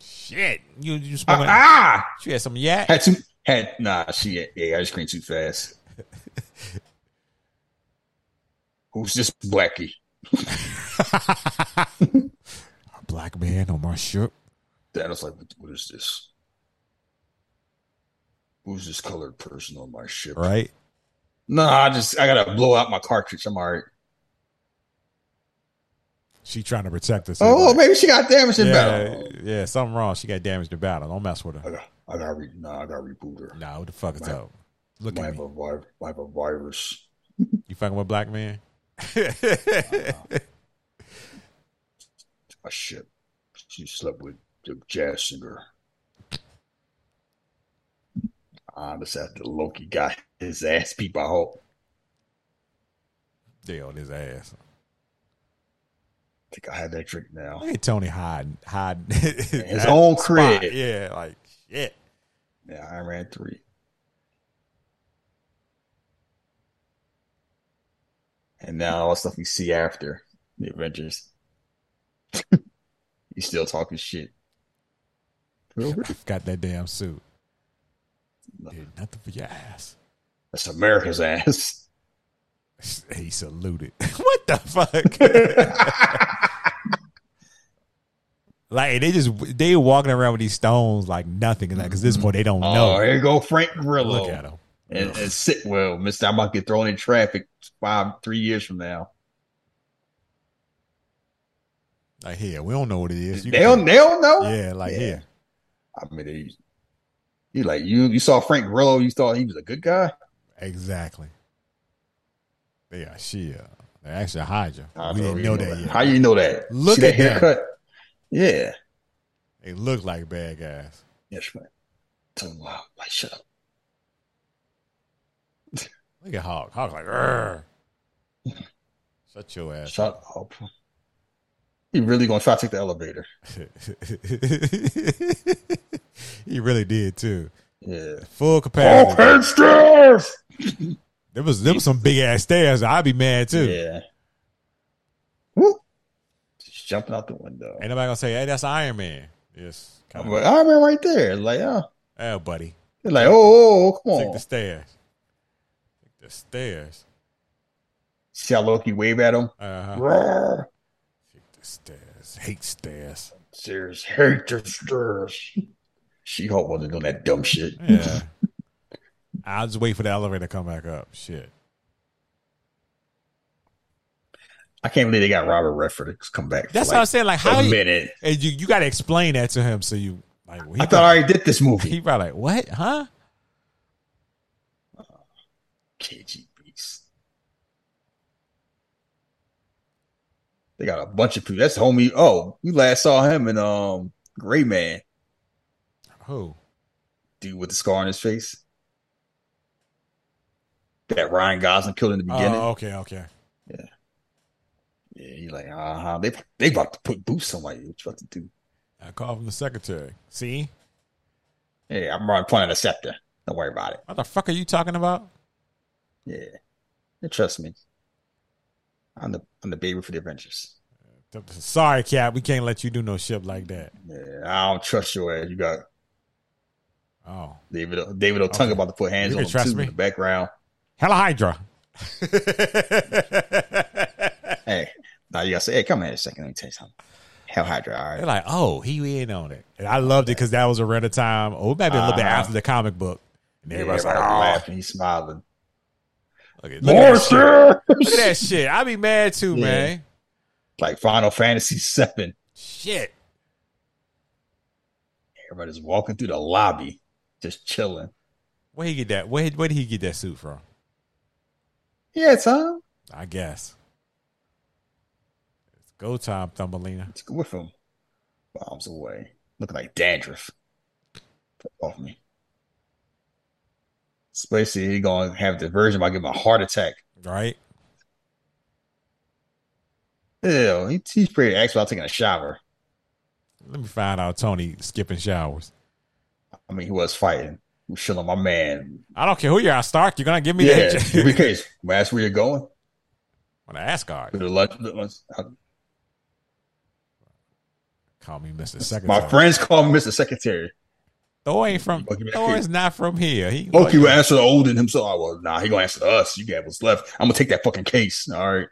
Shit, you you Ah, smoking? ah! She had some yak. Had too had nah. She had, yeah, ice cream too fast. Who's this Blackie? A black man on my ship. Thanos like, what, is this? Who's this colored person on my ship? right? No, I just I gotta blow out my cartridge. I'm alright. She trying to protect us. Oh, Like, maybe she got damaged in yeah, battle. yeah, something wrong. She got damaged in battle. Don't mess with I her. got I gotta re- no, I gotta reboot her. Nah, what the fuck is Might- up? Look Might at have me. a vi- might have a virus. You fucking with black man? My ship. She slept with jazz singer. Ah, this after Loki got his ass beat by Hulk. they on his ass. I think I had that drink now. Look at Tony hiding, hiding His own spot. crib. Yeah, like shit. Yeah, I ran 3. And now all the stuff we see after the Avengers. He's still talking shit. I forgot that damn suit. Did nothing for your ass. That's America's ass. He saluted. what the fuck? like they just they walking around with these stones like nothing, and because this point they don't Oh, know. here go, Frank Grillo. Look at him. And, and Sitwell, Mister. I'm about to get thrown in traffic five, three years from now. Like here, we don't know what it is. You They don't, they don't know. yeah, like Yeah. here. I mean, they, you like you. You saw Frank Grillo. You thought he was a good guy. Exactly. Yeah, are Shia. Uh, They're actually a Hydra. I we didn't you know knew that yet. How you know that? Look See that at them. haircut. Yeah. They look like bad guys. Yes, man. Tell him, wow, like, shut up. Look at Hawk. Hawk like, "Rrr." shut your ass. Shut up. He really gonna try to take the elevator. he really did too. Yeah. Full capacity. stairs. There was there was some big ass stairs. I'd be mad too. Yeah. Whoop. Just jumping out the window. Ain't nobody gonna say, "Hey, that's Iron Man." Yes, come like, Iron Man right there. Like, oh, oh, buddy, they're like, oh, oh, oh, come take the stairs. Take the stairs. See how Loki wave at him? Uh huh. Roar. Stairs. Hate stairs. Stairs, hate the stairs. She Hulk wasn't doing that dumb shit. Yeah. I'll just wait for the elevator to come back up. Shit. I can't believe they got Robert Redford to come back. That's like what I'm saying. Like, how a you, minute. and you, you got to explain that to him so you like. He I thought I already did this movie. He probably like, what? Huh? KG Beast. They got a bunch of people. That's homie. Oh, we last saw him in um Gray Man, Who? dude with the scar on his face. That Ryan Gosling killed in the beginning. Oh, okay, okay. Yeah, Yeah, he like, uh huh. They they about to put boots on my. What you about to do? I called from the secretary. See, Hey, I'm running playing a scepter. Don't worry about it. what the fuck are you talking about? Yeah, And trust me. I'm the I'm the baby for the Avengers. Sorry, Cap. We can't let you do no shit like that. Yeah, I don't trust your ass. You got Oh, David David O'Tongue Okay. about to put hands You on him trust too me. in the background. hella Hydra. Hey, now you gotta say, hey, come here a second. Let me tell you something. Hell Hydra, all They're like, oh, he in on it, and I loved it because that was around the time. Oh, it might be a little bit Uh-huh. after the comic book, and Yeah, everybody's everybody like, oh, laughing, he's smiling. Look at, look at that shit. Look at that shit. I'd be mad too, Yeah. man. Like Final Fantasy Seven. Shit. Everybody's walking through the lobby, just chilling. Where he get that? Where where did he get that suit from? Yeah, Tom. Uh, I guess. It's go time, Thumbelina. Let's go with him. Bombs away. Looking like dandruff. Put off me. Spacey, he gonna have diversion by giving him a heart attack. Right? Ew, he, he's pretty actually while taking a shower. Let me find out Tony skipping showers. I mean, he was fighting. He was chilling my man. I don't care who you are, Stark. You're gonna give me Yeah, that every case. That's where you're going. on the Asgard. To the lunch- Call me Mr. Secretary. My friends call me Mr. Secretary. Thor ain't from Thor here. is not from here. He Loki will answer to Odin himself. Oh, well, nah, he gonna answer us. You got what's left. I'm gonna take that fucking case. All right.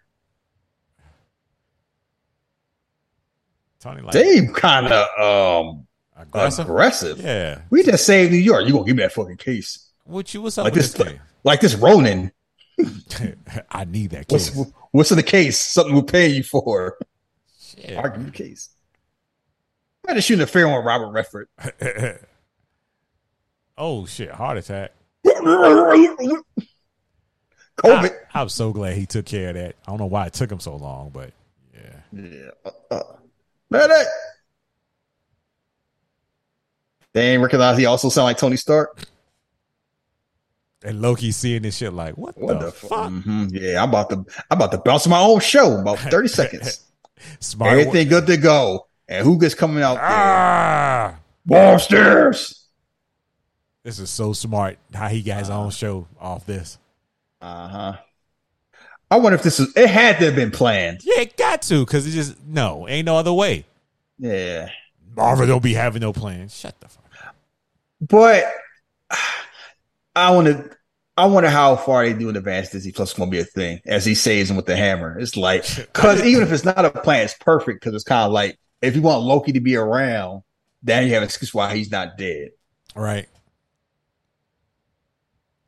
Tony like Dave kind of um Aggressive. aggressive. Yeah. We just saved New York. You gonna give me that fucking case? What you? What's up Like with this, this? like this Ronin. I need that What's case. what's in the case? Something we're paying you for. Shit. Argue the case. I had just shooting a fair one, Robert Redford. oh shit! Heart attack. COVID. I, I'm so glad he took care of that. I don't know why it took him so long, but yeah. Yeah. Uh, uh. Medic. They ain't recognize he also sound like Tony Stark. And Loki seeing this shit like, what, What the, the, fuck? hmm Yeah, I'm about to I'm about to bounce my own show in about 30 seconds. Smart. Everything good to go. And who gets coming out there? Ah, Monsters. This is so smart. How he got his Uh-huh. own show off this. Uh-huh. I wonder if this is it had to have been planned. Yeah, it got to because it just no, ain't no other way. Yeah. Marvel don't be having no plans. Shut the fuck. up. But I want to. I wonder how far they do in advance Disney Plus is going to be a thing as he saves him with the hammer. It's like because even if it's not a plan, it's perfect because it's kind of like if you want Loki to be around, then you have an excuse why he's not dead. Right.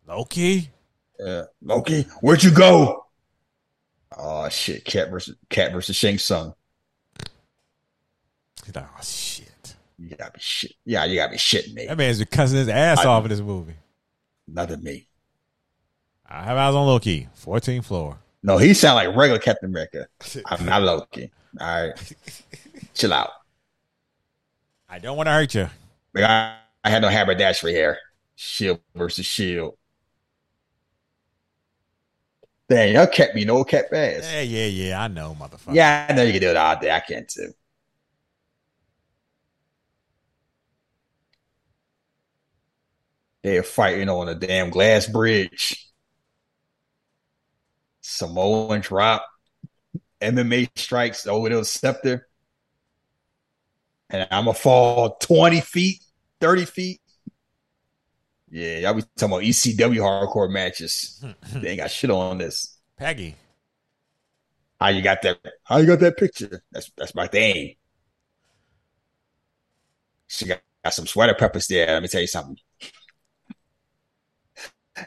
Loki. Uh, Loki, where'd you go? Oh shit! Cap versus Cap versus Shang Tsung. Oh shit. You gotta be shit. Yeah, you gotta be shitting me. That man's been cussing his ass I- off in this movie. Not to me. I have eyes on Loki. 14th floor. No, he sound like regular Captain America. I'm not Loki. All right, chill out. I don't want to hurt you. I, I had no haberdashery here. Shield versus Shield. Dang, y'all kept me no kept ass. Yeah, yeah, yeah. I know, motherfucker. Yeah, I know you can do it out there. I can too. They're fighting on a damn glass bridge. Samoan drop. MMA strikes oh, over the scepter. And I'm going to fall 20 feet, 30 feet. Yeah, y'all be talking about ECW hardcore matches. they ain't got shit on this. Peggy. How you got that? How you got that picture? That's that's my thing. She got, got some sweater peppers there. Let me tell you something.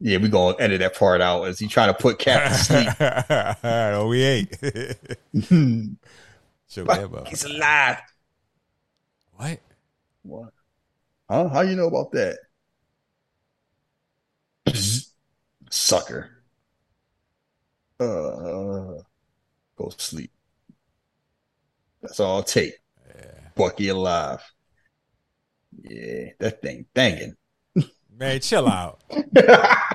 Yeah, we gonna edit that part out as he trying to put Cap to sleep. no, oh, we ain't. Choke that up. He's alive. What? What? Huh? How you know about that? Sucker. Uh, go sleep. That's all I'll take. Bucky alive. Yeah, that thing banging. Man, chill out. that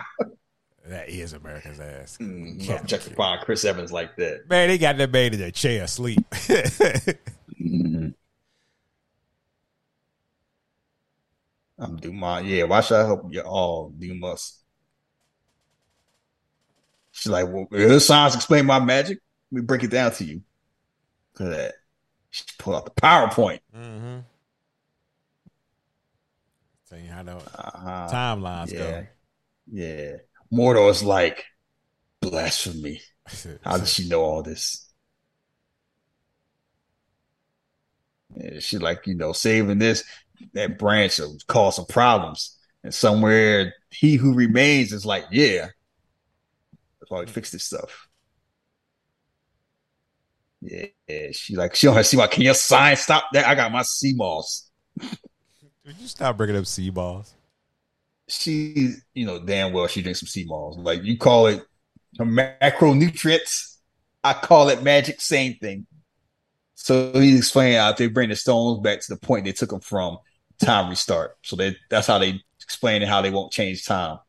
is America's ass. Mm, objectifying Chris Evans like that. Man, they got that man in a chair asleep. Mhm. I'm Dumas. Yeah, why should I help you all, Dumas? She's like, well, here's signs explain my magic. Let me break it down to you. Look at that. She pulled out the PowerPoint. mm-hmm. Tell you how the Uh-huh. timelines Yeah. Yeah. Mordo's like, blasphemy. How does she know all this? Yeah, she like, you know, saving this, that branch will cause some problems. And somewhere he who remains is like, yeah. That's why we fix this stuff. Yeah, yeah, she like, she don't have to see my, can your sign stop that? I got my sea moss. Would you stop bringing up sea balls? She, you know, damn well she drinks some sea moss. Like you call it macronutrients. I call it magic, same thing. So he's explaining how they bring the stones back to the point they took them from. Time restart. So they that's how they explain it, how they won't change time.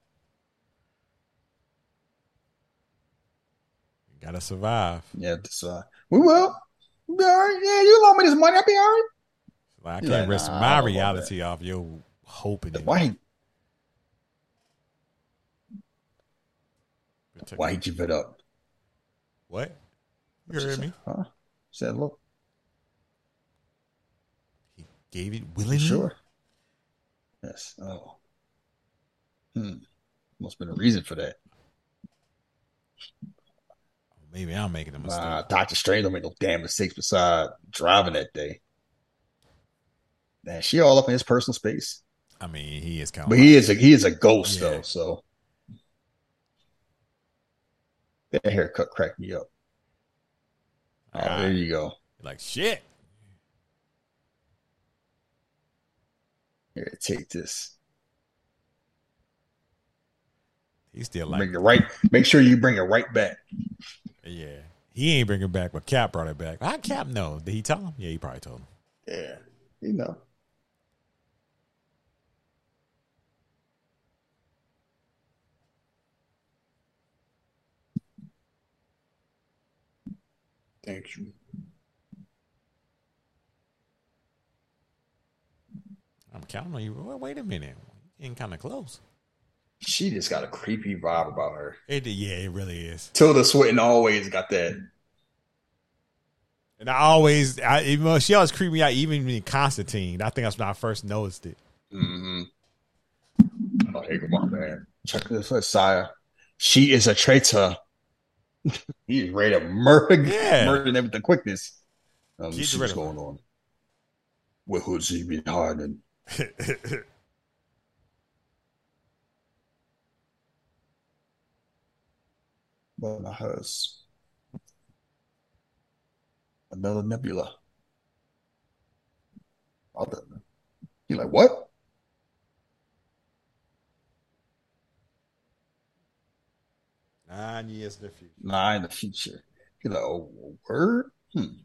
You gotta survive. Yeah, uh, we will. We'll be all right. Yeah, you loan me this money, I'll be all right. Like, I can't like, risk nah, my reality off your hoping. in Why why he give it up? What? You heard me? Huh? Said look, gave it willingly. sure. Yes. Oh. Hmm. Must have been a reason for that. Maybe I'm making a mistake. Doctor Strange don't make no damn mistakes beside driving that day. Man, she all up in his personal space. I mean, he is kind of. But he is a he is a ghost Yeah. though, so that haircut cracked me up. Oh, Ah. there you go. like shit. Here, take this. He's still like, Bring it right. Make sure you bring it right back. yeah. He ain't bringing it back, but Cap brought it back. I Cap know? Did he tell him? Yeah, he probably told him. Yeah, you know. Thank you. I'm counting on you. Wait, wait a minute. Getting kind of close. She just got a creepy vibe about her. It, yeah, it really is. Tilda Swinton always got that. And I always, I, even though she always creeped me out, even in Constantine. I think that's when I first noticed it. Mm-hmm. Oh, here come on, man. Check this out, Sire. She is a traitor. He's ready to murder, Yeah. murder them with the quickness. Um, She's what's going on. What hood's he been hiding? But not hers. Another nebula. Other. You like what? Nine years in the future. Nah, in the future. You like, oh, word? Hmm.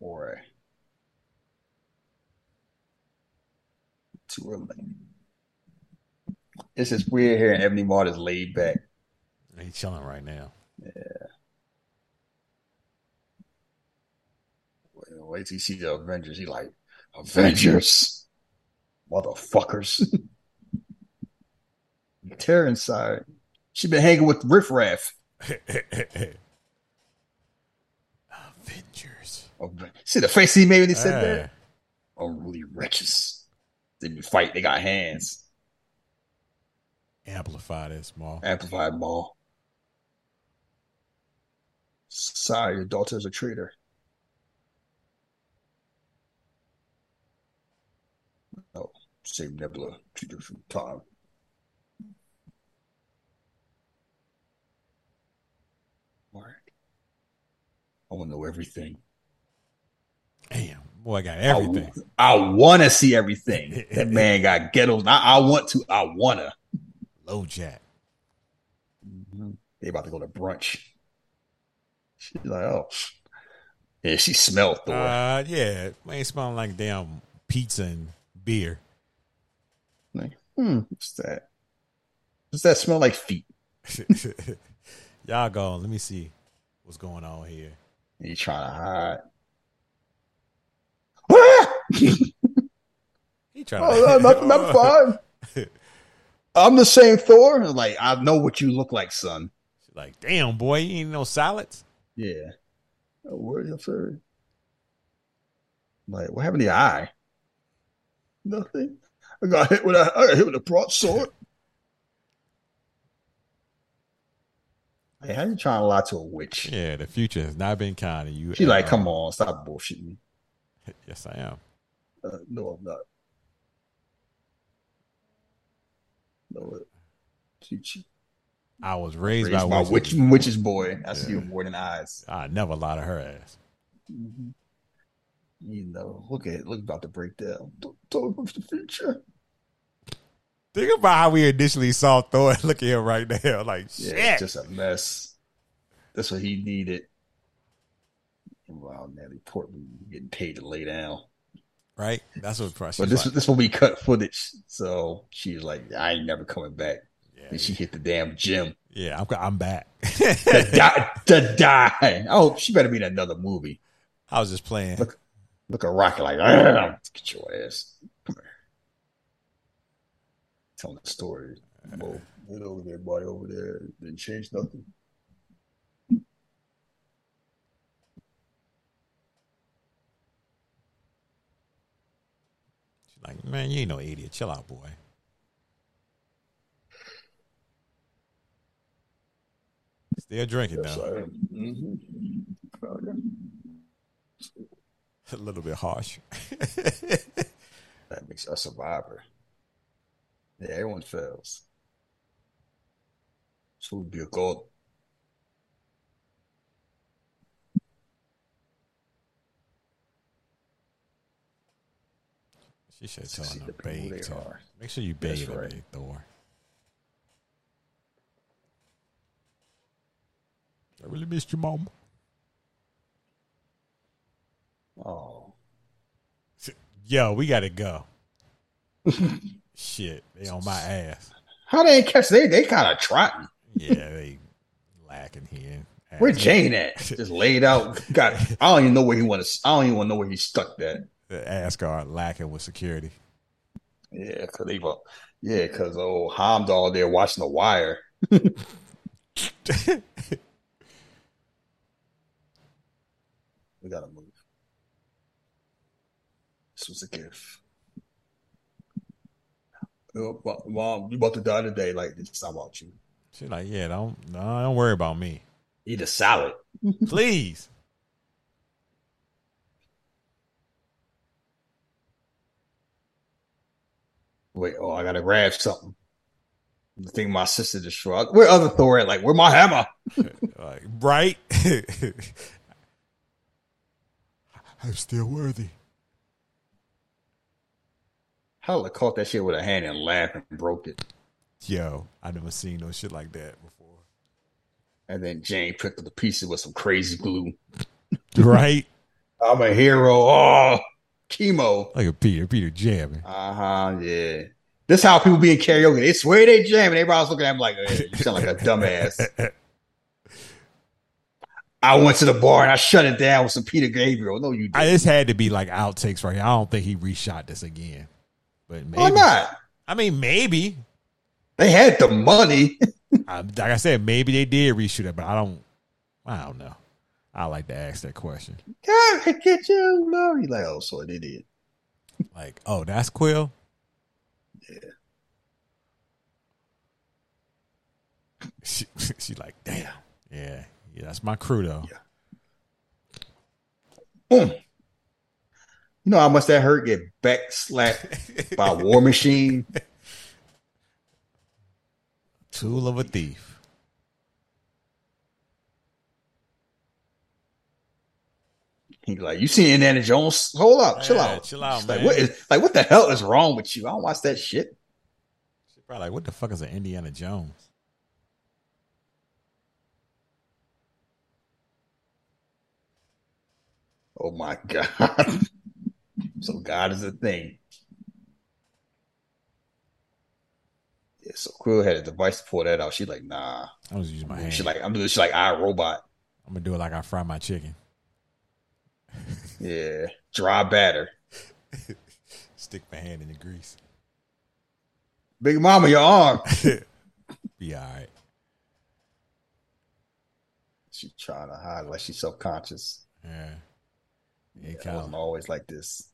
Boy. Too early. It's just weird here, and Ebony Maw is laid back. He's chilling right now. Wait, wait till you see the Avengers. He like, Avengers, motherfuckers. Tear inside. Uh, she been hanging with Riff Raff. Avengers. Oh, See the face he made when he said Hey. that? Unruly wretches. They be fight. They got hands. Amplify this, Maw. Amplify Maw. Sorry, your daughter's a traitor. Oh, same Nebula, two different time. Right. I want to know everything. Damn, boy, I got everything. I, want to see everything. That man got ghettos. I, I want to. I wanna. Low jack. They about to go to brunch. She's like, oh, yeah. She smelled Thor. Uh, yeah, ain't smelling like damn pizza and beer. Like, hmm, what's that? Does that smell like feet? Y'all go. Let me see what's going on here. He trying to hide. He trying oh, no, nothing. I'm fine. I'm the same Thor. Like, I know what you look like, son. Like, damn, boy, you ain't no salads. Yeah. Oh, where your fairy? Like, what happened to your eye? Nothing. I got hit with a I got hit with a broadsword. Hey, how you trying to lie to a witch? Yeah, the future has not been kind to you. She's like, come on, stop bullshitting me. Yes, I am. Uh, no, I'm not. No, uh, teach. I was raised, Raised by my witches. witch, witch's boy. I see Yeah. you more than eyes. I never lie to her ass. Mhm. You know, look at it. look about to break down. Don't talk about the future. Think about how we initially saw Thor. Look at him right now. Like, Yeah, shit. it's just a mess. That's what he needed. Wow, Natalie Portman getting paid to lay down. Right? That's what she's But this like, this will be cut footage. So she's like, I ain't never coming back. yeah, And she hit the damn gym. yeah, I'm, I'm back. to die. To die. Oh, she better be in another movie. I was just playing. Look. Look at Rocket like, "Ah, get your ass. Come here. Telling the story. Well, get over there, buddy, over there. Didn't change nothing. Like, man, you ain't no idiot. Chill out, boy. Still drinking Yes, though. Mhm. Okay. A little bit harsh. That makes a survivor. Yeah, everyone fails. So would be a gold. She should tell him to bathe. beg they too. are. Make sure you bathe That's every right. Thor. I really missed your mom. Oh, Yo, we gotta go. Shit, they on my ass. how they ain't catch? They they kind of trotting. Yeah, they lacking here. Where Jane at? Just laid out. Got. I don't even know where he want to. I don't even know where he stuck that. The Asgard lacking with security. Yeah, cause they. were- Yeah, cause oh Heimdall there watching the wire. We gotta move. This was a gift. Oh, Mom, Mom, you about to die today. Like this is not about you. She's like, yeah, don't no, don't worry about me. Eat a salad. Please. Wait, oh, I gotta grab something. The thing my sister just destroyed. Where other Thor at? Like, where my hammer? Like, right? I'm still worthy. Hell, I caught that shit with a hand and laughed and broke it. Yo, I never seen no shit like that before. And then Jane picked up the pieces with some crazy glue. Right? I'm a hero. Oh, chemo. Like a Peter, Peter jamming. Uh huh. Yeah. This how people be in karaoke. They swear they jamming. Everybody's looking at them like, hey, you sound like a dumbass. I went to the bar and I shut it down with some Peter Gabriel. No, you I didn't. just had to be like outtakes right here. I don't think he reshot this again. But maybe. Why not? I mean, maybe. They had the money. I, like I said, maybe they did reshoot it, but I don't. I don't know. I like to ask that question. God, I get you. No, he like, oh, so they did. Like, oh, that's Quill. Yeah. She, she like, damn. Yeah, yeah, that's my crew though. Yeah. Boom. You know how much that hurt? Get back slapped by a war machine. Tool of a thief. He like, you see Indiana Jones? Hold up, chill Yeah, out, chill out, She's like, what is like? What the hell is wrong with you? I don't watch that shit. She probably like, what the fuck is an Indiana Jones? Oh my god! so God is a thing. Yeah, so Quill had a device to pull that out. She's like, nah. I was using my hand. She's like, I'm doing. She's like, I robot. I'm gonna do it like I fry my chicken. Yeah, dry batter. Stick my hand in the grease. Big Mama, your arm. Be all right. She's trying to hide like she's self conscious. Yeah. It It wasn't always like this.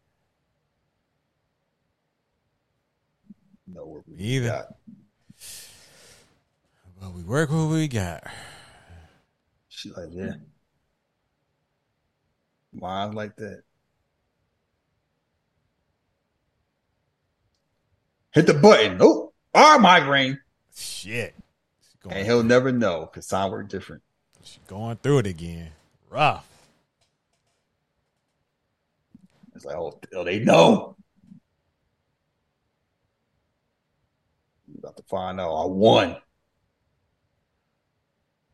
No, what we Either. got. well, we work what we got. She like, yeah. Mine's like that. Hit the button. Nope. Our migraine. Shit. And he'll never know because time work different. she going through it again. Rough. It's like, oh, oh, they know. You about to find out. I won.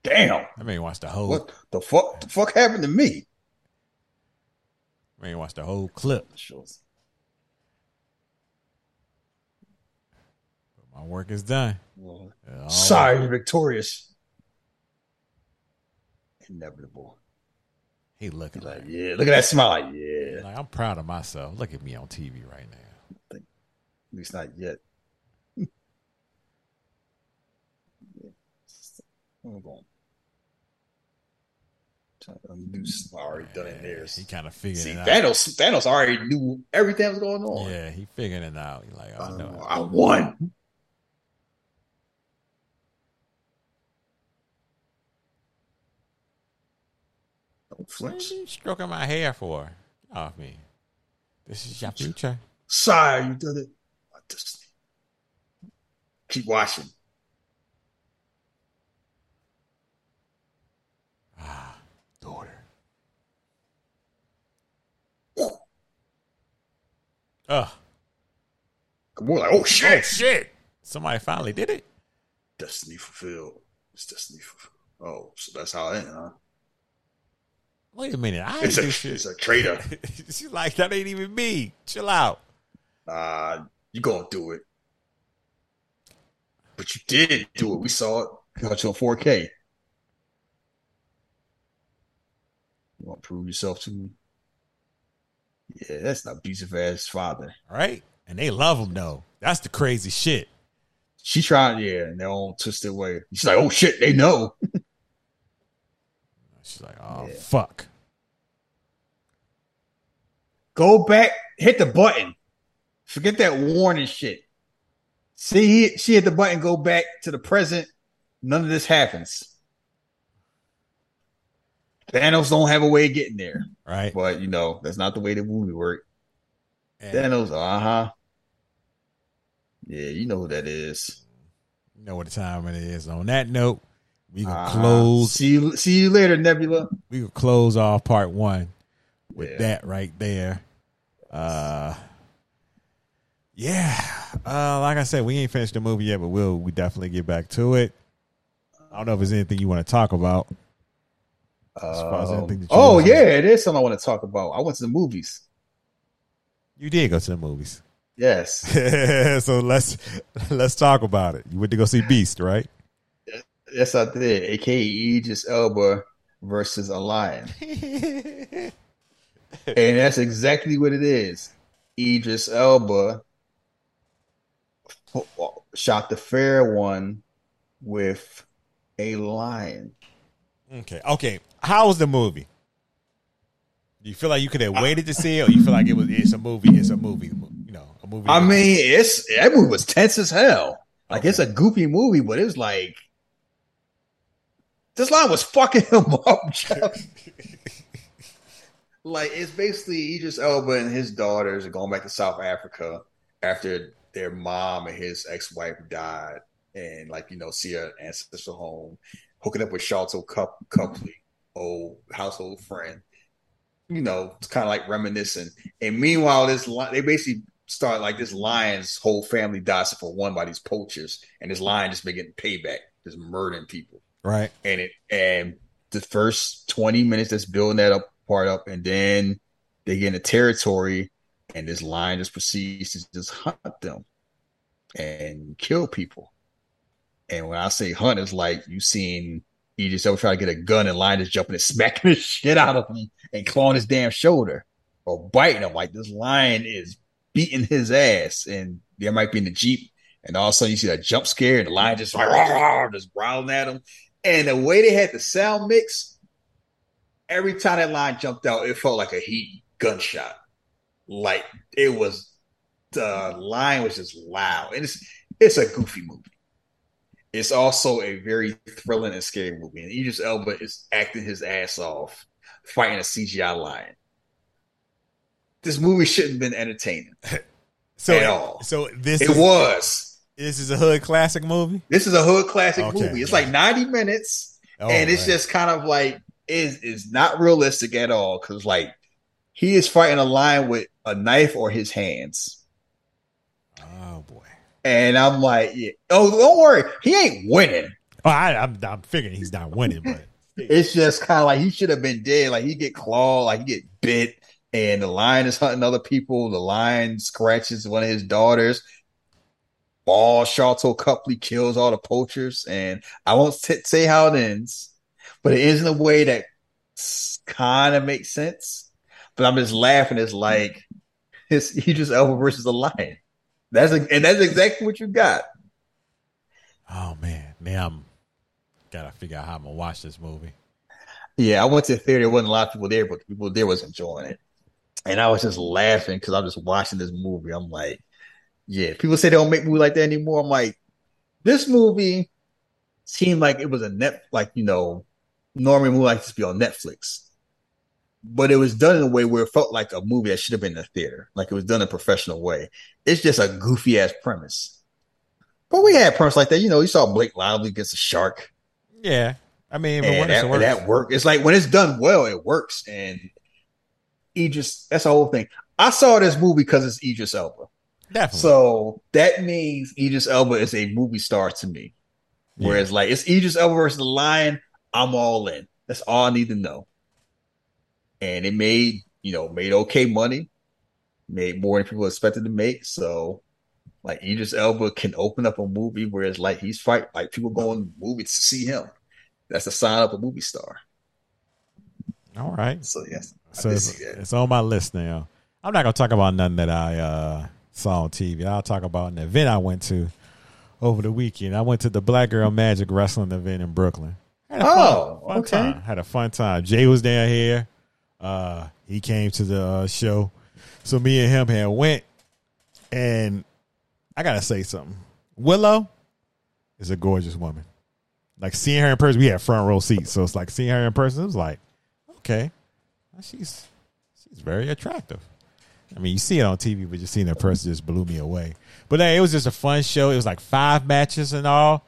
Damn. I mean, watch the whole. What the fuck? The fuck happened to me? I mean, watch the whole clip. Shows. My work is done. Well, Yeah, Sorry, you're victorious. Inevitable. He looking He's like, like, yeah, look at that smile. Yeah, like I'm proud of myself. Look at me on TV right now. at least not yet. Hold on. Trying some already done it there. He kind of figured See, it out. See, Thanos, Thanos already knew everything that was going on. Yeah, he figured it out. He like, oh, Uh, no. I won. What flinch. are you stroking my hair for? Get off me. This is your future. Sorry, you did it. Just keep watching. Daughter. Ugh. We're like, oh shit, Oh shit. Somebody finally did it. Destiny fulfilled. It's destiny fulfilled. Oh, so that's how it ends, huh? Wait a minute. I It's a, shit. it's a traitor. She's like, that ain't even me. Chill out. Uh, you gonna do it. But you did do it. We saw it. Got you on 4K. You want to prove yourself to me? Yeah, that's an abusive ass father. Right? And they love him though. That's the crazy shit. She tried, yeah, in their own twisted way. She's like, oh shit, they know. She's like, oh Yeah. fuck. Go back, hit the button. Forget that warning shit. See, she hit the button, go back to the present. None of this happens. Thanos don't have a way of getting there, Right. but you know that's not the way the movie worked. And Thanos, uh huh. Yeah, you know who that is. you know what the time it is. On that note, we can Uh-huh. close. See you, see you later, Nebula. We can close off part one with Yeah. that right there. Uh, yeah. Uh, like I said, we ain't finished the movie yet, but we'll we definitely get back to it. I don't know if there's anything you want to talk about. As far as Um, oh yeah, it is something I want to talk about. I went to the movies. You did go to the movies, Yes, so let's let's talk about it. You went to go see Beast, right? yes, I did. AKA Idris Elba versus a lion. and that's exactly what it is. Idris Elba shot the fair one with a lion. Okay. Okay. How was the movie? Do you feel like you could have waited to see it, or you feel like it was it's a movie? It's a movie. You know, a movie. I mean, it's that movie was tense as hell. Like it's a goofy movie, but it was like this line was fucking him up. Like it's basically Idris Elba and his daughters are going back to South Africa after their mom and his ex-wife died, and like you know, see her ancestral home, hooking up with Charlton Cup Copley, old household friend. You know, it's kind of like reminiscing. And meanwhile, this they basically start like this lion's whole family dies for one by these poachers, and this lion just been getting payback, just murdering people. right. And it and the first twenty minutes that's building that up part up, and then they get into territory, and this lion just proceeds to just hunt them and kill people. And when I say hunt, it's like you seen just ever try to get a gun and lion is jumping and smacking the shit out of him and clawing his damn shoulder or biting him. Like this lion is beating his ass, and there might be in the jeep, and all of a sudden you see that jump scare, and the lion just like just growling at him. And the way they had the sound mix, every time that lion jumped out, it felt like a heat gunshot. Like it was the lion was just loud, and it's it's a goofy movie. It's also a very thrilling and scary movie, and Idris Elba is acting his ass off fighting a CGI lion. This movie shouldn't have been entertaining. So, At all. so this It is, was. this is a hood classic movie. This is a hood classic Okay. movie. It's like 90 minutes, Oh, and it's right. just kind of like is is not realistic at all because like he is fighting a lion with a knife or his hands, oh boy. And I'm like, yeah. oh, don't worry, he ain't winning. Oh, I, I'm I'm figuring he's not winning, but It's just kind of like he should have been dead. Like he get clawed, like he get bit, and the lion is hunting other people. The lion scratches one of his daughters. Ball Charlton Copley kills all the poachers, and I won't t- say how it ends, but it ends in a way that kind of makes sense. But I'm just laughing. It's like it's he just Elba versus a lion. That's a, and that's exactly what you got. oh man, now I'm gotta figure out how I'm gonna watch this movie. Yeah, I went to the theater. There wasn't a lot of people there, but the people there was enjoying it. And I was just laughing because I'm just watching this movie. I'm like, yeah, people say they don't make movies like that anymore. I'm like, this movie seemed like it was a net, like, you know, normally movie like this be on Netflix. But it was done in a way where it felt like a movie that should have been in the theater, like it was done in a professional way. It's just a goofy ass premise. But we had premise like that. You know, you saw Blake Lively against a shark. Yeah, I mean, And when that, it's work, that work. It's like when it's done well, it works. And Idris, that's the whole thing. I saw this movie because it's Idris Elba. definitely. So that means Idris Elba is a movie star to me. Whereas like it's Idris Elba versus the Lion, I'm all in. That's all I need to know. And it made, you know, made okay money, made more than people expected to make. So like Idris Elba can open up a movie where it's like he's fight like people going to movies to see him. That's a sign of a movie star. All right. So yes, So it's, it's on my list now. I'm not gonna talk about nothing that I uh, saw on TV. I'll talk about an event I went to over the weekend. I went to the Black Girl Magic Wrestling event in Brooklyn. Had a Oh, fun, fun okay. time. Had a fun time. Jay was down here. Uh, he came to the uh, show, so me and him had went. And I gotta say something. Willow is a gorgeous woman. Like seeing her in person, we had front row seats, so it's like seeing her in person. It was like, okay, she's she's very attractive. I mean, you see it on TV, but just seeing her person just blew me away. But hey, it was just a fun show. It was like five matches and all.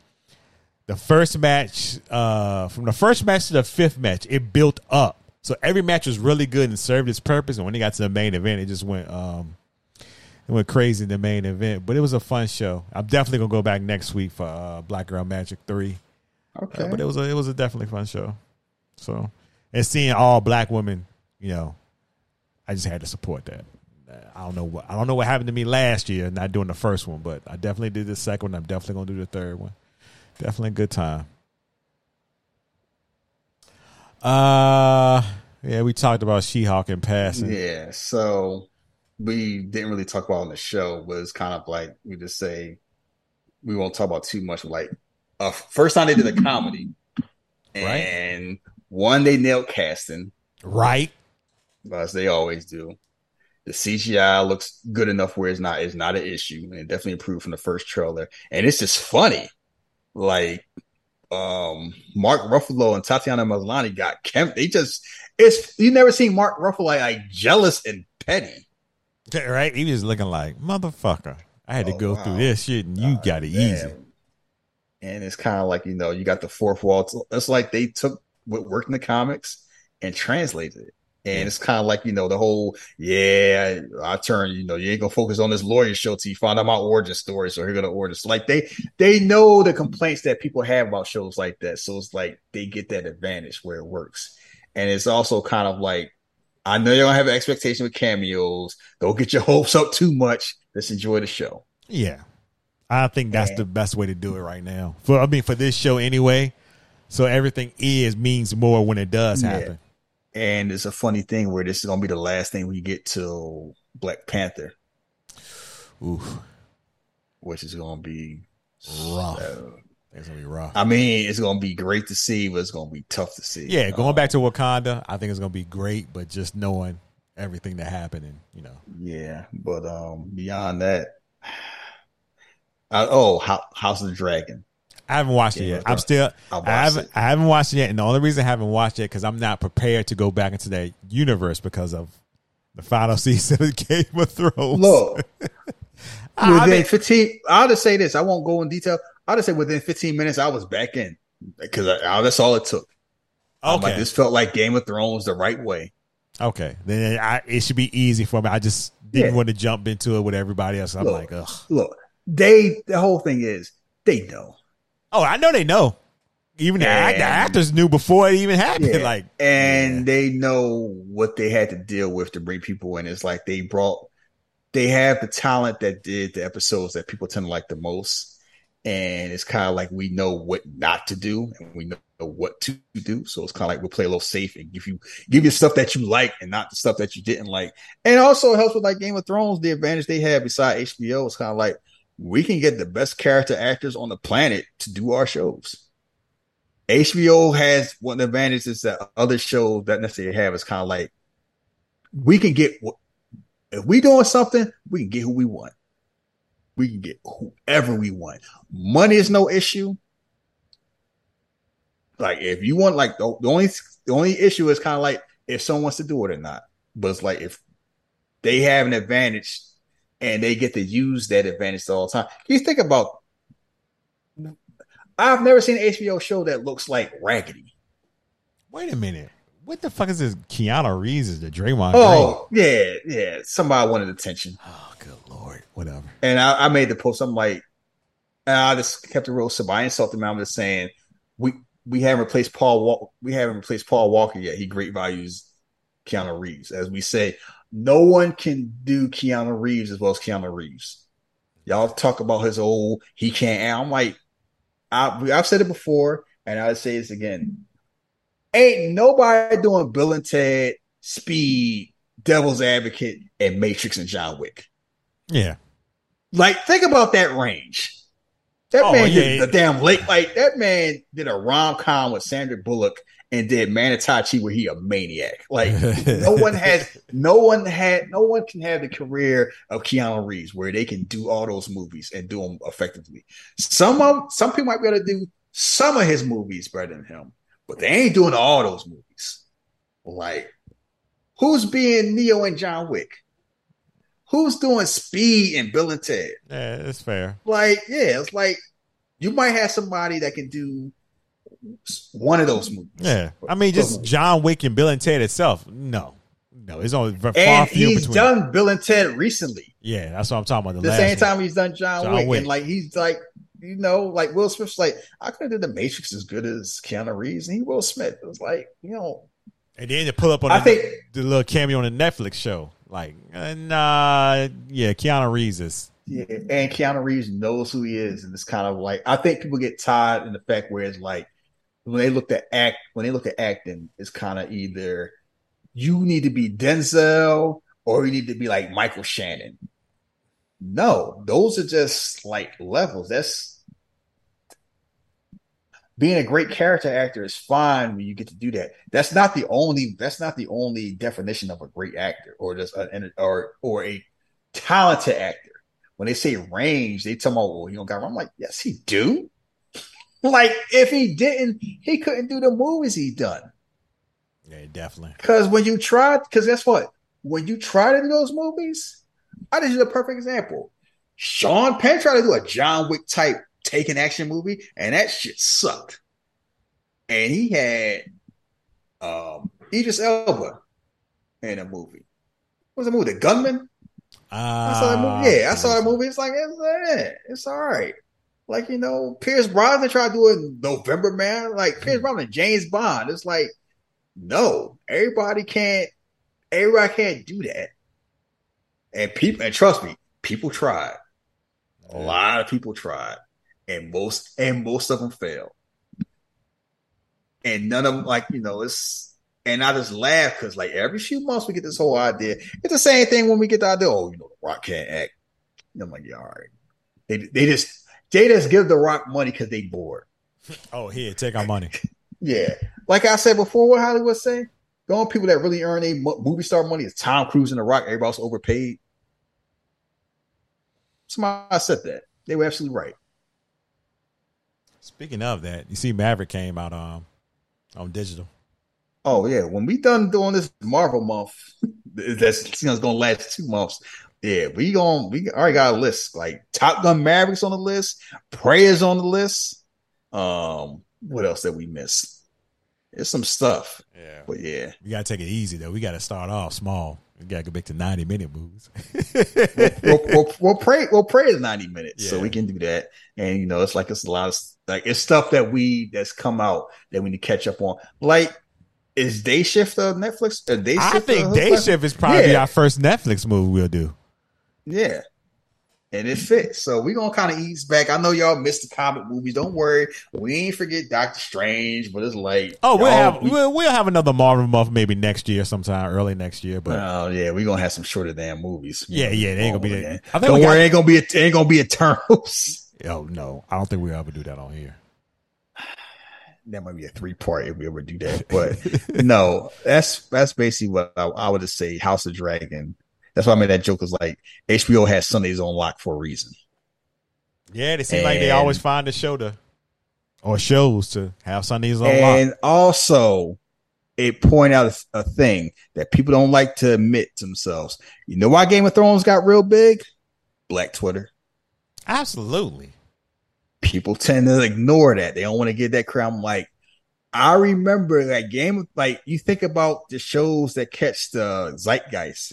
The first match, uh, from the first match to the fifth match, it built up. So every match was really good and served its purpose. And when it got to the main event, it just went um, it went crazy in the main event. But it was a fun show. I'm definitely gonna go back next week for uh, Black Girl Magic three. Okay. Uh, but it was a it was a definitely fun show. So and seeing all black women, you know, I just had to support that. I don't know what I don't know what happened to me last year not doing the first one, but I definitely did the second one. I'm definitely gonna do the third one. Definitely a good time. Uh yeah, we talked about She-Hulk in passing. Yeah, so we didn't really talk about on the show, but it's kind of like we just say we won't talk about too much. Like, uh, first time they did a comedy, and one they nailed casting, Right? as they always do. The CGI looks good enough where it's not it's not an issue, and it definitely improved from the first trailer. And it's just funny, like um Mark Ruffalo and Tatiana Maslany got chem. They just it's you never seen Mark Ruffalo like, like jealous and petty. Right? He was looking like, motherfucker. I had to Oh, go wow. through this shit and you got it Man. easy. And it's kind of like, you know, you got the fourth wall. It's like they took what worked in the comics and translated it. And it's kind of like, you know, the whole, yeah, I turn, you know, you ain't gonna focus on this lawyer show till you find out my origin story. So you're gonna order. So like they they know the complaints that people have about shows like that. So it's like they get that advantage where it works. And it's also kind of like, I know you're gonna have an expectation with cameos. Don't get your hopes up too much. Let's enjoy the show. Yeah. I think that's the best way to do it right now. For I mean for this show anyway. So everything is means more when it does Yeah. And it's a funny thing where this is gonna be the last thing we get till Black Panther, Oof. which is gonna be Rough. uh, It's gonna be rough. I mean, it's gonna be great to see, but it's gonna be tough to see. yeah, going Uh, back to Wakanda, I think it's gonna be great, but just knowing everything that happened and you know. yeah, but um, beyond that, uh, oh, Ho- House of the Dragon. I haven't watched it yet. I'm still I I haven't it. I haven't watched it yet. And the only reason I haven't watched it because I'm not prepared to go back into that universe because of the final season of Game of Thrones. Look, I within mean- 15, I'll just say this. I won't go in detail. I'll just say within 15 minutes, I was back in because I, I- that's all it took. I'm Okay. like, this felt like Game of Thrones the right way. Okay, then I, it should be easy for me. I just didn't Yeah. want to jump into it with everybody else. I'm Look. like, ugh. Look, they, the whole thing is, they know. Oh, I know they know. Even the, the actors knew before it even happened. Yeah. Like, and yeah. they know what they had to deal with to bring people in. It's like they brought, they have the talent that did the episodes that people tend to like the most. And it's kind of like we know what not to do and we know what to do. So it's kind of like we'll play a little safe and give you give you stuff that you like and not the stuff that you didn't like. And it also helps with like Game of Thrones. The advantage they have beside HBO is kind of like we can get the best character actors on the planet to do our shows. HBO has one of the advantages that other shows that necessarily have is kind of like we can get if we doing something, we can get who we want. We can get whoever we want. Money is no issue. Like if you want, like the, the only the only issue is kind of like if someone wants to do it or not. But it's like if they have an advantage and they get to use that advantage all the time. You think about I've never seen an HBO show that looks like raggedy. Wait a minute. What the fuck is this? Keanu Reeves is the Draymond. Oh, yeah, yeah. Somebody wanted attention. Oh, good lord. Whatever. And I, I made the post. I'm like, I just kept it real simple. I insulted him. I'm just saying we we haven't replaced Paul. We haven't replaced Paul Walker yet. He great values Keanu Reeves. As we say, no one can do Keanu Reeves as well as Keanu Reeves. Y'all talk about his old he can't. I'm like, I, I've said it before, and I'll say this again. Ain't nobody doing Bill and Ted, Speed, Devil's Advocate, and Matrix and John Wick. Yeah. Like, think about that range. That Oh, man yeah, did yeah. the damn late. Like that man did a rom com with Sandra Bullock and did Man of Tai Chi where he a maniac. Like no one has, no one had, no one can have the career of Keanu Reeves where they can do all those movies and do them effectively. Some of some people might be able to do some of his movies better than him, but they ain't doing all those movies. Like who's being Neo and John Wick? Who's doing Speed and Bill and Ted? Yeah, it's fair. Like, yeah, it's like you might have somebody that can do one of those movies. Yeah. I mean, just John Wick and Bill and Ted itself. No. No, it's only far and few he's between. done Bill and Ted recently. Yeah, that's what I'm talking about. The, The last same one. time he's done John, John Wick. Wick. and like he's like, you know, like Will Smith's like, I could have did the Matrix as good as Keanu Reeves, and he Will Smith. It was like, you know, And then to pull up on I the, think- the little cameo on the Netflix show. Like, uh, nah, yeah, Keanu Reeves is. yeah, and Keanu Reeves knows who he is, and it's kind of like I think people get tired in the fact where it's like when they look at act when they look at acting, it's kind of either you need to be Denzel or you need to be like Michael Shannon. No, those are just like levels. That's being a great character actor is fine when you get to do that. That's not the only. That's not the only definition of a great actor or just an or or a talented actor. When they say range, they tell me, "Well, you don't got." I'm like, yes, he do. Like if he didn't, he couldn't do the movies he done. Yeah, definitely. Because when you try, because guess what? When you try to do those movies, I just use a perfect example. Sean Penn tried to do a John Wick type taking action movie, and that shit sucked. And he had um Idris Elba in a movie. What was the movie? The Gunman? I saw that Uh, movie. Yeah, I saw that movie. It's like it's, eh, it's all right. Like you know, Pierce Brosnan tried to do it in November, man. Like Pierce mm-hmm. Brosnan, James Bond. It's like no, everybody can't. Everybody can't do that. And people, and trust me, people tried. A lot of people tried, and most and most of them failed. And none of them, like you know, it's and I just laugh because like every few months we get this whole idea. It's the same thing when we get the idea. Oh, you know, the Rock can't act. And I'm like, yeah, all right. They they just they just give the Rock money because they bored. Oh, here, take our money. Yeah, like I said before, what Hollywood say? The only people that really earn a movie star money is Tom Cruise and The Rock. Everybody's overpaid. Somebody said that. They were absolutely right. Speaking of that, you see Maverick came out um on digital. Oh yeah, when we done doing this Marvel month, that's you know it's gonna last two months. Yeah, we going we already got a list like Top Gun Mavericks on the list, Prayers on the list. Um, what else did we miss? There's some stuff, Yeah. but yeah, We gotta take it easy though. We gotta start off small. We gotta go back to ninety minute movies. we'll, we'll, we'll pray. We'll Prey is ninety minutes, so we can do that. And you know, it's like it's a lot of like it's stuff that we that's come out that we need to catch up on. Like, is Day Shift of Netflix? Uh, Day I Shift think of- Day Shift is probably Yeah. our first Netflix movie we'll do. Yeah. And it fits. So we're gonna kind of ease back. I know y'all missed the comic movies. Don't worry. We ain't forget Doctor Strange, but it's like Oh, we'll y'all- have we'll, we'll have another Marvel month maybe next year, sometime early next year. But Oh yeah, we're gonna have some shorter damn movies. Yeah, yeah, they ain't gonna be that- I think Don't worry, got- ain't gonna be a, ain't gonna be Eternals. oh no, I don't think we'll ever do that on here. that might be a three part if we ever do that. But no, that's that's basically what I, I would just say. House of Dragon. That's why I made that joke. Is like HBO has Sundays on lock for a reason. Yeah, they seem like they always find a show to or shows to have Sundays on lock. And also, it point out a, a thing that people don't like to admit to themselves. You know why Game of Thrones got real big? Black Twitter. Absolutely. People tend to ignore that. They don't want to get that crowd. I'm like, I remember that game. of Like you think about the shows that catch the zeitgeist.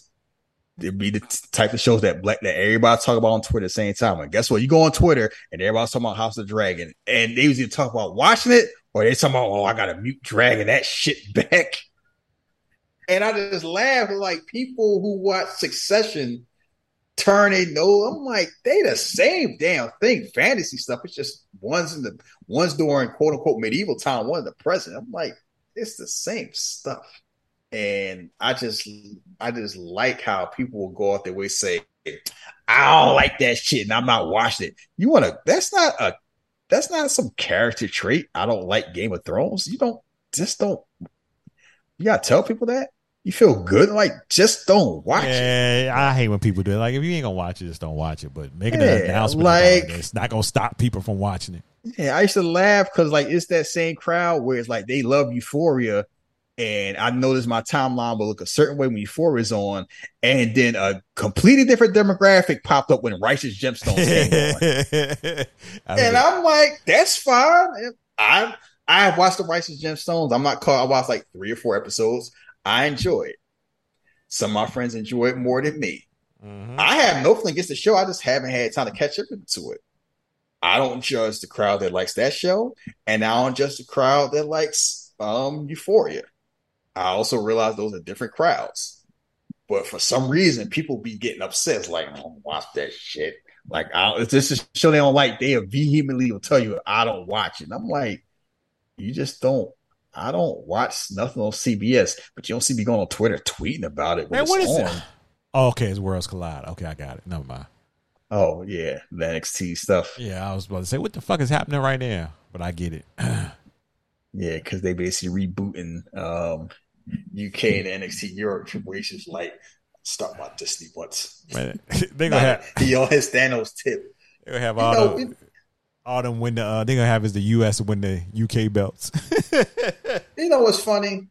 It'd be the type of shows that black that everybody talk about on Twitter at the same time. And guess what? You go on Twitter and everybody's talking about House of Dragon, and they usually talk about watching it, or they talking about, oh, I gotta mute Dragon that shit back. And I just laugh like people who watch Succession turn they know. I'm like, they the same damn thing. Fantasy stuff. It's just one's in the one's during quote unquote medieval time, one in the present. I'm like, it's the same stuff. And I just I just like how people will go out their way say, I don't like that shit and I'm not watching it. You wanna that's not a that's not some character trait. I don't like Game of Thrones. You don't just don't you gotta tell people that. You feel good, like just don't watch it. I hate when people do it. Like, if you ain't gonna watch it, just don't watch it. But making Yeah, an announcement, like- like it's not gonna stop people from watching it. Yeah, I used to laugh because like it's that same crowd where it's like they love Euphoria, and I noticed my timeline will look a certain way when Euphoria is on, and then a completely different demographic popped up when Righteous Gemstones came on, and I'm like, that's fine. I I have watched the Righteous Gemstones. I'm not caught. I watched like three or four episodes. I enjoy it. Some of my friends enjoy it more than me. mhm. I have no thing against the show. I just haven't had time to catch up to it. I don't judge the crowd that likes that show, and I don't judge the crowd that likes um Euphoria. I also realize those are different crowds. But for some reason, people be getting upset. It's like, I don't watch that shit. Like, I, if this is show they don't like, they vehemently will tell you, I don't watch it. And I'm like, you just don't. I don't watch nothing on CBS, but you don't see me going on Twitter tweeting about it. when Man, what it's is on. it? Oh, okay, it's Worlds Collide. Okay, I got it. Never mind. Oh yeah, the NXT stuff. Yeah, I was about to say, what the fuck is happening right now? But I get it. Yeah, because they basically rebooting um UK and NXT Europe. Triple H is like, stop my Disney butts. Man, they gonna have he on his Thanos tip. they gonna have You all know, the all them win the. Uh, they gonna have is the U.S. win the UK belts. You know what's funny?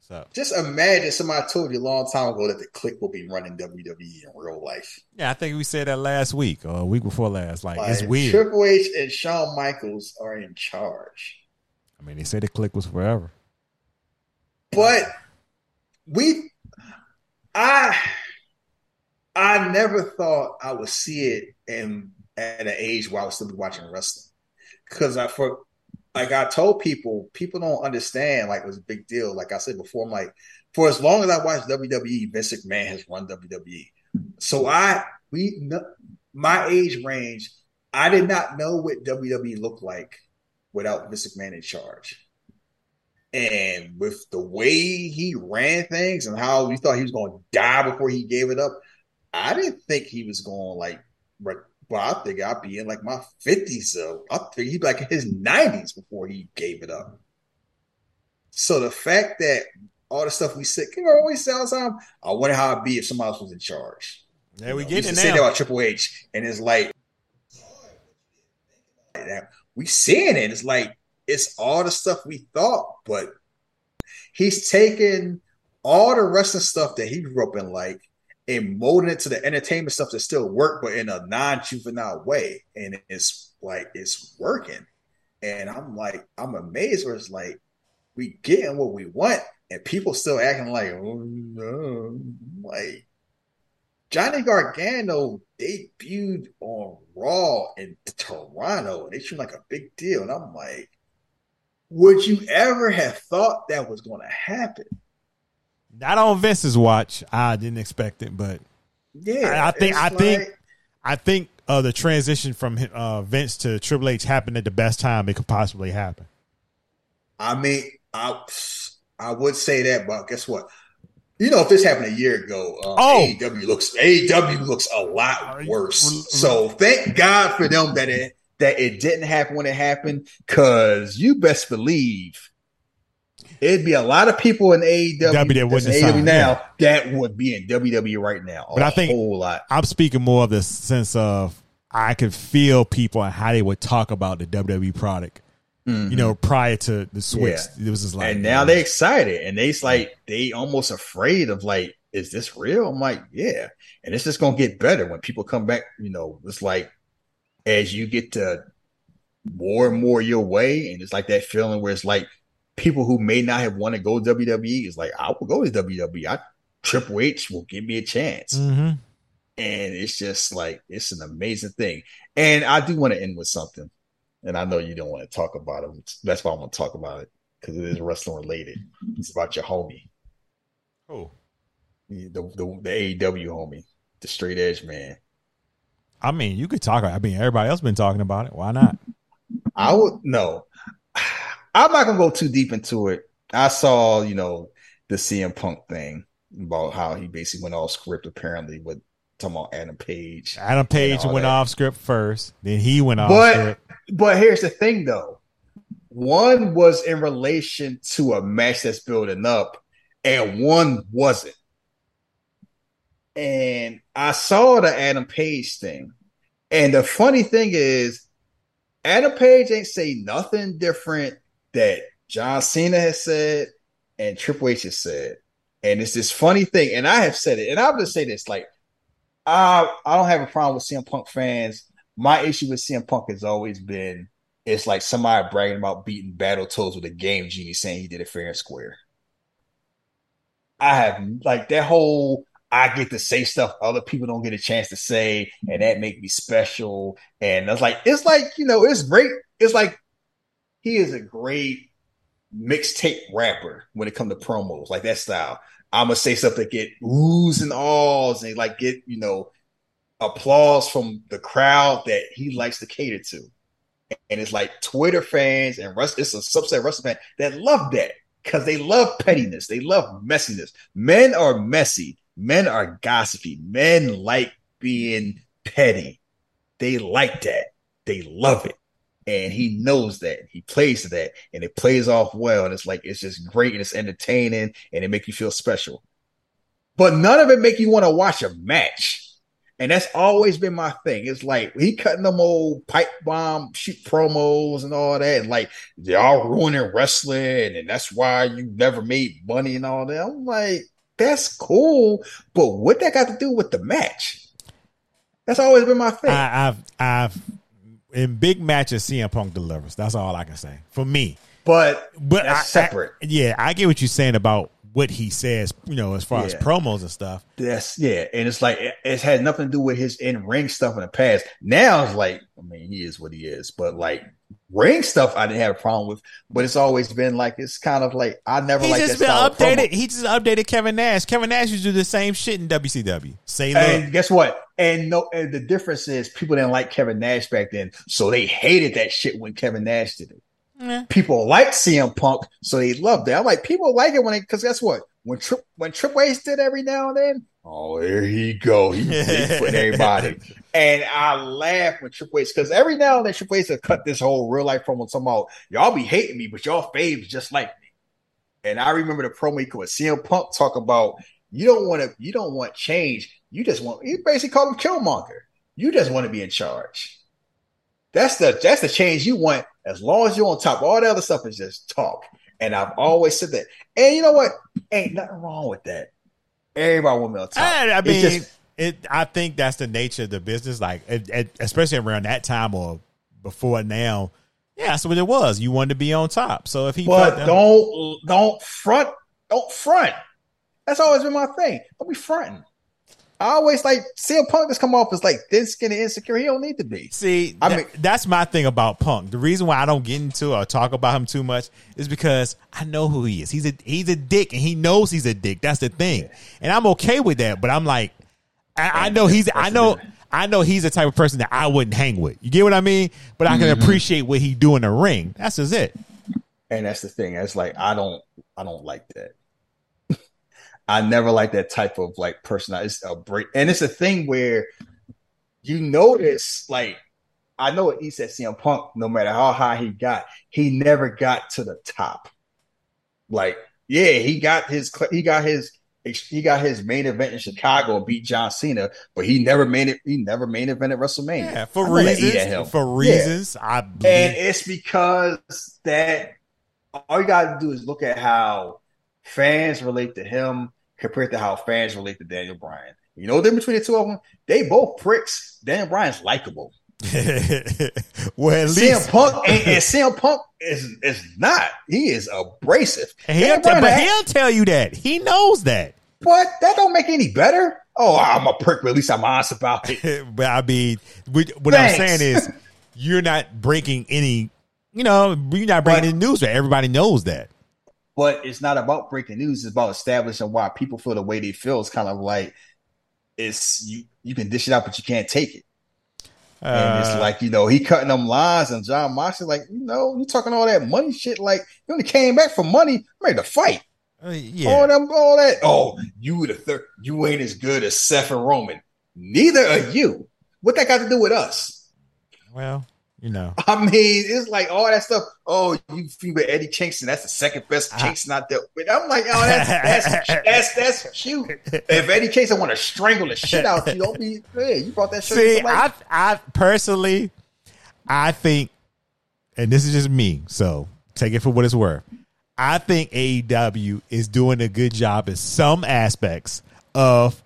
so Just imagine somebody told you a long time ago that the Kliq will be running WWE in real life. yeah, I think we said that last week or a week before last. Like, it's weird. Triple H and Shawn Michaels are in charge. I mean, they say the Kliq was forever. But we I I never thought I would see it in at an age where I would still watching wrestling. Cause I for like I told people, people don't understand like it was a big deal. Like I said before, I'm like, for as long as I watched WWE, Vince McMahon has run WWE. So I we my age range, I did not know what WWE looked like without Vince McMahon in charge. And with the way he ran things and how we thought he was going to die before he gave it up, I didn't think he was going like. But I think I'd be in like my fifties. So I think he'd be like in his nineties before he gave it up. So the fact that all the stuff we said, know, always the time, I wonder how it'd be if somebody else was in charge. Yeah, we You know, get used it to say that about Triple H, and it's like we seeing it. It's like it's all the stuff we thought, but he's taken all the wrestling stuff that he grew up in, like, and molding it to the entertainment stuff that still work, but in a non-juvenile way, and it's like it's working. And I'm like, I'm amazed where it's like we getting what we want, and people still acting like, oh no, like Johnny Gargano debuted on Raw in Toronto. And they treat like a big deal. And I'm like, would you ever have thought that was going to happen? Not on Vince's watch. I didn't expect it, but Yeah. I- I think- I think- I think uh, the transition from uh, Vince to Triple H happened at the best time it could possibly happen. I mean, I, I would say that, but guess what? You know, if this happened a year ago, um, Oh. AEW looks AEW looks a lot worse. So thank God for them that it that it didn't happen when it happened, because you best believe it'd be a lot of people in AEW, W that wouldn't in sign, AEW now that would be in WWE right now. But I think- whole lot. I'm speaking more of the sense of I could feel people and how they would talk about the WWE product You mm-hmm. know, prior to the switch, it was just like, and now they're excited and they's like they almost afraid of like is this real? I'm like yeah. And it's just gonna get better when people come back you know it's like as you get to more and more your way and it's like that feeling where it's like people who may not have wanted to go wwe is like i will go to wwe i triple h will give me a chance Mhm. and it's just like it's an amazing thing. And I do want to end with something, and I know you don't want to talk about it. That's why I want to talk about it because it is wrestling related. It's about your homie, Cool. the the, the AEW homie, the straight edge man. I mean, you could talk. About I mean, everybody else been talking about it. Why not? I would no, I'm not gonna go too deep into it. I saw you know the CM Punk thing about how he basically went off script apparently with talking about Adam Page. Adam Page went that. off script first, then he went off But script. but here's the thing though. One was in relation to a match that's building up, and one wasn't. And I saw the Adam Page thing. And the funny thing is, Adam Page ain't say nothing different that John Cena has said and Triple H has said. And it's this funny thing, and I have said it, and I'll just say this: like, I I don't have a problem with CM Punk fans. My issue with CM Punk has always been it's like somebody bragging about beating Battle Toads with a game genie saying he did it fair and square. I have like that whole I get to say stuff other people don't get a chance to say, and that make me special. And it's like it's like you know it's great. It's like he is a great mixtape rapper when it comes to promos, like that style. I'm gonna say stuff that get oohs and ahs and like get you know applause from the crowd that he likes to cater to. And it's like Twitter fans and Rust, it's a subset of wrestling fans that love that because they love pettiness. They love messiness. Men are messy. Men are gossipy. Men like being petty. They like that. They love it. And he knows that. He plays to that. And it plays off well. And it's like it's just great and it's entertaining and it make you feel special. But none of it make you want to watch a match. And that's always been my thing. It's like he cutting them old pipe bomb shoot promos and all that, and like y'all ruining wrestling, and that's why you never made money and all that. I'm like, that's cool, but what that got to do with the match? That's always been my thing. I, I've I've in big matches, CM Punk delivers. That's all I can say for me. but But I- separate. I- yeah, I get what you're saying about what he says. You know, as far as promos and stuff. That's yeah, and it's like it, it's had nothing to do with his in ring stuff in the past. Now it's like, I mean, he is what he is, but like ring stuff, I didn't have a problem with. But it's always been like it's kind of like I never like just been updated. He just updated Kevin Nash. Kevin Nash used to do the same shit in WCW. Say look, guess what? And no, and the difference is people didn't like Kevin Nash back then, so they hated that shit when Kevin Nash did it. Eh. People liked CM Punk, so they loved it. I'm like, people like it when they because guess what? When Tri- when Triple H did every now and then, oh, here he go, he putting everybody. And I laugh when Triple H because every now and then Triple H will cut this whole real life promo talking about y'all be hating me, but y'all faves just like me. And I remember the promo he with CM Punk talk about you don't want to, you don't want change. You just want. You basically call him Killmonger. You just want to be in charge. That's the that's the change you want. As long as you're on top, all the other stuff is just talk. And I've always said that. And you know what? Ain't nothing wrong with that. Everybody want me on top. I, I It's mean, just- it. I think that's the nature of the business. Like, it, it- especially around that time or before now. Yeah, that's what it was. You wanted to be on top. So if he, but don't don't front. Don't front. That's always been my thing. Don't be fronting. I always like CM Punk just come off as like thin, skinny, insecure. He don't need to be. See, I tha- mean- that's my thing about Punk. The reason why I don't get into or talk about him too much is because I know who he is. He's a he's a dick, and he knows he's a dick. That's the thing, and I'm okay with that. But I'm like, I, I know he's I know I know he's the type of person that I wouldn't hang with. You get what I mean? But I can Mm-hmm. appreciate what he do in the ring. That's just it. And that's the thing. It's like I don't I don't like that. I never like that type of like person. It's a break, and it's a thing where you notice, like I know what he said. CM Punk, no matter how high he got, he never got to the top. Like, yeah, he got his he got his he got his main event in Chicago and beat John Cena, but he never made it. He never main evented WrestleMania. Yeah, for reasons. For reasons, yeah. I believe. and it's because that all you got to do is look at how fans relate to him compared to how fans relate to Daniel Bryan. You know the difference between the two of them? They both pricks. Daniel Bryan's likable. well, at CM Punk and, and CM Punk is is not. He is abrasive. and he'll, tell, but he'll tell you that he knows that. But that don't make any better. Oh, I'm a prick, but at least I'm honest about it. but I mean, we- what I'm saying is, you're not breaking any. You know, you're not breaking But- any news. Everybody knows that. But it's not about breaking news. It's about establishing why people feel the way they feel. It's kind of like it's you. You can dish it out, but you can't take it. And it's Uh, like you know he cutting them lines, and Jon Moxley like you know you talking all that money shit. Like you only came back for money, I'm ready to fight. uh, yeah. All them, all that. Oh, you the third. You ain't as good as Seth and Roman. Neither are you. What that got to do with us? Well, you know, I mean, it's like all that stuff. Oh, you feed with Eddie Kingston. That's the second best Kingston out there. But I'm like, oh, that's that's that's that's cute. If Eddie Kingston want to strangle the shit out of you, don't be. Hey, you brought that shit. See. I, I personally, I think, and this is just me, so take it for what it's worth. I think AEW is doing a good job in some aspects of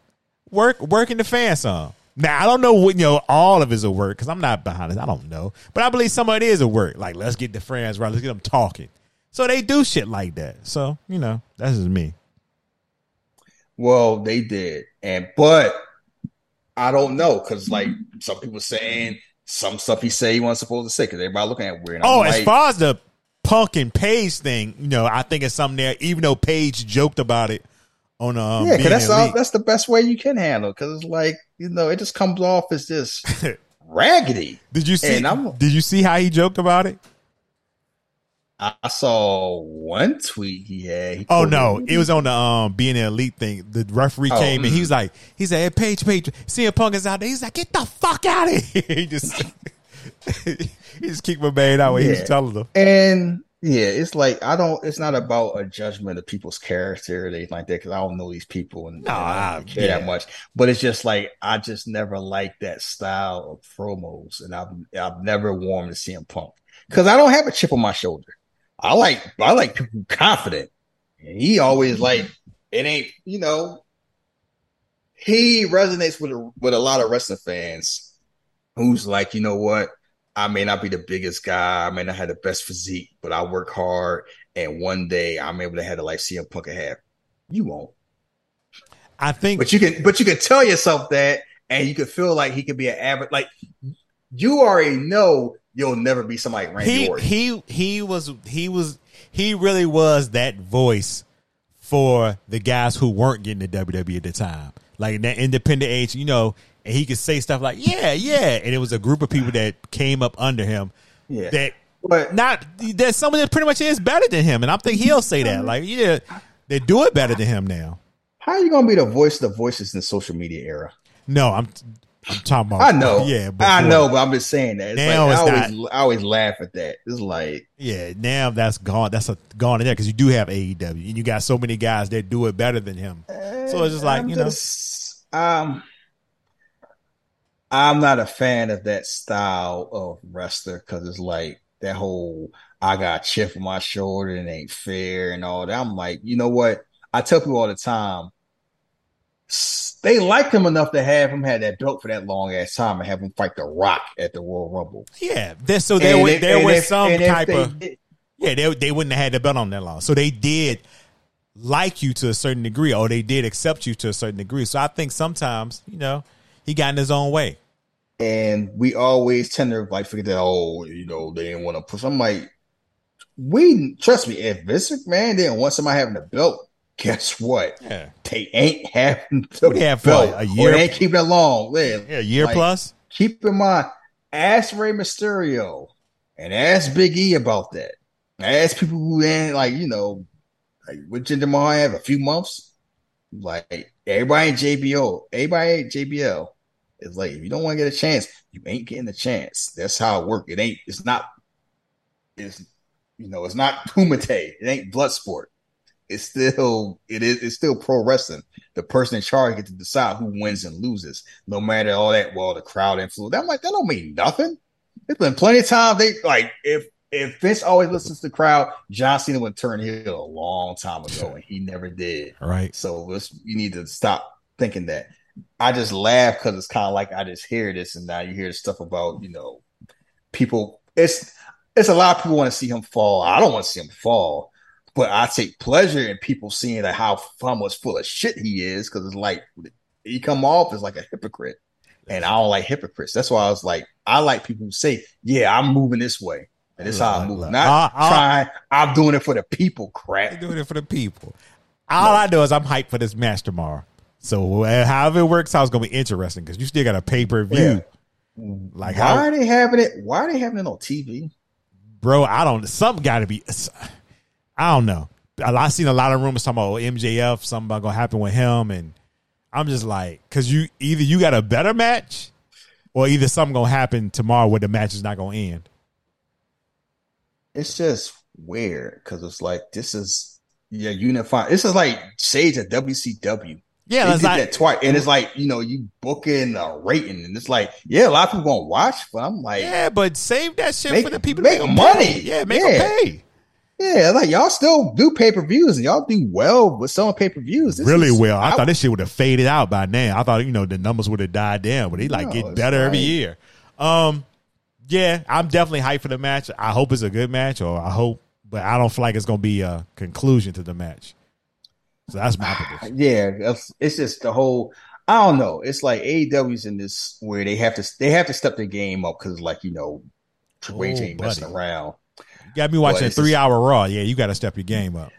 work working the fan some. Now I don't know what you know all of it is a work because I'm not behind it. I don't know, but I believe some of it is a work. Like let's get the friends right, let's get them talking. So they do shit like that. So you know that's just me. Well, they did, and but I don't know because like some people saying some stuff he say he wasn't supposed to say because everybody looking at weird. Oh, like, as far as the Punk and Page thing, you know, I think it's something there. Even though Page joked about it on um, yeah, because that's all, that's the best way you can handle. Because it's like you know, it just comes off as this raggedy. Did you see? Did you see how he joked about it? I saw one tweet he had. He Oh no, it was on the um being an elite thing. The referee Oh, came and he mm. was like, he said, "Hey, Page, Page, CM Punk is out there." He's like, "Get the fuck out of here!" he just he just kicked my man out when he was telling them. And yeah, it's like I don't. It's not about a judgment of people's character or anything like that because I don't know these people and, No, and I don't care yeah. that much. But it's just like I just never liked that style of promos, and I've I've never warmed to CM Punk because I don't have a chip on my shoulder. I like I like people confident, and he always like it ain't you know. He resonates with a, with a lot of wrestling fans who's like, you know what? I may not be the biggest guy, I may not have the best physique, but I work hard, and one day I'm able to have the like CM Punk have. You won't, I think but you can. But you can tell yourself that, and you can feel like he could be an average. Like you already know you'll never be somebody like Randy he Orton. he he was he was he really was that voice for the guys who weren't getting the WWE at the time, like in that independent age, you know. And he could say stuff like, "Yeah, yeah," and it was a group of people that came up under him yeah, that but not that someone that pretty much is better than him, and I think he'll say that. Like, yeah, they do it better than him now. how are you gonna be the voice of the voices in the social media era? No, I'm I'm talking about. I know, yeah, but I know, but I'm just saying that. It's Now like, it's I always, I always laugh at that. It's like Yeah, now that's gone. That's a gone in there because you do have AEW, and you got so many guys that do it better than him. So it's just like I'm you know, um, I'm not a fan of that style of wrestler because it's like that whole I got a chip on my shoulder and ain't fair and all that. I'm like, you know what? I tell people all the time, they liked him enough to have him had that belt for that long ass time and have him fight the Rock at the Royal Rumble. yeah. There, so there And was if- there was if- some type of did- yeah. They they wouldn't have had the belt on that long, so they did like you to a certain degree, or they did accept you to a certain degree. So I think sometimes you know he got in his own way. and we always tend to like forget that oh you know they didn't want to push. I'm like, we trust me. If Vince McMahon didn't want somebody having a belt, guess what? Yeah, They ain't having the have belt. a Or year? they ain't keeping it long. Yeah, yeah, a year Like, plus. Keep in mind, ask Rey Mysterio and ask Big E about that. Ask people who ain't like you know, like what Jinder Mahal have a few months. Like everybody ain't JBO, everybody ain't JBL. It's like if you don't want to get a chance, you ain't getting a chance. That's how it works. It ain't. It's not. It's you know. It's not Kumite. It ain't blood sport. it's still it is it's still pro wrestling. The person in charge gets to decide who wins and loses, no matter all that. Well, the crowd influence. I'm like that don't mean nothing. There's been plenty of times they like if if Vince always listens to the crowd, John Cena would turn heel a long time ago, and he never did. Right. So let's you need to stop thinking that. I just laugh because it's kind of like I just hear this, and now you hear stuff about you know people. It's it's a lot of people want to see him fall. I don't want to see him fall, but I take pleasure in people seeing that how much full of shit he is because it's like he come off as like a hypocrite, and I don't like hypocrites. That's why I was like, I like people who say, "Yeah, I'm moving this way." And this is how I move. Not Uh, uh, trying. I'm doing it for the people. Crap. doing it for the people. All I know is I'm hyped for this match tomorrow. So however it works out is gonna be interesting because you still got a pay per view. Like Why how, are they having it? Why are they having it on TV? bro? I don't. Something got to be. I don't know. I seen a lot of rumors talking about oh, MJF. Something about gonna happen with him, and I'm just like, because you either you got a better match, or either something gonna happen tomorrow where the match is not gonna end. It's just weird because it's like this is yeah unifying. This is like Sage at WCW. Yeah, they that's did like, that twice, and it's like you know you booking a rating, and it's like yeah, a lot of people gonna watch, but I'm like yeah, yeah, but save that shit Make- for the people. make make money. Pay. Yeah, make Yeah. them pay. Yeah, like y'all still do pay per views, and y'all do well with selling pay per views. really well. I, thought this shit would have faded out by now. I thought you know the numbers would have died down, but they like No, get it's better every year. Um, yeah, I'm definitely hyped for the match. I hope it's a good match, or I hope, but I don't feel like it's gonna be a conclusion to the match. So that's my prediction. Yeah, it's, just the whole. I don't know. It's like AEW's in this where they have to they have to step their game up because like you know Triple H Oh, ain't messing around. You got me watching a it's just- three hour Raw. Yeah, you got to step your game up.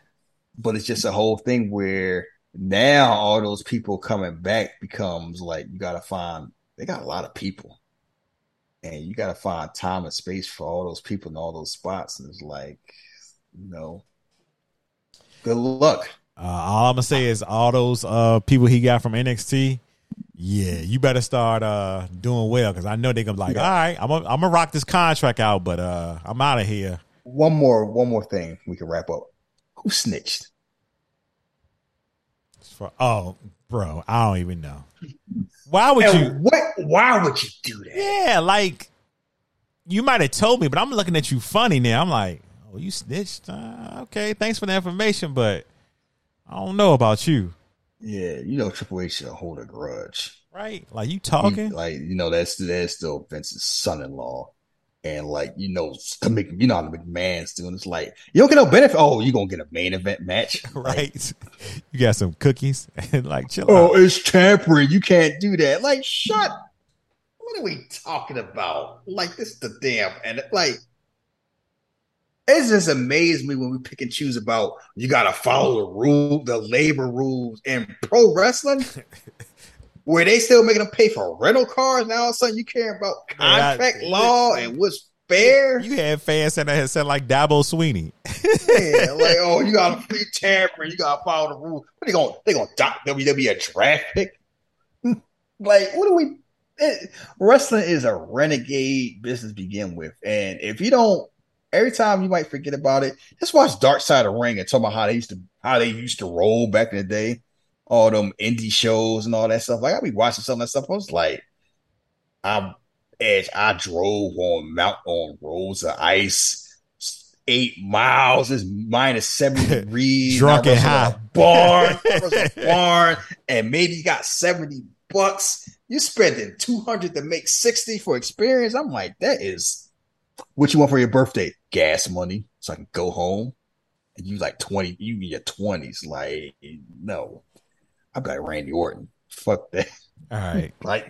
But it's just a whole thing where now all those people coming back becomes like you got to find. They got a lot of people, and you got to find time and space for all those people in all those spots. And it's like, you know, good luck. Uh, all I'm gonna say is all those uh, people he got from NXT. Yeah, you better start uh, doing well because I know they're gonna be like, Yeah. all right, I'm gonna, I'm gonna rock this contract out, but uh, I'm out of here. One more, one more thing we can wrap up. Who snitched? For, oh, bro, I don't even know. Why would And you? what? Why would you do that? Yeah, like you might have told me, but I'm looking at you funny now. I'm like, oh, you snitched. Uh, okay, thanks for the information, but I don't know about you. Yeah, you know Triple H should hold a grudge. Right? Like you He- talking? like you know that's that's still Vince's son-in-law, and like you know Mc, you know how the McMahon's doing. It's like you don't get no benefit. Oh, you gonna get a main event match, right? You got some cookies and like chill Oh, out. it's tampering. You can't do that. Like, shut. What are we talking about? Like, this is the damn and like. It just amazed me when we pick and choose about you got to follow the rule, the labor rules in pro wrestling, where they still making them pay for rental cars. Now all of a sudden you care about Yeah, contract I- law and what's fair. You had fans that had said like Dabo Swinney. Yeah, like oh, you got to free tampering, you got to follow the rules. What they gonna they gonna dock WWE a draft pick? like what do we? It, wrestling is a renegade business to begin with, and if you don't, every time you might forget about it. Just watch Dark Side of the Ring and talk about how they used to how they used to roll back in the day, all them indie shows and all that stuff. Like I be watching some of that stuff. I was like, I'm Edge. I drove on mount on roads of ice. Eight miles is minus seventy degrees. Drunk I and high. barn, I wrestled in a barn, and maybe you got seventy bucks. You're spending two hundred to make sixty for experience. I'm like, that is what you want for your birthday? Gas money, so I can go home. And you like twenty, you in your twenties. Like, no, be like Randy Orton. Fuck that. All right. Like,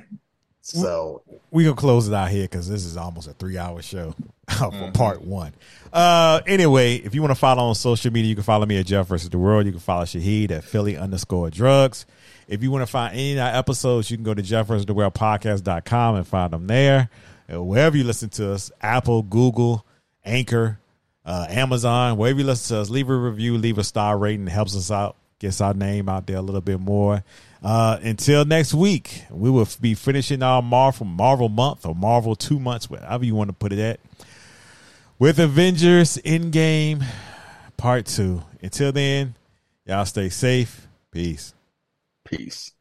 so we gonna close it out here because this is almost a three hour show for Mhm. part one. Uh, anyway, if you want to follow on social media, you can follow me at Jeff versus the World. You can follow Shahid at Philly underscore drugs. If you want to find any of our episodes, you can go to Jeff versus the World podcast.com and find them there. Uh, wherever you listen to us, Apple, Google, Anchor, uh, Amazon, wherever you listen to us, leave a review, leave a star rating. It helps us out, gets our name out there a little bit more. Uh, until next week, we will be finishing our Marvel Marvel month or Marvel two months, whatever you want to put it at, with Avengers Endgame Part Two. Until then, Y'all stay safe. Peace. Peace.